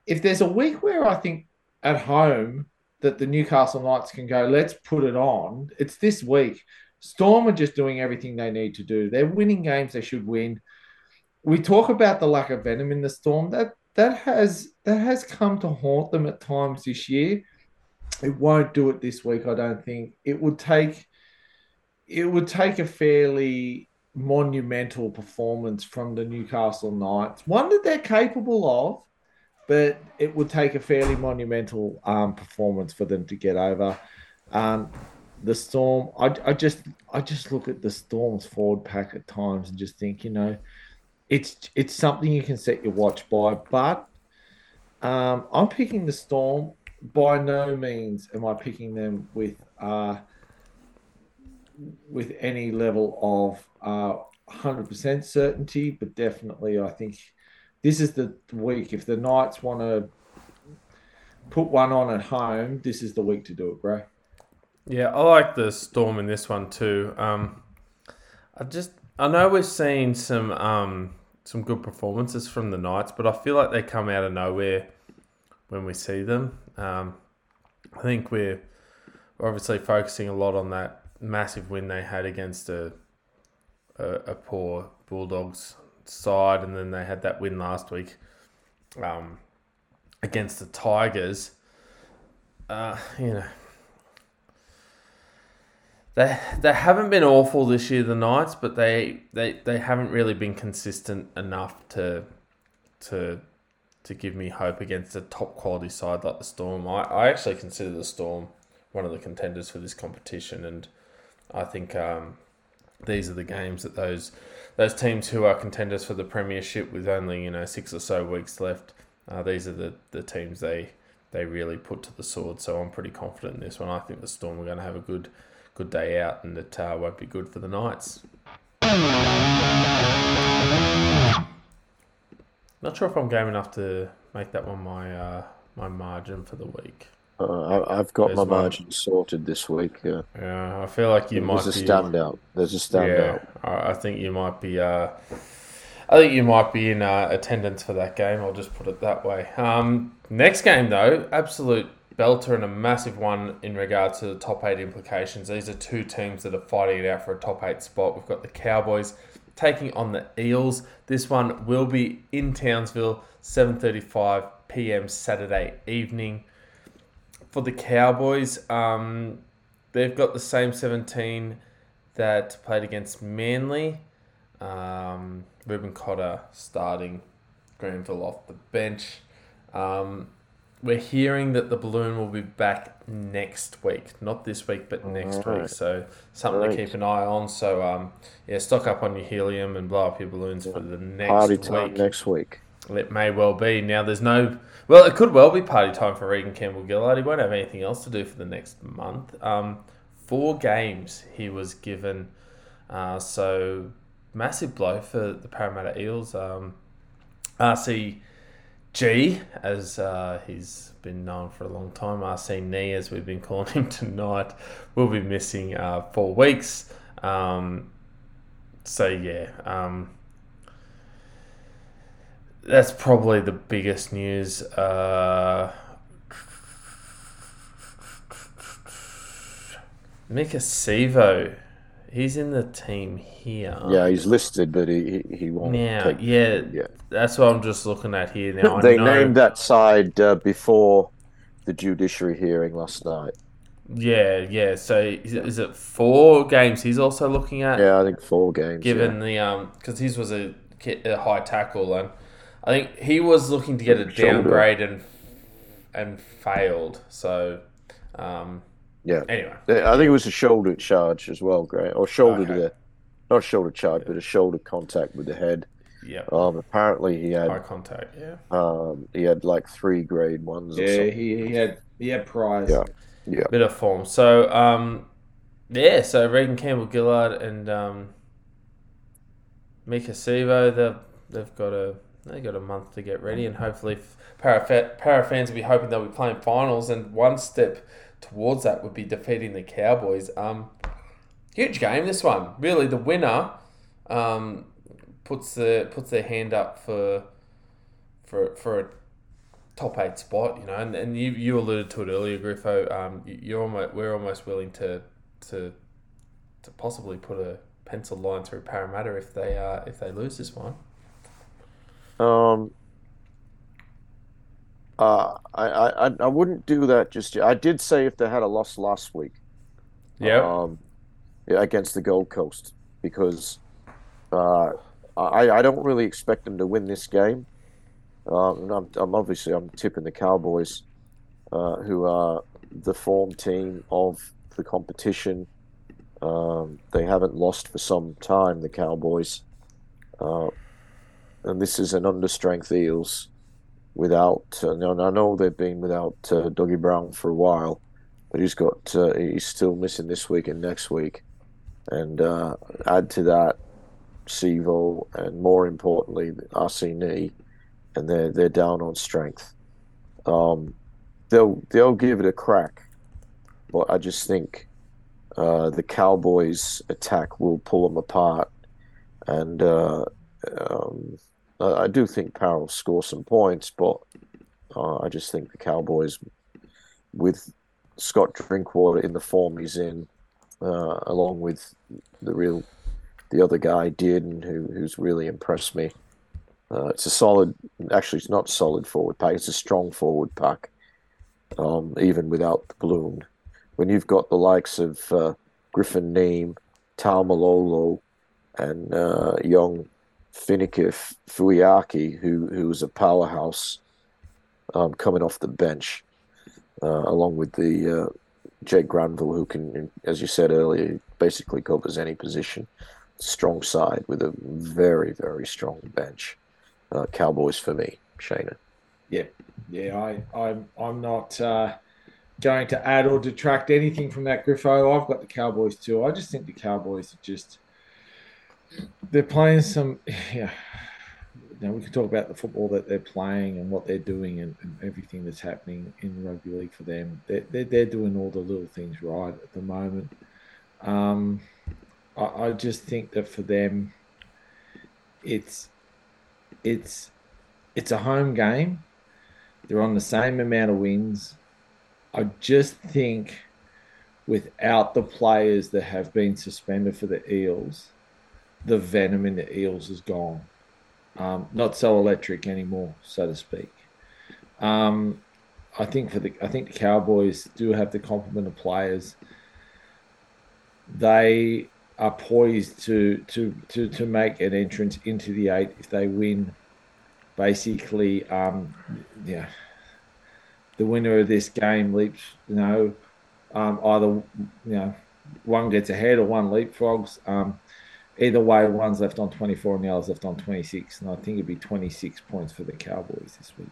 C: If there's a week where I think at home that the Newcastle Knights can go, let's put it on. It's this week. Storm are just doing everything they need to do. They're winning games they should win. We talk about the lack of venom in the Storm. That that has that has come to haunt them at times this year. It won't do it this week, I don't think. It would take it would take a fairly monumental performance from the Newcastle Knights, one that they're capable of, but it would take a fairly monumental um, performance for them to get over. Um, the Storm, I, I just I just look at the Storm's forward pack at times and just think, you know, it's it's something you can set your watch by. But um, I'm picking the Storm. By no means am I picking them with uh, with any level of uh, 100% certainty, but definitely I think this is the week. If the Knights want to put one on at home, this is the week to do it, bro.
A: Yeah, I like the Storm in this one too. Um, I just I know we've seen some um, some good performances from the Knights, but I feel like they come out of nowhere when we see them. Um, I think we're obviously focusing a lot on that massive win they had against a a, a poor Bulldogs side, and then they had that win last week um, against the Tigers. Uh, you know, they they haven't been awful this year, the Knights, but they, they, they haven't really been consistent enough to to to give me hope against a top quality side like the Storm. I, I actually consider the Storm one of the contenders for this competition, and I think um, these are the games that those those teams who are contenders for the premiership with only you know six or so weeks left. Uh, these are the, the teams they they really put to the sword. So I'm pretty confident in this one. I think the Storm are going to have a good good day out, and it uh, won't be good for the Knights. Not sure if I'm game enough to make that one my uh, my margin for the week.
B: Uh, I, have got
A: There's
B: my
A: one.
B: margin sorted this week. Yeah.
A: Yeah, I feel like you might
B: There's a
A: be.
B: standout. There's a standout.
A: Yeah, I I think you might be. Uh, I think you might be in uh, attendance for that game. I'll just put it that way. Um, next game though, absolute belter and a massive one in regards to the top eight implications. These are two teams that are fighting it out for a top eight spot. We've got the Cowboys taking on the Eels. This one will be in Townsville, 7:35 p.m. Saturday evening. For the Cowboys, um, they've got the same 17 that played against Manly. Um, Reuben Cotter starting, Granville off the bench. Um, we're hearing that the balloon will be back next week, not this week, but next
B: Alright.
A: week. So something to keep an eye on. So um, yeah, stock up on your helium and blow up your balloons for the next
B: Party
A: week.
B: time next week.
A: It may well be. Now, there's no. Well, it could well be party time for Reagan Campbell-Gillard. He won't have anything else to do for the next month. Um, four games he was given. Uh, so, massive blow for the Parramatta Eels. Um, RCG, as uh, he's been known for a long time, RC Knee, as we've been calling him tonight, will be missing uh, four weeks. Um, so, yeah. Um, that's probably the biggest news. Uh, Maika Sivo, he's in the team here.
B: Yeah, he's listed, but he he, he won't.
A: Now,
B: take,
A: yeah,
B: yeah.
A: that's what I'm just looking at here now.
B: They named that side uh, before the judiciary hearing last night.
A: Yeah, yeah. So is, is it four games he's also looking at?
B: Yeah, I think four games.
A: given the um because his was a, a high tackle and I think he was looking to get a
B: Shoulder.
A: downgrade and and failed. So um
B: yeah.
A: anyway.
B: I think it was a shoulder charge as well, Grant, or shoulder to the, not shoulder charge, but a shoulder contact with the head.
A: yeah,
B: Um, apparently he
A: high
B: had
A: contact. Yeah,
B: um he had like three grade ones. Or
C: Yeah,
B: something.
C: he, he had he had prize.
B: Yeah. Yeah.
A: bit of form. So um yeah, so Reagan Campbell-Gillard and um Maika Sivo, they've they've got a they got a month to get ready, and hopefully, f- Parra, Parra fans will be hoping they'll be playing finals. And one step towards that would be defeating the Cowboys. Um, huge game this one. Really, the winner um, puts the puts their hand up for for for a top eight spot. You know, and, and you you alluded to it earlier, Griffo. Um, you- you're almost we're almost willing to to to possibly put a pencil line through Parramatta if they uh, if they lose this one.
B: Um, uh, I, I, I- wouldn't do that just yet. I did say if they had a loss last week,
A: Yeah.
B: um, against the Gold Coast, because uh, I, I don't really expect them to win this game. Uh, and I'm, I'm obviously I'm tipping the Cowboys, uh, who are the form team of the competition. Um, they haven't lost for some time, the Cowboys. Uh, and this is an understrength Eels without. Uh, I know they've been without uh, Dougie Brown for a while, but he's got uh, he's still missing this week and next week, and uh, add to that Sivo and more importantly RC and they're they're down on strength. Um, they'll they'll give it a crack, but I just think uh, the Cowboys' attack will pull them apart, and uh, um, I, do think Parra will score some points, but uh, I just think the Cowboys, with Scott Drinkwater in the form he's in, uh, along with the real the other guy and who, who's really impressed me. Uh, it's a solid, actually, it's not solid forward pack. It's a strong forward pack, um, even without the balloon. When you've got the likes of uh, Griffin Neame, Taumalolo, and uh, young Finike Fuiaki, who who was a powerhouse um, coming off the bench, uh, along with the uh, Jake Granville, who can, as you said earlier, basically covers any position. Strong side with a very very strong bench. Uh, Cowboys for me, Shana.
C: Yeah, yeah. I I'm I'm not. Uh, going to add or detract anything from that, Griffo. I've got the Cowboys too. I just think the Cowboys are just they're playing some. Yeah, now we can talk about the football that they're playing and what they're doing and, and everything that's happening in rugby league for them. They're, they're, they're doing all the little things right at the moment. Um, I, I just think that for them, it's it's it's a home game. They're on the same amount of wins. I just think without the players that have been suspended for the Eels, the venom in the Eels is gone. Um, not so electric anymore, so to speak. Um, I think for the I think the Cowboys do have the complement of players. They are poised to to to to make an entrance into the eight if they win. Basically, um, yeah, the winner of this game leaps. You know, um, either you know one gets ahead or one leapfrogs. Um, either way, one's left on 24 and the other's left on 26. And I think it'd be 26 points for the Cowboys this week.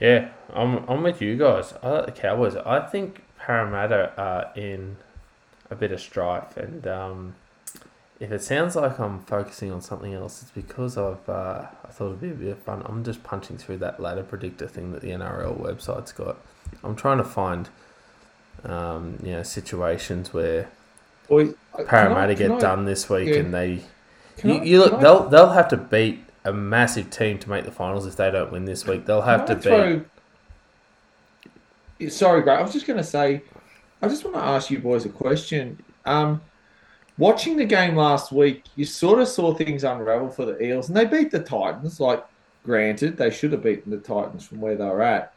A: Yeah, I'm, I'm with you guys. I like the Cowboys. I think Parramatta are in a bit of strife. And um, if it sounds like I'm focusing on something else, it's because I've uh, I thought it'd be a bit of fun. I'm just punching through that ladder predictor thing that the NRL website's got. I'm trying to find um, you know situations where Boy, Parramatta I, get I, done this week, yeah. and they you, I, you look they'll they'll have to beat a massive team to make the finals if they don't win this week. They'll have to throw,
C: beat. Sorry, Greg. I was just going to say, I just want to ask you boys a question. Um, watching the game last week, you sort of saw things unravel for the Eels, and they beat the Titans. Like, granted, they should have beaten the Titans from where they were at.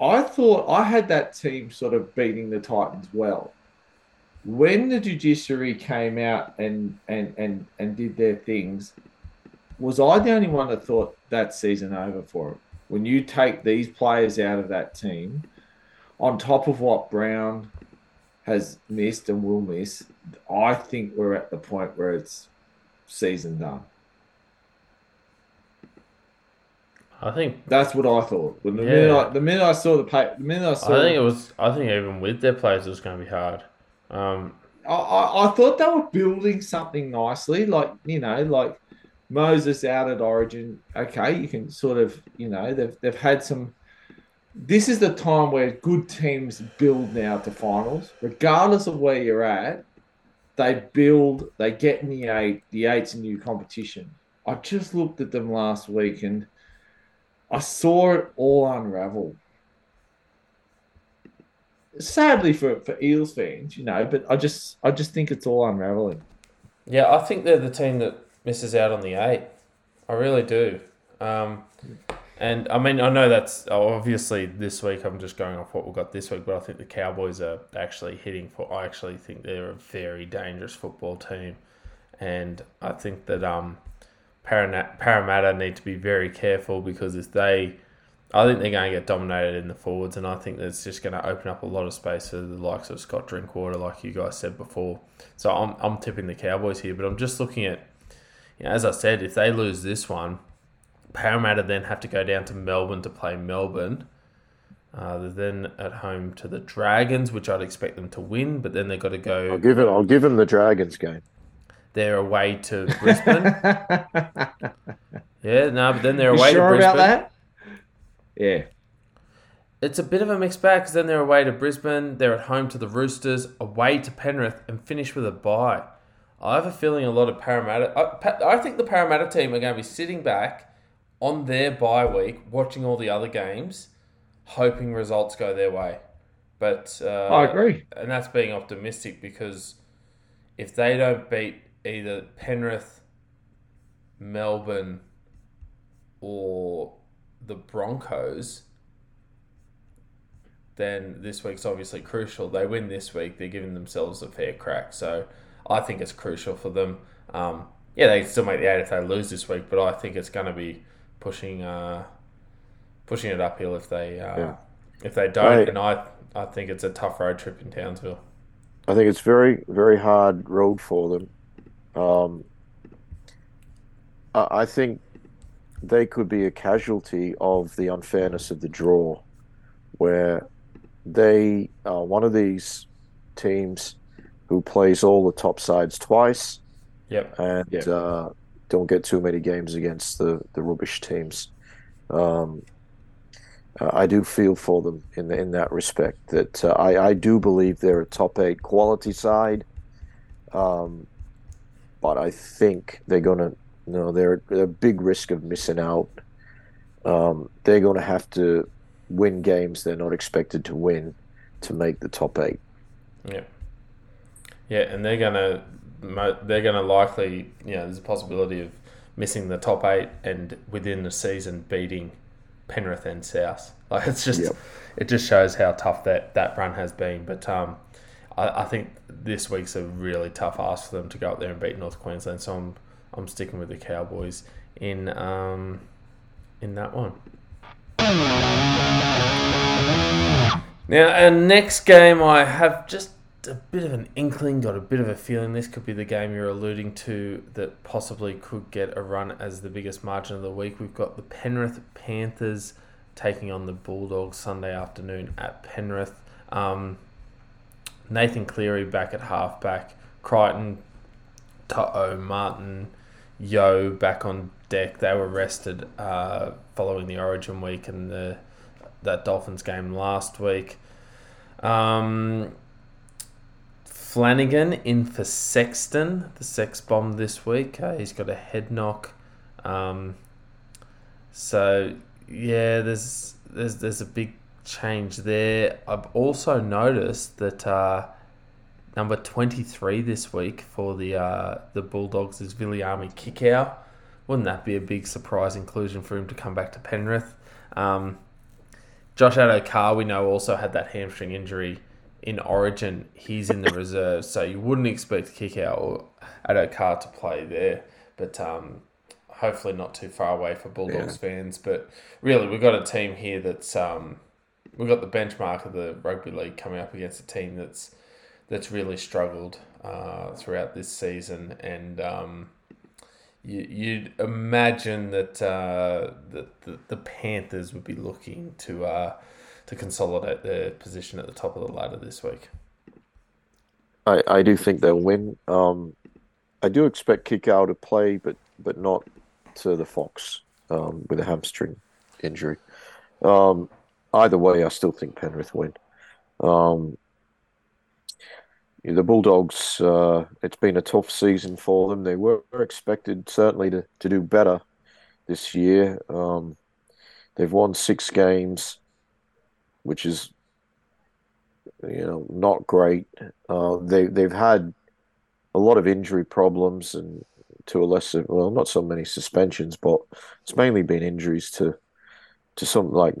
C: I thought I had that team sort of beating the Titans well. When the judiciary came out and and and and did their things, was I the only one that thought that season over for them? When you take these players out of that team, on top of what Brown has missed and will miss, I think we're at the point where it's season done.
A: I think
C: that's what I thought. When the yeah. minute I, the minute I saw the pay, the minute I saw,
A: I think it was. I think even with their players, it was going to be hard. Um,
C: I, I, I thought they were building something nicely, like you know, like Moses out at Origin. Okay, you can sort of you know they've they've had some. This is the time where good teams build now to finals, regardless of where you're at. They build, they get in the eight. The eight's a new competition. I just looked at them last week and I saw it all unravel. Sadly for, for Eels fans, you know, but I just I just think it's all unraveling.
A: Yeah, I think they're the team that misses out on the eight. I really do. Um, and I mean, I know that's obviously this week. I'm just going off what we've got this week, but I think the Cowboys are actually hitting for. I actually think they're a very dangerous football team, and I think that um, Parramatta need to be very careful because if they I think they're going to get dominated in the forwards, and I think that's just going to open up a lot of space for the likes of Scott Drinkwater, like you guys said before. So I'm, I'm tipping the Cowboys here, but I'm just looking at, you know, as I said, if they lose this one, Parramatta then have to go down to Melbourne to play Melbourne. Uh, they're then at home to the Dragons, which I'd expect them to win, but then they've got to go.
B: I'll give it. I'll give them the Dragons game.
A: They're away to Brisbane. yeah, no, but then they're
C: You
A: away
C: sure
A: to Brisbane.
C: about that? Yeah.
A: It's a bit of a mixed bag because then they're away to Brisbane, they're at home to the Roosters, away to Penrith, and finish with a bye. I have a feeling a lot of Parramatta. I, I think the Parramatta team are going to be sitting back on their bye week, watching all the other games, hoping results go their way. But uh,
C: I agree.
A: and that's being optimistic because if they don't beat either Penrith, Melbourne, or the Broncos, then this week's obviously crucial. They win this week, they're giving themselves a fair crack. So I think it's crucial for them. Um, yeah, they still make the eight if they lose this week, but I think it's going to be pushing uh, pushing it uphill if they uh,
B: Yeah.
A: if they don't.
B: Right.
A: And I I think it's a tough road trip in Townsville.
B: I think it's very, very hard road for them. Um, I think they could be a casualty of the unfairness of the draw, where they are one of these teams who plays all the top sides twice
A: Yep.
B: and
C: Yeah.
B: uh, don't get too many games against the, the rubbish teams. Um, uh, I do feel for them in the, in that respect. That uh, I I do believe they're a top eight quality side, um, but I think they're gonna you know they're at a big risk of missing out. Um, they're going to have to win games they're not expected to win to make the top eight.
A: Yeah. Yeah, and they're gonna they're gonna likely you know there's a possibility of missing the top eight and within the season beating Penrith and South. Like it's just
B: Yep.
A: it just shows how tough that that run has been. But um, I, I think this week's a really tough ask for them to go up there and beat North Queensland. So I'm I'm sticking with the Cowboys in um in that one. Now, our next game, I have just a bit of an inkling, got a bit of a feeling this could be the game you're alluding to that possibly could get a run as the biggest margin of the week. We've got the Penrith Panthers taking on the Bulldogs Sunday afternoon at Penrith. Um, Nathan Cleary back at halfback, Crichton, To'o, Martin, Yeo back on deck. They were rested uh, following the Origin week and the that Dolphins game last week. Um, Flanagan in for Sexton, the sex bomb this week. Uh, he's got a head knock. Um, so yeah, there's there's there's a big change there. I've also noticed that uh, number twenty three this week for the uh, the Bulldogs is Viliami Kikau. Wouldn't that be a big surprise inclusion for him to come back to Penrith? Um, Josh Addo-Carr, we know, also had that hamstring injury in Origin. He's in the reserves, so you wouldn't expect Kikau or Addo-Carr to play there. But um, hopefully not too far away for Bulldogs fans. But really, we've got a team here that's um, we've got the benchmark of the rugby league coming up against a team that's that's really struggled uh, throughout this season, and um, you, you'd imagine that uh, that the, the Panthers would be looking to uh, to consolidate their position at the top of the ladder this week.
B: I, I do think they'll win. Um, I do expect Kikau to play, but but not to the Fox um, with a hamstring injury. Um, either way, I still think Penrith win. Um, the Bulldogs, uh, it's been a tough season for them. They were expected certainly to, to do better this year. Um, they've won six games, which is you know not great. Uh, they they've had a lot of injury problems and to a lesser well not so many suspensions, but it's mainly been injuries to to some like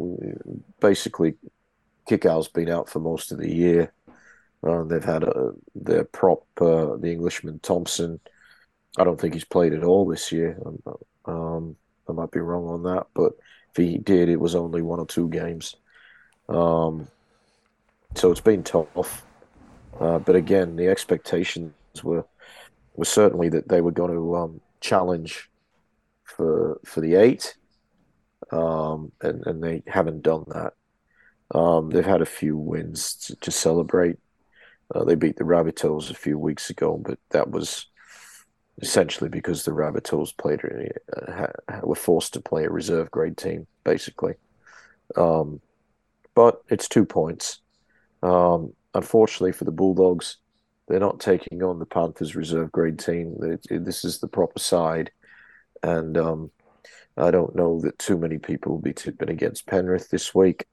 B: basically Kikau's been out for most of the year. Uh, they've had a, their prop, uh, the Englishman Thompson. I don't think he's played at all this year. Um, I might be wrong on that, but If he did, it was only one or two games. Um, so it's been tough. Uh, but again, the expectations were were certainly that they were going to um, challenge for for the eight, um, and and they haven't done that. Um, they've had a few wins to, to celebrate. Uh, they beat the Rabbitohs a few weeks ago, but that was essentially because the Rabbitohs played uh, were forced to play a reserve grade team, basically. Um, but it's two points. Um, unfortunately for the Bulldogs, they're not taking on the Panthers reserve grade team. This is the proper side, and um, I don't know that too many people will be tipping against Penrith this week.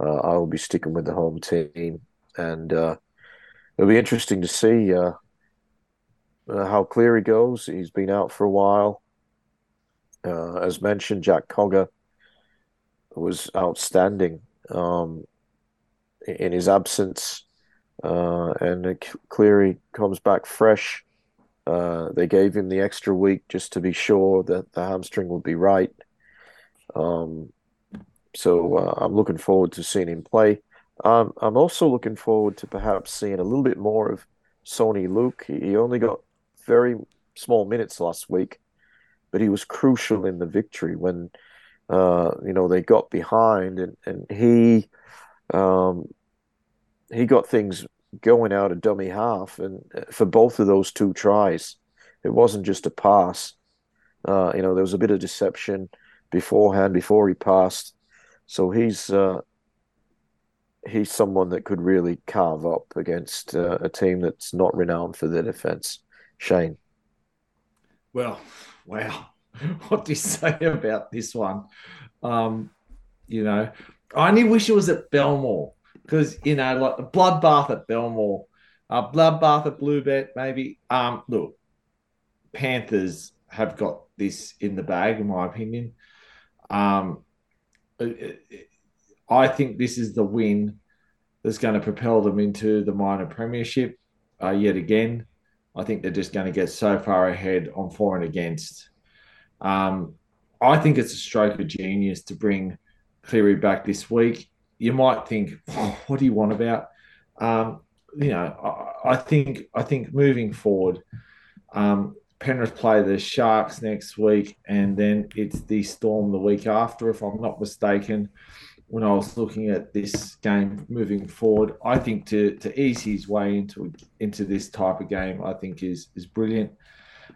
B: Uh, I will be sticking with the home team, and uh, it'll be interesting to see uh, uh how Cleary goes. He's been out for a while. Uh, as mentioned, Jack Cogger was outstanding um, in his absence, uh, and Cleary comes back fresh. They gave him the extra week just to be sure that the hamstring would be right. Um, so uh, I'm looking forward to seeing him play. Um, I'm also looking forward to perhaps seeing a little bit more of Soni Luke. He only got very small minutes last week, but he was crucial in the victory when uh, you know they got behind, and and he um, he got things going out a dummy half, and uh, for both of those two tries, it wasn't just a pass. Uh, you know, there was a bit of deception beforehand before he passed so he's uh, he's someone that could really carve up against uh, a team that's not renowned for their defense. Shane.
C: Well, wow. What do you say about this one? Um, you know, I only wish it was at Belmore because you know, like the bloodbath at Belmore, uh, bloodbath at Bluebet, maybe. Um, look, Panthers have got this in the bag, in my opinion. Um, I think this is the win that's going to propel them into the minor premiership uh, yet again. I think they're just going to get so far ahead on for and against. Um, I think it's a stroke of genius to bring Cleary back this week. You might think, oh, what do you want about? Um, you know, I, I, think I think moving forward, um, Penrith play the Sharks next week, and then it's the Storm the week after, if I'm not mistaken. When I was looking at this game moving forward, I think to to ease his way into into this type of game, I think is is brilliant.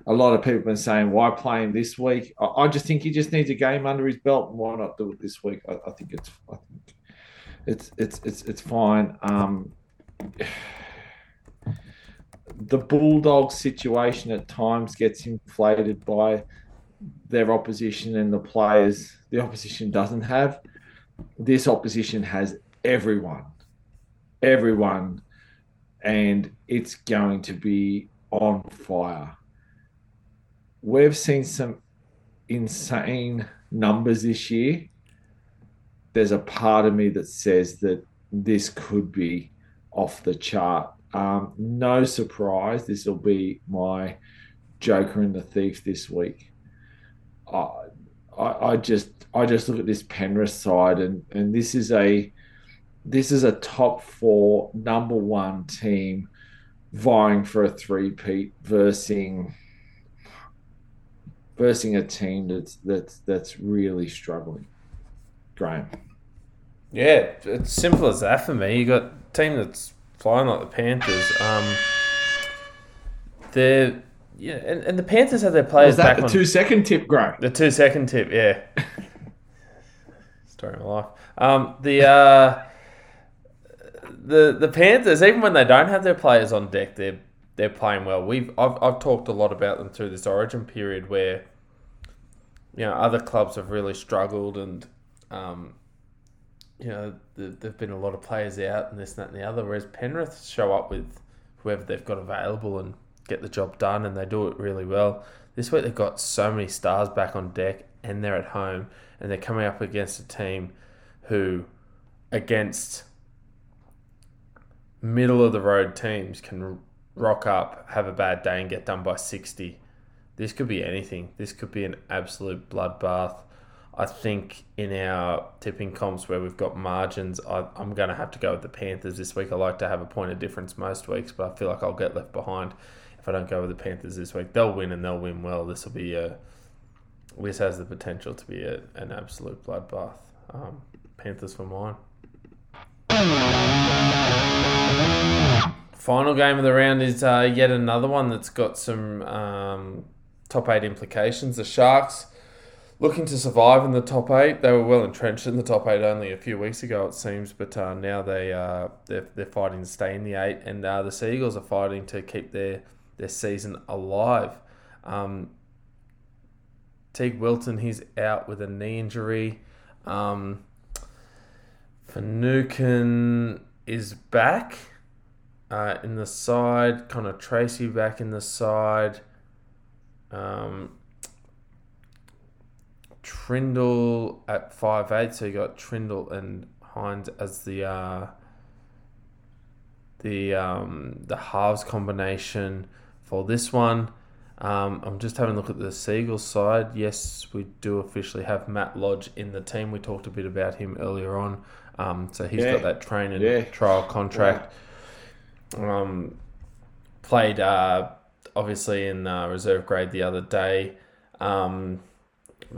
C: A lot of people have been saying, why play him this week? I, I just think he just needs a game under his belt. And why not do it this week? I, I think it's I think it's it's it's it's fine. Um, the bulldog situation at times gets inflated by their opposition and the players the opposition doesn't have. This opposition has everyone, everyone, and it's going to be on fire. We've seen some insane numbers this year. There's a part of me that says that this could be off the chart um, no surprise, this will be my Joker and the Thief this week. I, I, I just I just look at this Penrith side and and this is a this is a top four number one team vying for a three-peat versus a team that's that's that's really struggling. Graham.
A: Yeah, it's simple as that for me. You got a team that's flying like the Panthers. Um, they're yeah, and, and the Panthers have their players.
C: Was that
A: back
C: the
A: on,
C: two second tip, Gray?
A: The two second tip, yeah. Story of my life. Um, the uh, the the Panthers, even when they don't have their players on deck, they're they're playing well. We've I've, I've talked a lot about them through this Origin period where you know other clubs have really struggled and um, you know, there've been a lot of players out and this, and that, and the other. Whereas Penrith show up with whoever they've got available and get the job done, and they do it really well. This week they've got so many stars back on deck, and they're at home, and they're coming up against a team who, against middle of the road teams, can rock up, have a bad day, and get done by 60. This could be anything. This could be an absolute bloodbath. I think in our tipping comps where we've got margins, I, I'm going to have to go with the Panthers this week. I like to have a point of difference most weeks, but I feel like I'll get left behind if I don't go with the Panthers this week. They'll win and they'll win well. This will be a. This has the potential to be a, an absolute bloodbath. Um, Panthers for mine. Final game of the round is uh, yet another one that's got some um, top eight implications. The Sharks looking to survive in the top eight. They were well entrenched in the top eight only a few weeks ago, it seems, but uh, now they uh, they're, they're fighting to stay in the eight, and uh, the Seagulls are fighting to keep their their season alive. Um, Teig Wilton, he's out with a knee injury. Um, Finucane is back uh, in the side. Connor Tracey back in the side. Um, Trindall at five eight, so you got Trindall and Hynes as the uh, the um, the halves combination for this one. Um, I'm just having a look at the Seagulls side. Yes, we do officially have Matt Lodge in the team. We talked a bit about him earlier on. Um, so he's
C: Yeah.
A: got that train and
C: Yeah.
A: trial contract. Um, played uh, obviously in uh, reserve grade the other day. Um,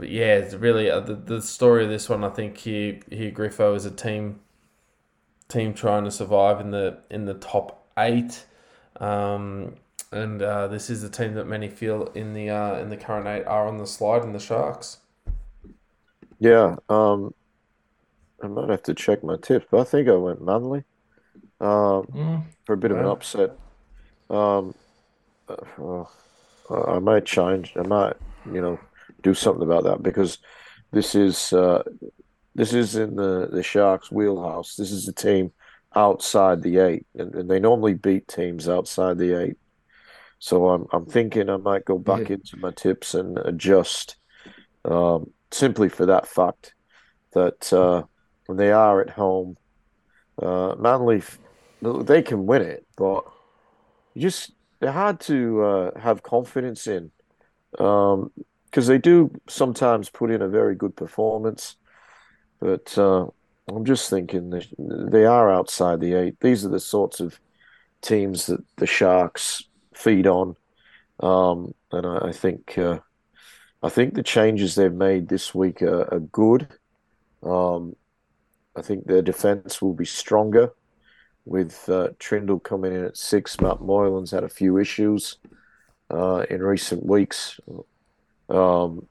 A: yeah, it's really uh, the, the story of this one. I think here here Griffo is a team team trying to survive in the in the top eight, um, and uh, this is the team that many feel in the uh, in the current eight are on the slide in the Sharks.
B: Yeah, um, I might have to check my tips, but I think I went Manly um,
C: Mm.
B: for a bit of an upset. Um, uh, I might change. I might, you know, do something about that because this is uh, this is in the the Sharks' wheelhouse. This is a team outside the eight, and, and they normally beat teams outside the eight. So I'm I'm thinking I might go back
C: Yeah.
B: into my tips and adjust, um, simply for that fact that uh, when they are at home, uh, Manly they can win it, but you just they're hard to uh, have confidence in because they do sometimes put in a very good performance, but uh, I'm just thinking they, are outside the eight. These are the sorts of teams that the Sharks feed on, um, and I, I think uh, I think the changes they've made this week are, are good. Um, I think their defense will be stronger with uh, Trindall coming in at six. Matt Moylan's had a few issues uh, in recent weeks. Um,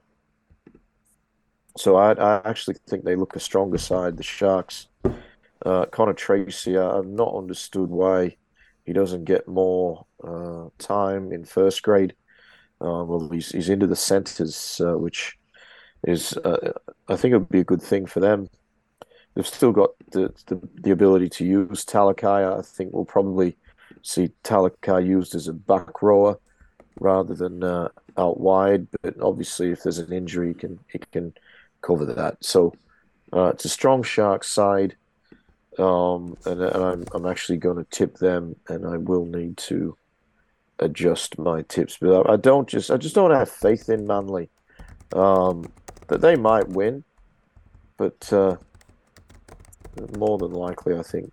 B: so I, I actually think they look a stronger side, the Sharks. Uh, Connor Tracey, I- I've not understood why he doesn't get more uh, time in first grade. Uh, well, he's he's into the centres, uh, which is uh, I think it would be a good thing for them. They've still got the the, the ability to use Talakai. I think we'll probably see Talakai used as a back rower rather than uh, out wide. But obviously, if there's an injury, he can he can cover that. So uh, it's a strong Sharks side, um, and, and I'm I'm actually going to tip them, and I will need to adjust my tips. But I, I don't just I just don't have faith in Manly um, that they might win, but uh, more than likely, I think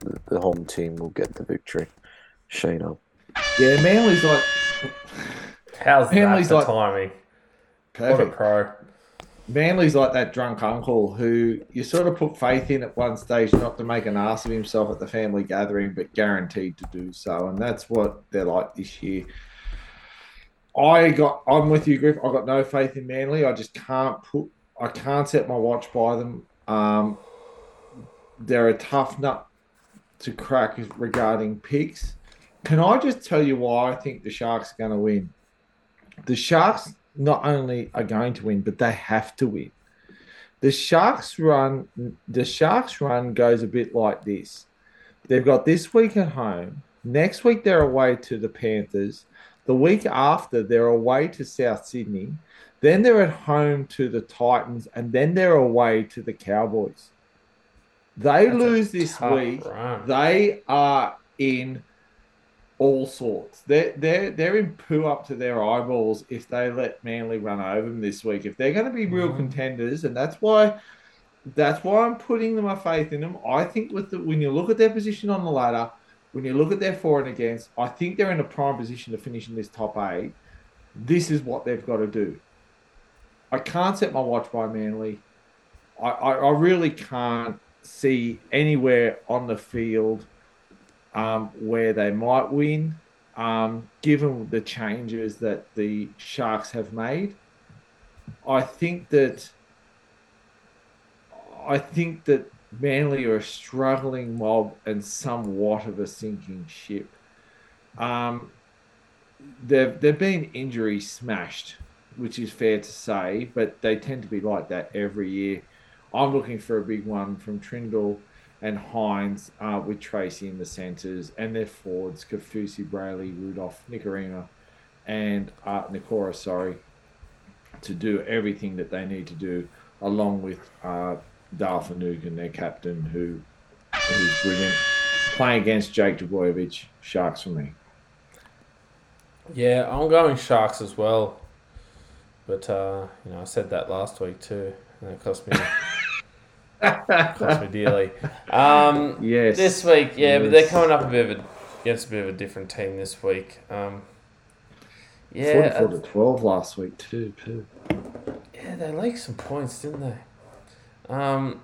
B: the, the home team will get the victory. Shano.
C: Yeah, Manly's like
A: How's
C: Manly's
A: that
C: like-
A: timing? What a
C: perfect.
A: pro.
C: Manly's like that drunk uncle who you sort of put faith in at one stage not to make an ass of himself at the family gathering, but guaranteed to do so. And that's what they're like this year. I got I'm with you, Griff. I got no faith in Manly. I just can't put I can't set my watch by them. Um, they're a tough nut to crack regarding picks. Can I just tell you why I think the Sharks are going to win? The Sharks not only are going to win, but they have to win. The Sharks run the Sharks run goes a bit like this. They've got this week at home. Next week they're away to the Panthers. The week after they're away to South Sydney. Then they're at home to the Titans, and then they're away to the Cowboys. They
A: That's
C: lose this week.
A: run.
C: They are in all sorts. They're they're they're in poo up to their eyeballs if they let Manly run over them this week. If they're going to be real
A: Mhm.
C: contenders, and that's why that's why I'm putting my faith in them. I think with the when you look at their position on the ladder, when you look at their for and against, I think they're in a prime position to finish in this top eight. This is what they've got to do. I can't set my watch by Manly. I, I, I really can't see anywhere on the field um, where they might win, um, given the changes that the Sharks have made. I think that I think that Manly are a struggling mob and somewhat of a sinking ship. Um, they've they've been injury smashed, which is fair to say, but they tend to be like that every year. I'm looking for a big one from Trindall and Hynes uh, with Tracey in the centres and their forwards, Kaufusi, Brailey, Rudolf, Nikorima, and uh, Nikora, sorry, to do everything that they need to do, along with uh, Finucane, their captain, who who's brilliant. Playing against Jake Trbojevic, Sharks for me.
A: Yeah, I'm going Sharks as well. But uh, you know, I said that last week too, and it cost me cost me dearly. Um,
C: Yes.
A: this week, yeah, but they're coming up a bit of a against a bit of a different team this week. Um, yeah,
C: 44 to 12 last week, too. too.
A: Yeah, they leaked some points, didn't they? Um,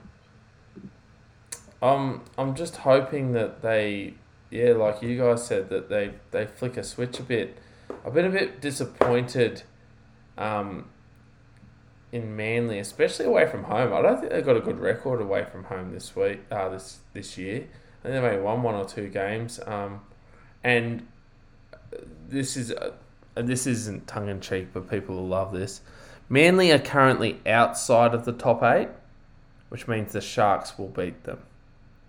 A: I'm I'm just hoping that they, yeah, like you guys said, that they they flick a switch a bit. I've been a bit disappointed, um, in Manly, especially away from home. I don't think they've got a good record away from home this week. Uh, this this year, I think they've only won one or two games. Um, and this is. Uh, this isn't tongue in cheek, but people will love this. Manly are currently outside of the top eight, which means the Sharks will beat them.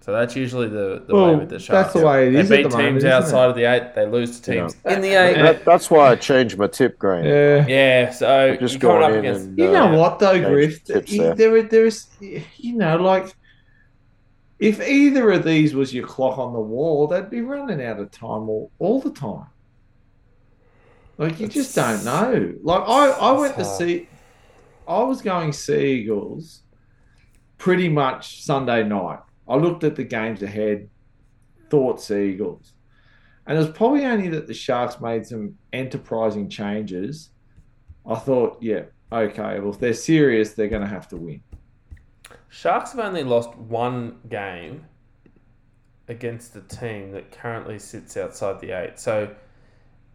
A: So that's usually the, the way with the Sharks.
C: that's the way it
A: they
C: is at
A: beat
C: the
A: teams
C: isn't
A: outside
C: it?
A: of the eight, they lose to teams in the eight.
B: That, that's why I changed my tip, Green.
C: Yeah.
A: Yeah, so
B: Just
A: you're coming
B: going
A: up against.
B: and
C: You
B: uh,
C: know what though,
B: change
C: Griff?
B: there.
C: There, there is, you know, like if either of these was your clock on the wall, they'd be running out of time all, all the time. Like you just don't know. Like I, I went to see, I was going Sea Eagles pretty much Sunday night. I looked at the games ahead, thought Seagulls. And it was probably only that the Sharks made some enterprising changes. I thought, yeah, okay, well, if they're serious, they're going to have to win.
A: Sharks have only lost one game against a team that currently sits outside the eight. So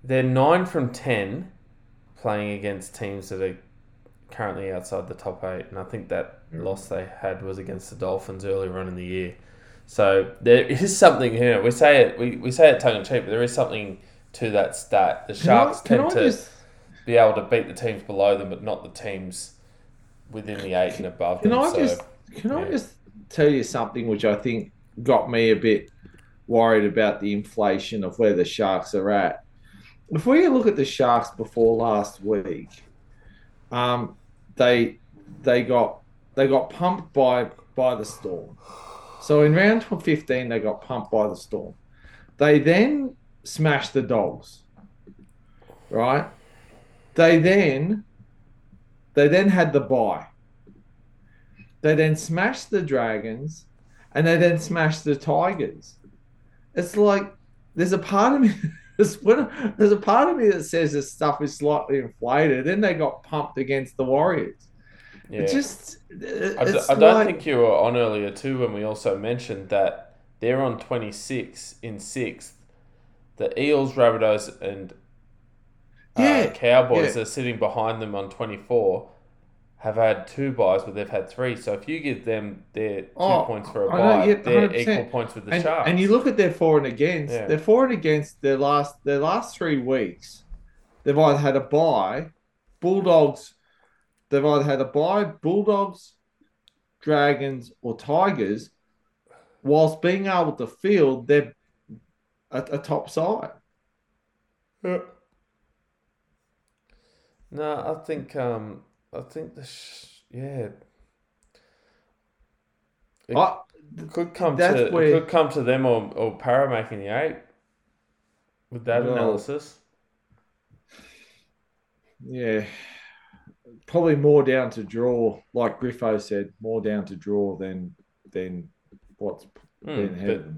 A: they're nine from ten playing against teams that are currently outside the top eight. And I think that loss they had was against the Dolphins earlier on in the year. So there is something here. We say it we, we say it tongue in cheek, but there is something to that stat. The Sharks
C: can I,
A: tend
C: can
A: to
C: just,
A: be able to beat the teams below them, but not the teams within the eight and above
C: can
A: them.
C: I
A: so,
C: just, can I just tell you something which I think got me a bit worried about the inflation of where the Sharks are at. If we look at the Sharks before last week, um, they they got they got pumped by by the Storm. So in round 15, they got pumped by the Storm. They then smashed the Dogs, right? They then they then had the bye. They then smashed the Dragons, and they then smashed the Tigers. It's like there's a part of me. There's a part of me that says this stuff is slightly inflated. Then they got pumped against the Warriors.
A: Yeah.
C: Just,
A: I, d- I don't
C: like-
A: think you were on earlier too when we also mentioned that they're on 26 in sixth. The Eels, Rabbitohs, and uh,
C: Yeah,
A: Cowboys
C: yeah.
A: are sitting behind them on 24. Have had two byes, but they've had three. So if you give them their two
C: Oh,
A: points for a bye,
C: yeah,
A: they're equal points with the
C: and,
A: Sharks.
C: and you look at their for and against. Their for and against their last their last three weeks, they've either had a bye, Bulldogs. They've either had a bye, Bulldogs, Dragons, or Tigers, whilst being able to field they're a, a top side. Yeah.
A: No, I think um, I think the sh- yeah. It
C: I,
A: could come to
C: where-
A: it could come to them or or Parra making the eight. with that
C: Well-
A: analysis.
C: Yeah, probably more down to draw, like Griffo said, more down to draw than than what's
A: Hmm,
C: been ahead of.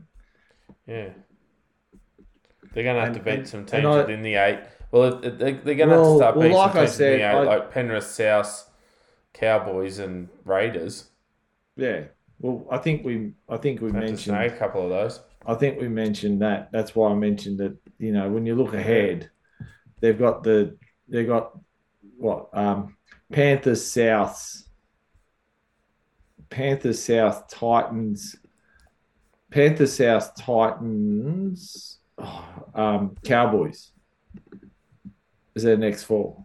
A: Yeah. They're going to have
C: And-
A: to beat
C: and-
A: some teams
C: I-
A: within the eight. Well, it, it, they, they're going to have to
C: Well-
A: start
C: well,
A: beating
C: like
A: some
C: I
A: teams in the eight,
C: I-
A: like Penrith, South, Cowboys, and Raiders.
C: Yeah. Well, I think we I think we mentioned
A: a couple of those.
C: I think we mentioned that. That's why I mentioned that. You know, when you look ahead, they've got the they've got what um, Panthers Souths, Panthers South Titans, Panthers South Titans, oh, um, Cowboys. Is their next four,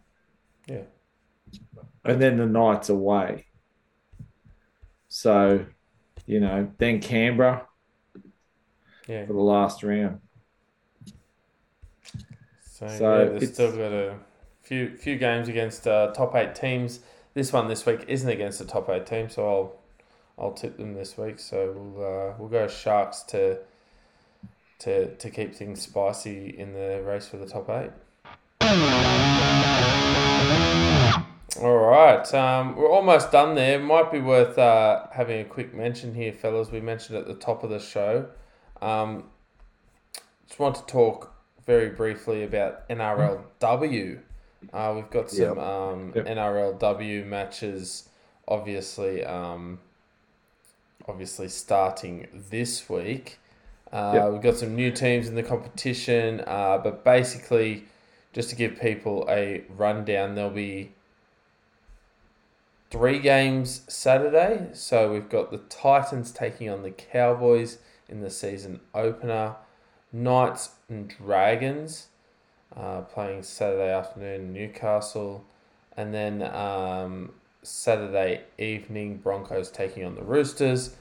A: Yeah.
C: and then the Knights away. So, you know, then Canberra
A: Yeah.
C: for the last round.
A: So,
C: So
A: yeah,
C: it's-
A: still got a few few games against uh, top eight teams. This one this week isn't against the top eight team, so I'll I'll tip them this week. So we'll uh, we'll go Sharks to to to keep things spicy in the race for the top eight. All right, um, we're almost done there. Might be worth uh, having a quick mention here, fellas. We mentioned at the top of the show. Um, just want to talk very briefly about NRLW. Uh, we've got some
B: Yep.
A: um,
C: Yep.
A: NRLW matches, obviously, um, obviously starting this week. Uh,
C: Yep.
A: We've got some new teams in the competition, uh, but basically, just to give people a rundown, there'll be three games Saturday. So we've got the Titans taking on the Cowboys in the season opener, Knights and Dragons uh, playing Saturday afternoon Newcastle, and then um, Saturday evening Broncos taking on the Roosters.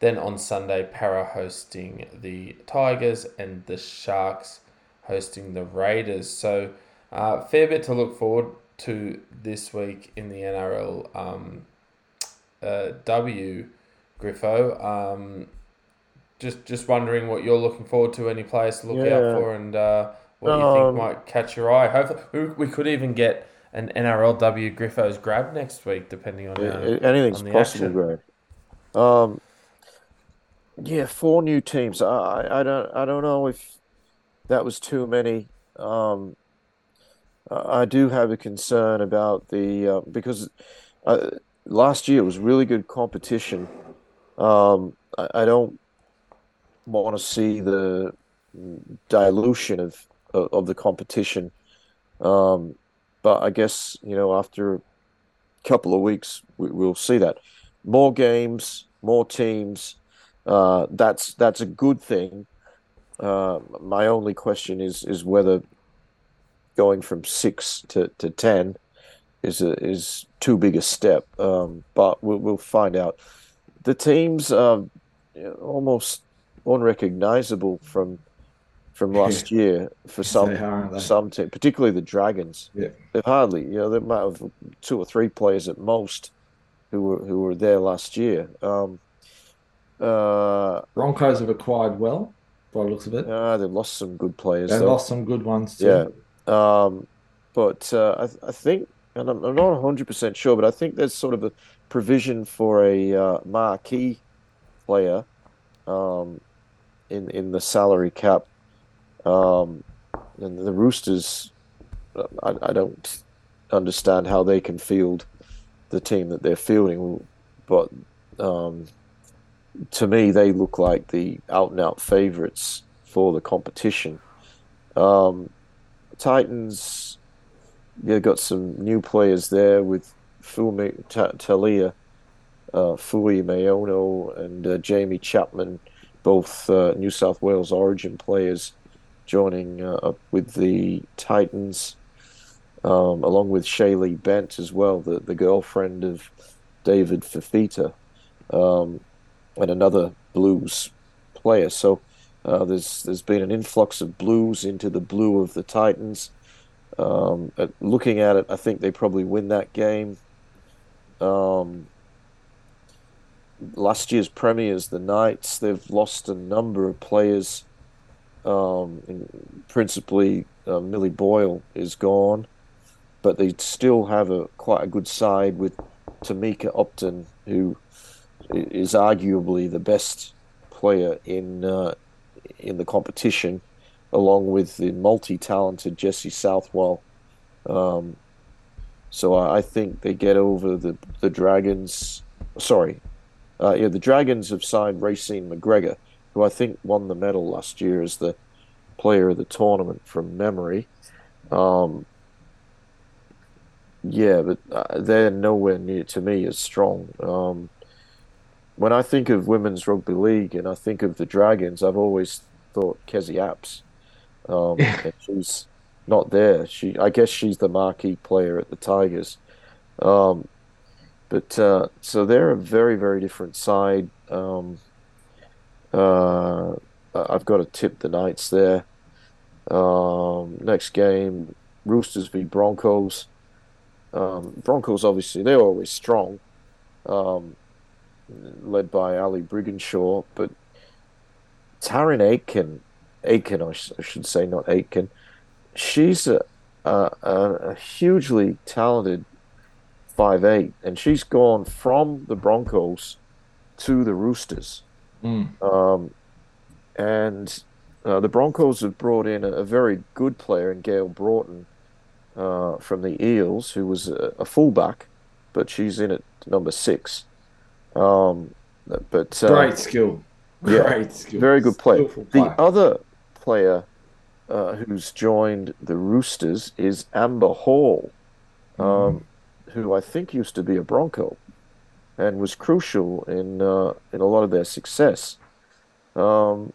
A: Then on Sunday, Parra hosting the Tigers and the Sharks hosting the Raiders. So, uh, fair bit to look forward to this week in the NRL um, uh, W, Griffo. Um, just just wondering what you're looking forward to, any players to look out for, and uh, what you
B: Um,
A: think might catch your eye. Hopefully, we, we could even get an NRLW Griffos grab next week, depending on
B: Yeah,
A: uh,
B: anything's
A: on
B: possible,
A: action.
B: Greg. Um, yeah, four new teams. I, I don't I don't know if that was too many. Um, I I do have a concern about the uh, because uh, last year was really good competition. Um, I, I don't want to see the dilution of of, the competition. Um, but I guess you know after a couple of weeks we, we'll see that more games, more teams. Uh, that's that's a good thing. Uh, my only question is is whether going from six to, to ten is a, is too big a step. Um, but we'll we'll find out. The teams are almost unrecognizable from from last year for some
C: are,
B: some team, particularly the Dragons.
C: Yeah.
B: They've hardly, you know, they might have two or three players at most who were who were there last year. Um, uh,
C: Broncos have acquired well, by the looks of it.
B: ah, they've lost some good players
C: They
B: though.
C: lost some good ones too.
B: Yeah. Um, but uh, I, I think, and I'm, I'm not 100% sure, but I think there's sort of a provision for a uh, marquee player um, in in the salary cap. Um, and the Roosters, I, I don't understand how they can field the team that they're fielding, but um, to me, they look like the out and out favourites for the competition. Um, Titans, yeah, got some new players there with Fumi Ta- Talia, uh, Fui Mayono, and uh, Jaime Chapman, both uh, New South Wales Origin players, joining uh, up with the Titans, um, along with Shaylee Bent as well, the, the girlfriend of David Fifita, um, and another Blues player. So uh, there's there's been an influx of Blues into the blue of the Titans. Um, at- looking at it, I think they probably win that game. Um, last year's premiers, the Knights, they've lost a number of players Um, principally, uh, Millie Boyle is gone, but they still have a quite a good side with Tamika Upton, who is arguably the best player in uh, in the competition, along with the multi-talented Jesse Southwell. Um, so I, think they get over the the Dragons. Sorry, uh, yeah, the Dragons have signed Raecene McGregor, who I think won the medal last year as the player of the tournament from memory. Um, yeah, but uh, they're nowhere near to me as strong. Um, when I think of women's rugby league and I think of the Dragons, I've always thought Kezie Apps. Um, she's not there. She, I guess, she's the marquee player at the Tigers. Um, but uh, so they're a very, very different side. Um, uh, I've got to tip the Knights there. Um, next game, Roosters v Broncos. Um, Broncos, obviously, they're always strong, um, led by Ali Brigginshaw. But Tarryn Aiken, Aiken, I, sh- I, should say, not Aiken, she's a, a, a hugely talented five eight, and she's gone from the Broncos to the Roosters.
C: Mm.
B: Um, and uh, the Broncos have brought in a, a, very good player in Gayle Broughton uh, from the Eels, who was a, a, fullback, but she's in at number six. Um, but
C: uh, great skill,
B: yeah, great skill, very good player. player. The other player uh, who's joined the Roosters is Amber Hall, um, mm. who I think used to be a Bronco and was crucial in uh, in a lot of their success. Um,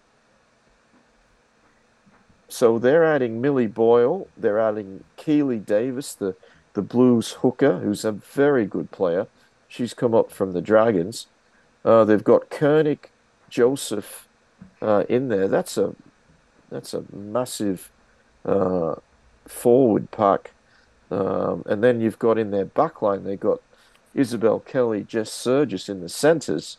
B: so they're adding Millie Boyle, they're adding Keeley Davis, the the Blues hooker, who's a very good player. She's come up from the Dragons. Uh, they've got Koenig Joseph uh, in there. That's a that's a massive uh, forward pack. Um, and then you've got in their backline, they've got Isabel Kelly, Jess Sergis in the centres.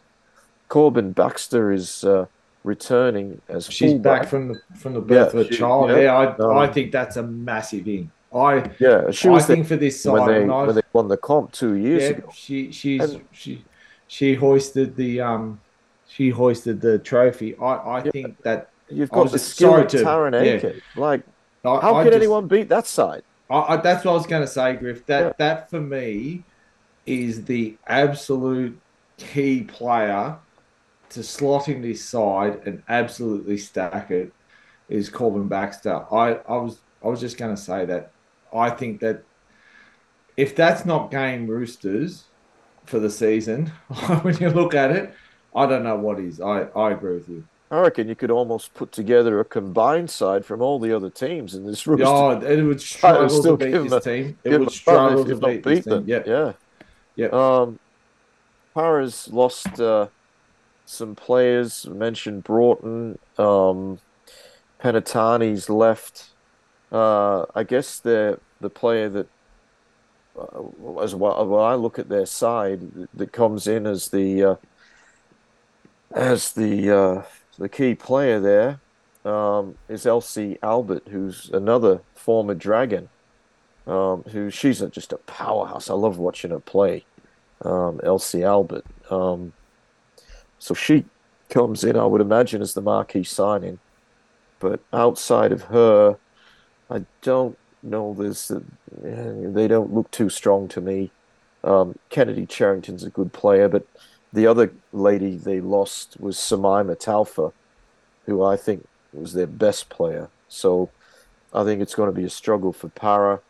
B: Corban Baxter is uh, returning as
C: she's
B: fullback.
C: back from the from the birth yeah, of a she, child. Yeah, yeah I, um, I think that's a massive in. I
B: yeah, she was
C: I think for this side
B: when they, when, when they won the comp two years
C: yeah,
B: ago.
C: She she's and, she she hoisted the um she hoisted the trophy. I I yeah, think that
B: you've got the skill of Tarryn Aiken. Like I, how I can just, anyone beat that side?
C: I, that's what I was going to say, Griff. That that for me is the absolute key player to slot in this side and absolutely stack it is Corban Baxter. I, I was I was just going to say that I think that if that's not game Roosters for the season, when you look at it, I don't know what is. I, I agree with you.
B: I reckon you could almost put together a combined side from all the other teams in this Roosters.
C: Oh, it would struggle to beat this a, team. It would struggle to beat, beat them.
B: Yeah, yeah, yeah. Um, Parra's lost. Uh, some players. mentioned Broughton. Um, Penitani's left. Uh, I guess the the player that, uh, as well, when I look at their side, that comes in as the uh, as the uh, the key player there um, is Elsie Albert, who's another former Dragon. Um, who she's a, just a powerhouse. I love watching her play. Um, Elsie Albert. Um, so she comes in, I would imagine, as the marquee signing. But outside of her, I don't know. There's uh, they don't look too strong to me. Um, Kennedy Cherrington's a good player, but the other lady they lost was Simaima Taufa, who I think was their best player. So I think it's going to be a struggle for Parra.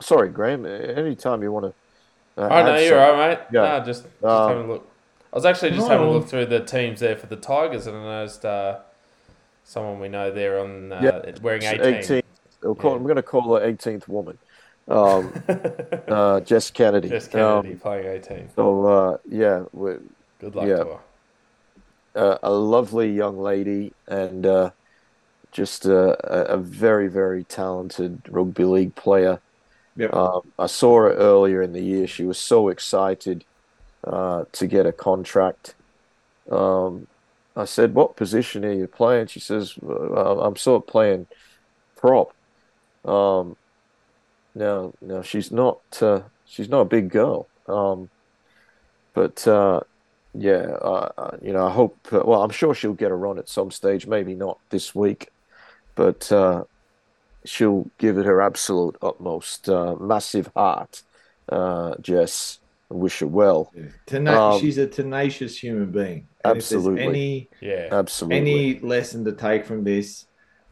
B: Sorry, Graham. Anytime you want
A: to. Uh, oh no, you're all right, mate. Yeah, nah, just, just um, having a look. I was actually just having a look through the teams there for the Tigers, and I noticed uh, someone we know there on uh, yep. wearing 18. 18.
B: We'll call, yeah. I'm going to call her 18th woman. Um, uh, Jess Kennedy.
A: Jess Kennedy um, playing 18.
B: So, uh, yeah.
A: Good luck yeah. to her.
B: A lovely young lady and uh, just a, a, very, very talented rugby league player. Um, I saw her earlier in the year. She was so excited uh, to get a contract. Um, I said, "What position are you playing?" She says, "I'm sort of playing prop." Um, now, now she's not uh, she's not a big girl, um, but uh, yeah, uh, you know, I hope. Well, I'm sure she'll get a run at some stage. Maybe not this week, but uh, she'll give it her absolute utmost. Uh, massive heart, uh, Jess. I wish her well.
C: Yeah. Tena- um, she's a tenacious human being.
B: And absolutely.
C: any
A: yeah,
B: absolutely.
C: Any lesson to take from this?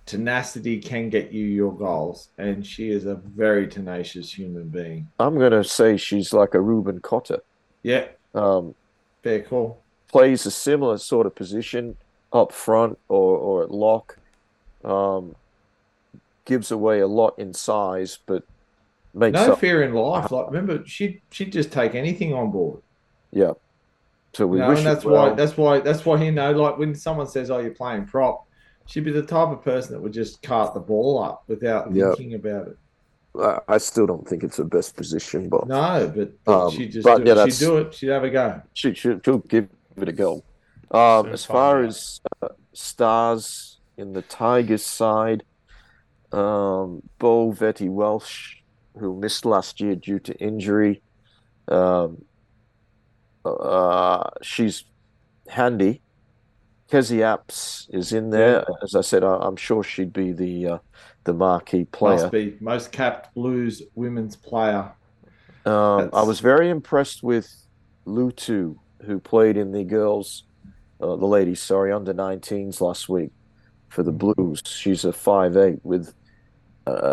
C: Tenacity can get you your goals, and she is a very tenacious human being.
B: I'm going to say she's like a Reuben Cotter.
C: Yeah.
B: Um,
C: Very cool.
B: Plays a similar sort of position up front or, or at lock. Um, gives away a lot in size, but makes
C: no
B: up...
C: fear in life. Like remember, she she'd just take anything on board.
B: Yeah. So we
C: you know,
B: wish
C: and that's
B: well.
C: why that's why that's why you know, like when someone says, "Oh, you're playing prop," she'd be the type of person that would just cart the ball up without
B: Yep.
C: thinking about it.
B: I- I still don't think it's her best position, but
C: No, but, but
B: Um,
C: she just
B: but
C: do,
B: yeah,
C: she'd do it. She'd have a go.
B: she, she, she'll give it a go. Um,
A: Soon
B: as far
A: out.
B: as uh, stars in the Tigers side, um, Bo Vette-Welsh, who missed last year due to injury, um, uh, she's handy. Kezie Apps is in there. As I said, I, I'm sure she'd be the uh, the marquee player.
C: Must be most capped Blues women's player.
B: Um, I was very impressed with Lutu, who played in the girls, uh, the ladies, sorry, under 19s last week for the Blues. She's a five eight with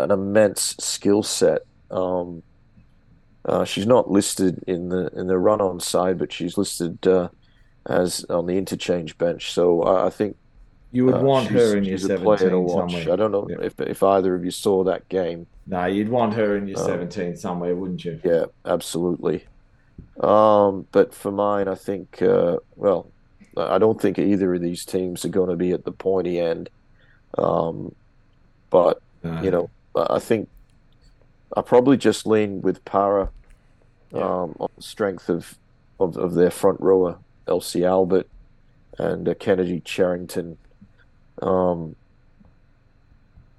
B: an immense skill set. Um, uh, she's not listed in the in the run on side, but she's listed uh, as on the interchange bench. So I, think
C: You would
B: uh,
C: want her in your
B: she's a player to
C: seventeen somewhere.
B: I don't know
C: Yeah.
B: if if either of you saw that game.
C: No, you'd want her in your
B: Um,
C: seventeen somewhere, wouldn't you?
B: Yeah, absolutely. Um, but for mine, I think, uh, well, I don't think either of these teams are going to be at the pointy end. Um, but,
C: No.
B: you know, I think I probably just lean with Parra
A: Yeah.
B: um, on the strength of, of, of their front rower, Elsie Albert and uh, Kennedy Cherrington. Um,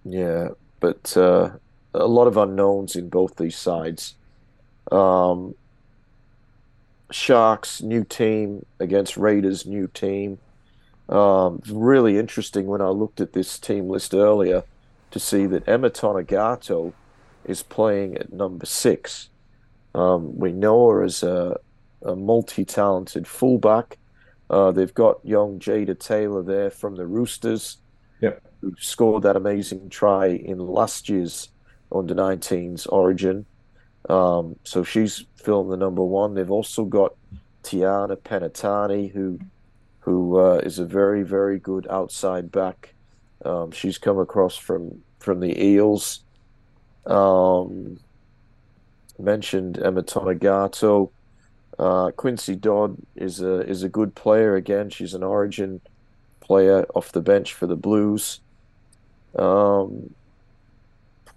B: yeah, but uh, a lot of unknowns in both these sides. Um, Sharks new team against Raiders new team. Um, really interesting when I looked at this team list earlier to see that Emma Tonegato is playing at number six. Um, we know her as a, a multi-talented fullback. Uh, they've got young Jada Taylor there from the Roosters,
C: Yep.
B: who scored that amazing try in last year's under 19s Origin. Um, so she's filling the number one. They've also got Tiana Penitani, who who uh, is a very very good outside back. Um, she's come across from from the Eels. Um, mentioned Emma Tonegato. Uh, Quincy Dodd is a is a good player again. She's an Origin player off the bench for the Blues. Um,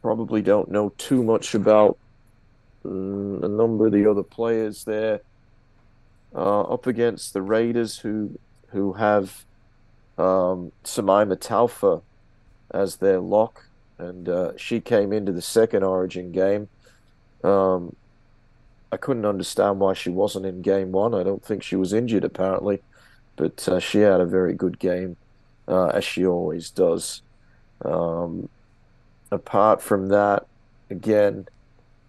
B: probably don't know too much about mm, a number of the other players there. Uh, up against the Raiders, who who have um, Simaima as their lock, and uh, she came into the second Origin game. Um, I couldn't understand why she wasn't in game one. I don't think she was injured, apparently, but uh, she had a very good game, uh, as she always does. Um, apart from that, again,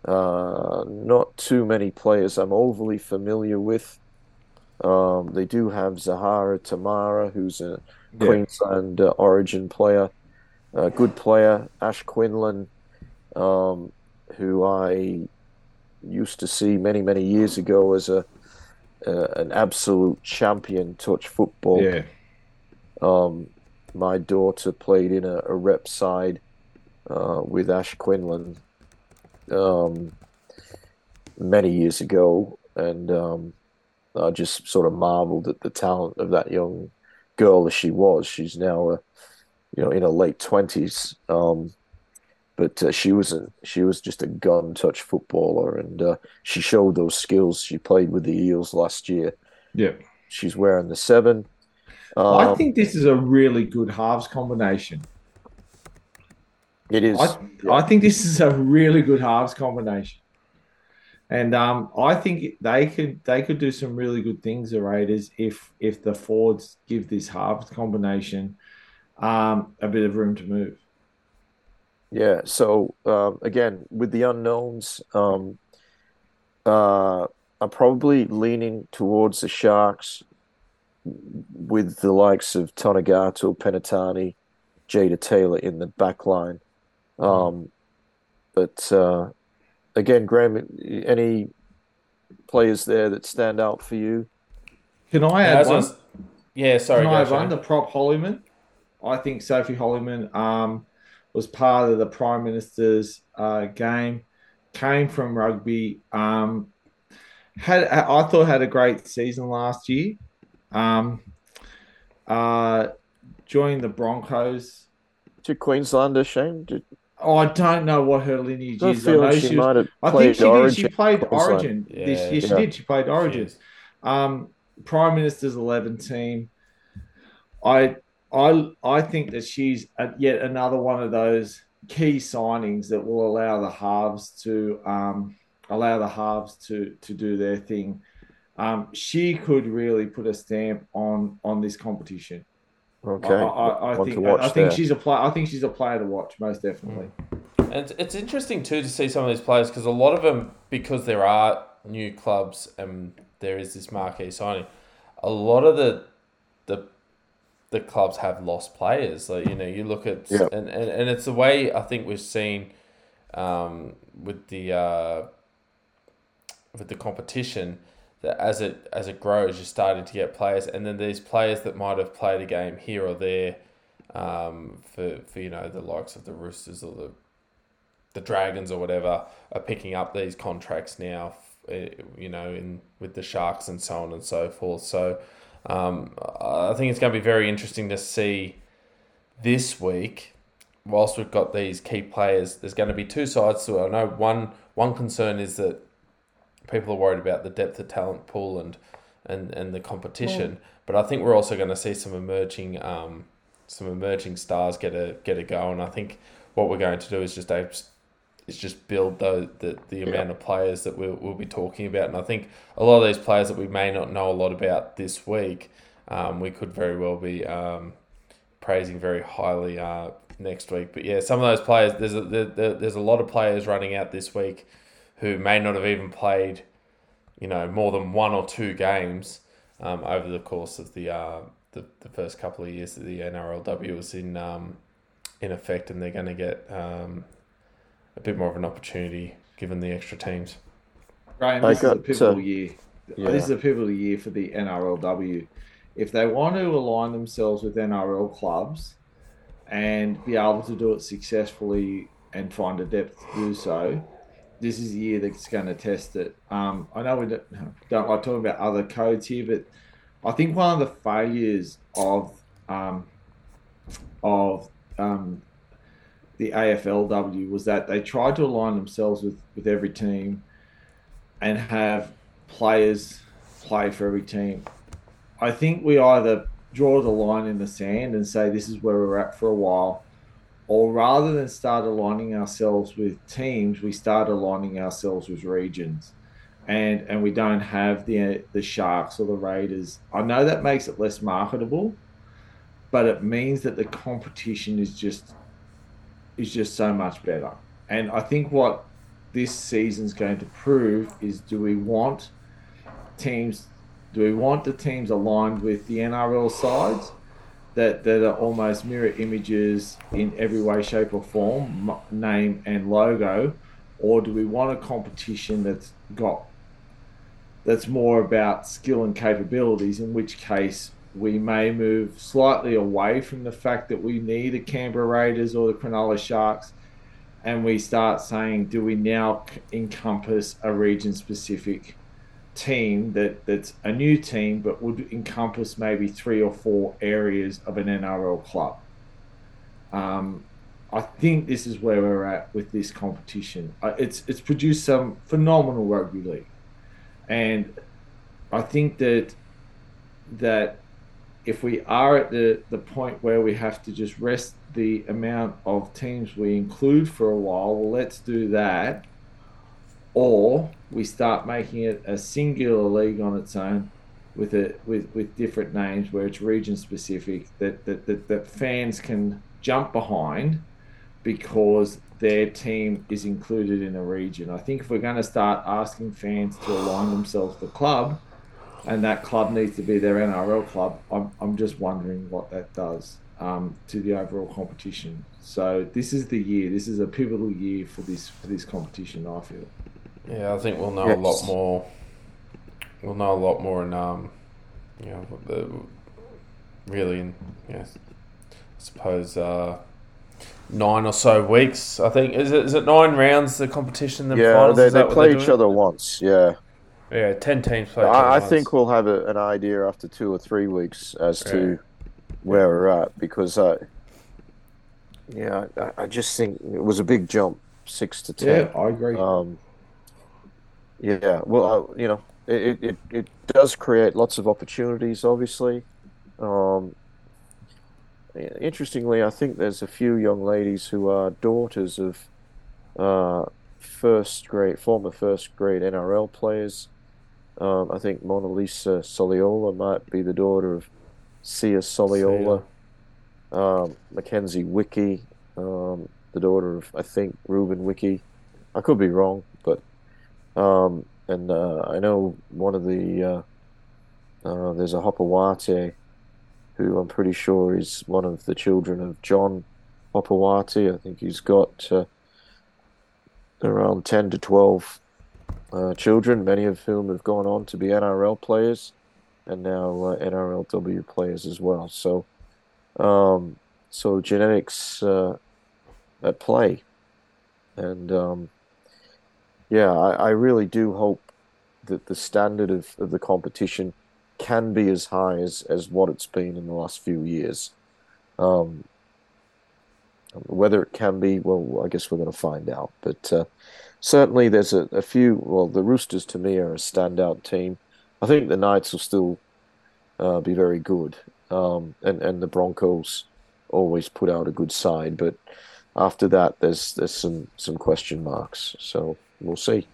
B: uh, not too many players I'm overly familiar with. Um, they do have Zahara Temara, who's a
C: Yeah.
B: Queensland uh, Origin player, a good player. Ash Quinlan, um, who I used to see many many years ago as a uh, an absolute champion touch football.
C: Yeah.
B: Um, my daughter played in a, a rep side uh, with Ash Quinlan um, many years ago, and um, I just sort of marveled at the talent of that young girl as she was. She's now, uh, you know, in her late twenties. Um, but uh, she was a she was just a gun touch footballer, and uh, she showed those skills. She played with the Eels last year.
C: Yeah.
B: She's wearing the seven. Um,
C: I think this is a really good halves combination.
B: it is.
C: I, I think this is a really good halves combination. And um, I think they could they could do some really good things, the Raiders, if if the Fords give this halves combination um, a bit of room to move.
B: Yeah, so um, again, with the unknowns, um, uh, I'm probably leaning towards the Sharks with the likes of Tonegato, Penitani, Jada Taylor in the back line. Um, but uh, again, Graham, any players there that stand out for you?
C: Can I add one?
A: was- yeah, sorry.
C: Can I add one? The prop Holyman. I think Sophie Holyman um, was part of the Prime Minister's uh, game. Came from rugby. Um, had I thought had a great season last year. Um, uh, joined the Broncos.
B: To Queenslander, Shane? Did,
C: Oh, I don't know what her lineage
B: I
C: is. I know
B: like
C: she,
B: she
C: was,
B: might have
C: I think
B: played
C: she did. She played
B: Queensland.
C: Origin this
A: Yeah,
C: year. She
B: yeah.
C: did. She played Origins.
A: Cheers.
C: Um, Prime Minister's eleven team. I I I think that she's a, yet another one of those key signings that will allow the halves to um, allow the halves to to do their thing. Um, she could really put a stamp on on this competition.
B: Okay.
C: I, I, I
B: to
C: think
B: watch
C: I think she's a play. I think she's a player to watch most definitely.
A: And it's, it's interesting too to see some of these players because a lot of them, because there are new clubs and there is this marquee signing, a lot of the the the clubs have lost players. Like you know, you look at
B: Yeah.
A: and, and, and it's the way I think we've seen um, with the uh, with the competition as it as it grows, you're starting to get players, and then these players that might have played a game here or there um, for for you know the likes of the Roosters or the the Dragons or whatever are picking up these contracts now, eh, you know, in with the Sharks and so on and so forth. So um, I think it's going to be very interesting to see this week. Whilst we've got these key players, there's going to be two sides to it. I know one one concern is that people are worried about the depth of talent pool and and, and the competition, but I think we're also going to see some emerging um, some emerging stars get a get a go. And I think what we're going to do is just is just build the the, the amount of players that we'll, we'll be talking about. And I think a lot of these players that we may not know a lot about this week, um, we could very well be um, praising very highly uh, next week. But yeah, some of those players, there's a, there- there's a lot of players running out this week who may not have even played, you know, more than one or two games um, over the course of the, uh, the the first couple of years that the NRLW was in um, in effect, and they're going to get um, a bit more of an opportunity given the extra teams.
C: Graham,
B: I
C: this is a pivotal
B: uh,
C: year.
B: yeah.
C: This is a pivotal year for the NRLW. If they want to align themselves with NRL clubs and be able to do it successfully and find a depth to do so, this is the year that's going to test it. Um, I know we don't, don't like talking about other codes here, but I think one of the failures of um, of um, the AFLW was that they tried to align themselves with, with every team and have players play for every team. I think we either draw the line in the sand and say this is where we're at for a while, or rather than start aligning ourselves with teams, we start aligning ourselves with regions. And, and we don't have the the Sharks or the Raiders. I know that makes it less marketable, but it means that the competition is just is just so much better. And I think what this season's going to prove is do we want teams do we want the teams aligned with the NRL sides that, that are almost mirror images in every way, shape, or form, name and logo, or do we want a competition that's got that's more about skill and capabilities? In which case, we may move slightly away from the fact that we need the Canberra Raiders or the Cronulla Sharks, and we start saying, do we now encompass a region-specific team that that's a new team, but would encompass maybe three or four areas of an NRL club? Um, I think this is where we're at with this competition. Uh, It's it's produced some phenomenal rugby league, and I think that that if we are at the, the point where we have to just rest the amount of teams we include for a while, well, let's do that. Or we start making it a singular league on its own with it with, with different names where it's region specific that, that, that, that fans can jump behind because their team is included in a region. I think if we're going to start asking fans to align themselves with the club, and that club needs to be their NRL club, I'm, I'm just wondering what that does um, to the overall competition. So this is the year. This is a pivotal year for this for this competition. I feel.
A: Yeah, I think we'll know
B: Yes.
A: a lot more. We'll know a lot more in um, you know, the really in yes, I suppose uh, nine or so weeks. I think is it is it nine rounds the competition then
B: yeah,
A: finals?
B: they, they play each other once. Yeah,
A: Yeah, ten teams play.
B: I, I think we'll have a, an idea after two or three weeks as to where we're at because I, yeah, I, I just think it was a big jump, six to ten.
C: Yeah, I agree.
B: Um, yeah, well, uh, you know, it, it, it does create lots of opportunities, obviously. Um, interestingly, I think there's a few young ladies who are daughters of uh, first grade, former first grade NRL players. Um, I think Monalisa Soliola might be the daughter of Sia Soliola. Um, Mackenzie Wiki, um, the daughter of, I think, Ruben Wiki. I could be wrong, um, and uh, I know one of the uh, uh, there's a Hopoate who I'm pretty sure is one of the children of John Hopoate. I think he's got uh, around ten to twelve uh, children, many of whom have gone on to be NRL players and now uh, NRLW players as well. So, um, so genetics uh, at play, and um, yeah, I, I really do hope that the standard of, of the competition can be as high as, as what it's been in the last few years. Um, whether it can be, well, I guess we're going to find out. But uh, certainly, there's a, a few. Well, the Roosters to me are a standout team. I think the Knights will still uh, be very good, um, and and the Broncos always put out a good side. But after that, there's there's some some question marks. So we'll see.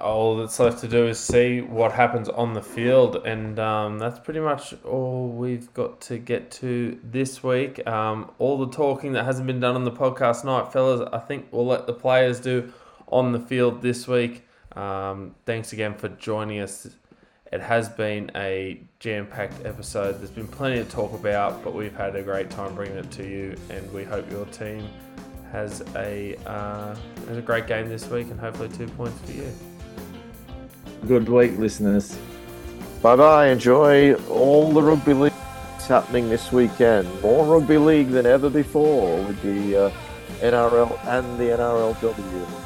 A: all that's left to do is see what happens on the field, and um, that's pretty much all we've got to get to this week. Um, all the talking that hasn't been done on the podcast night, fellas, I think we'll let the players do on the field this week. Um, thanks again for joining us. It has been a jam-packed episode. There's been plenty to talk about, but we've had a great time bringing it to you, and we hope your team has a uh, has a great game this week, and hopefully two points for you.
C: Good week, listeners.
B: Bye bye. Enjoy all the rugby league that's happening this weekend. More rugby league than ever before with the uh, NRL and the NRLW.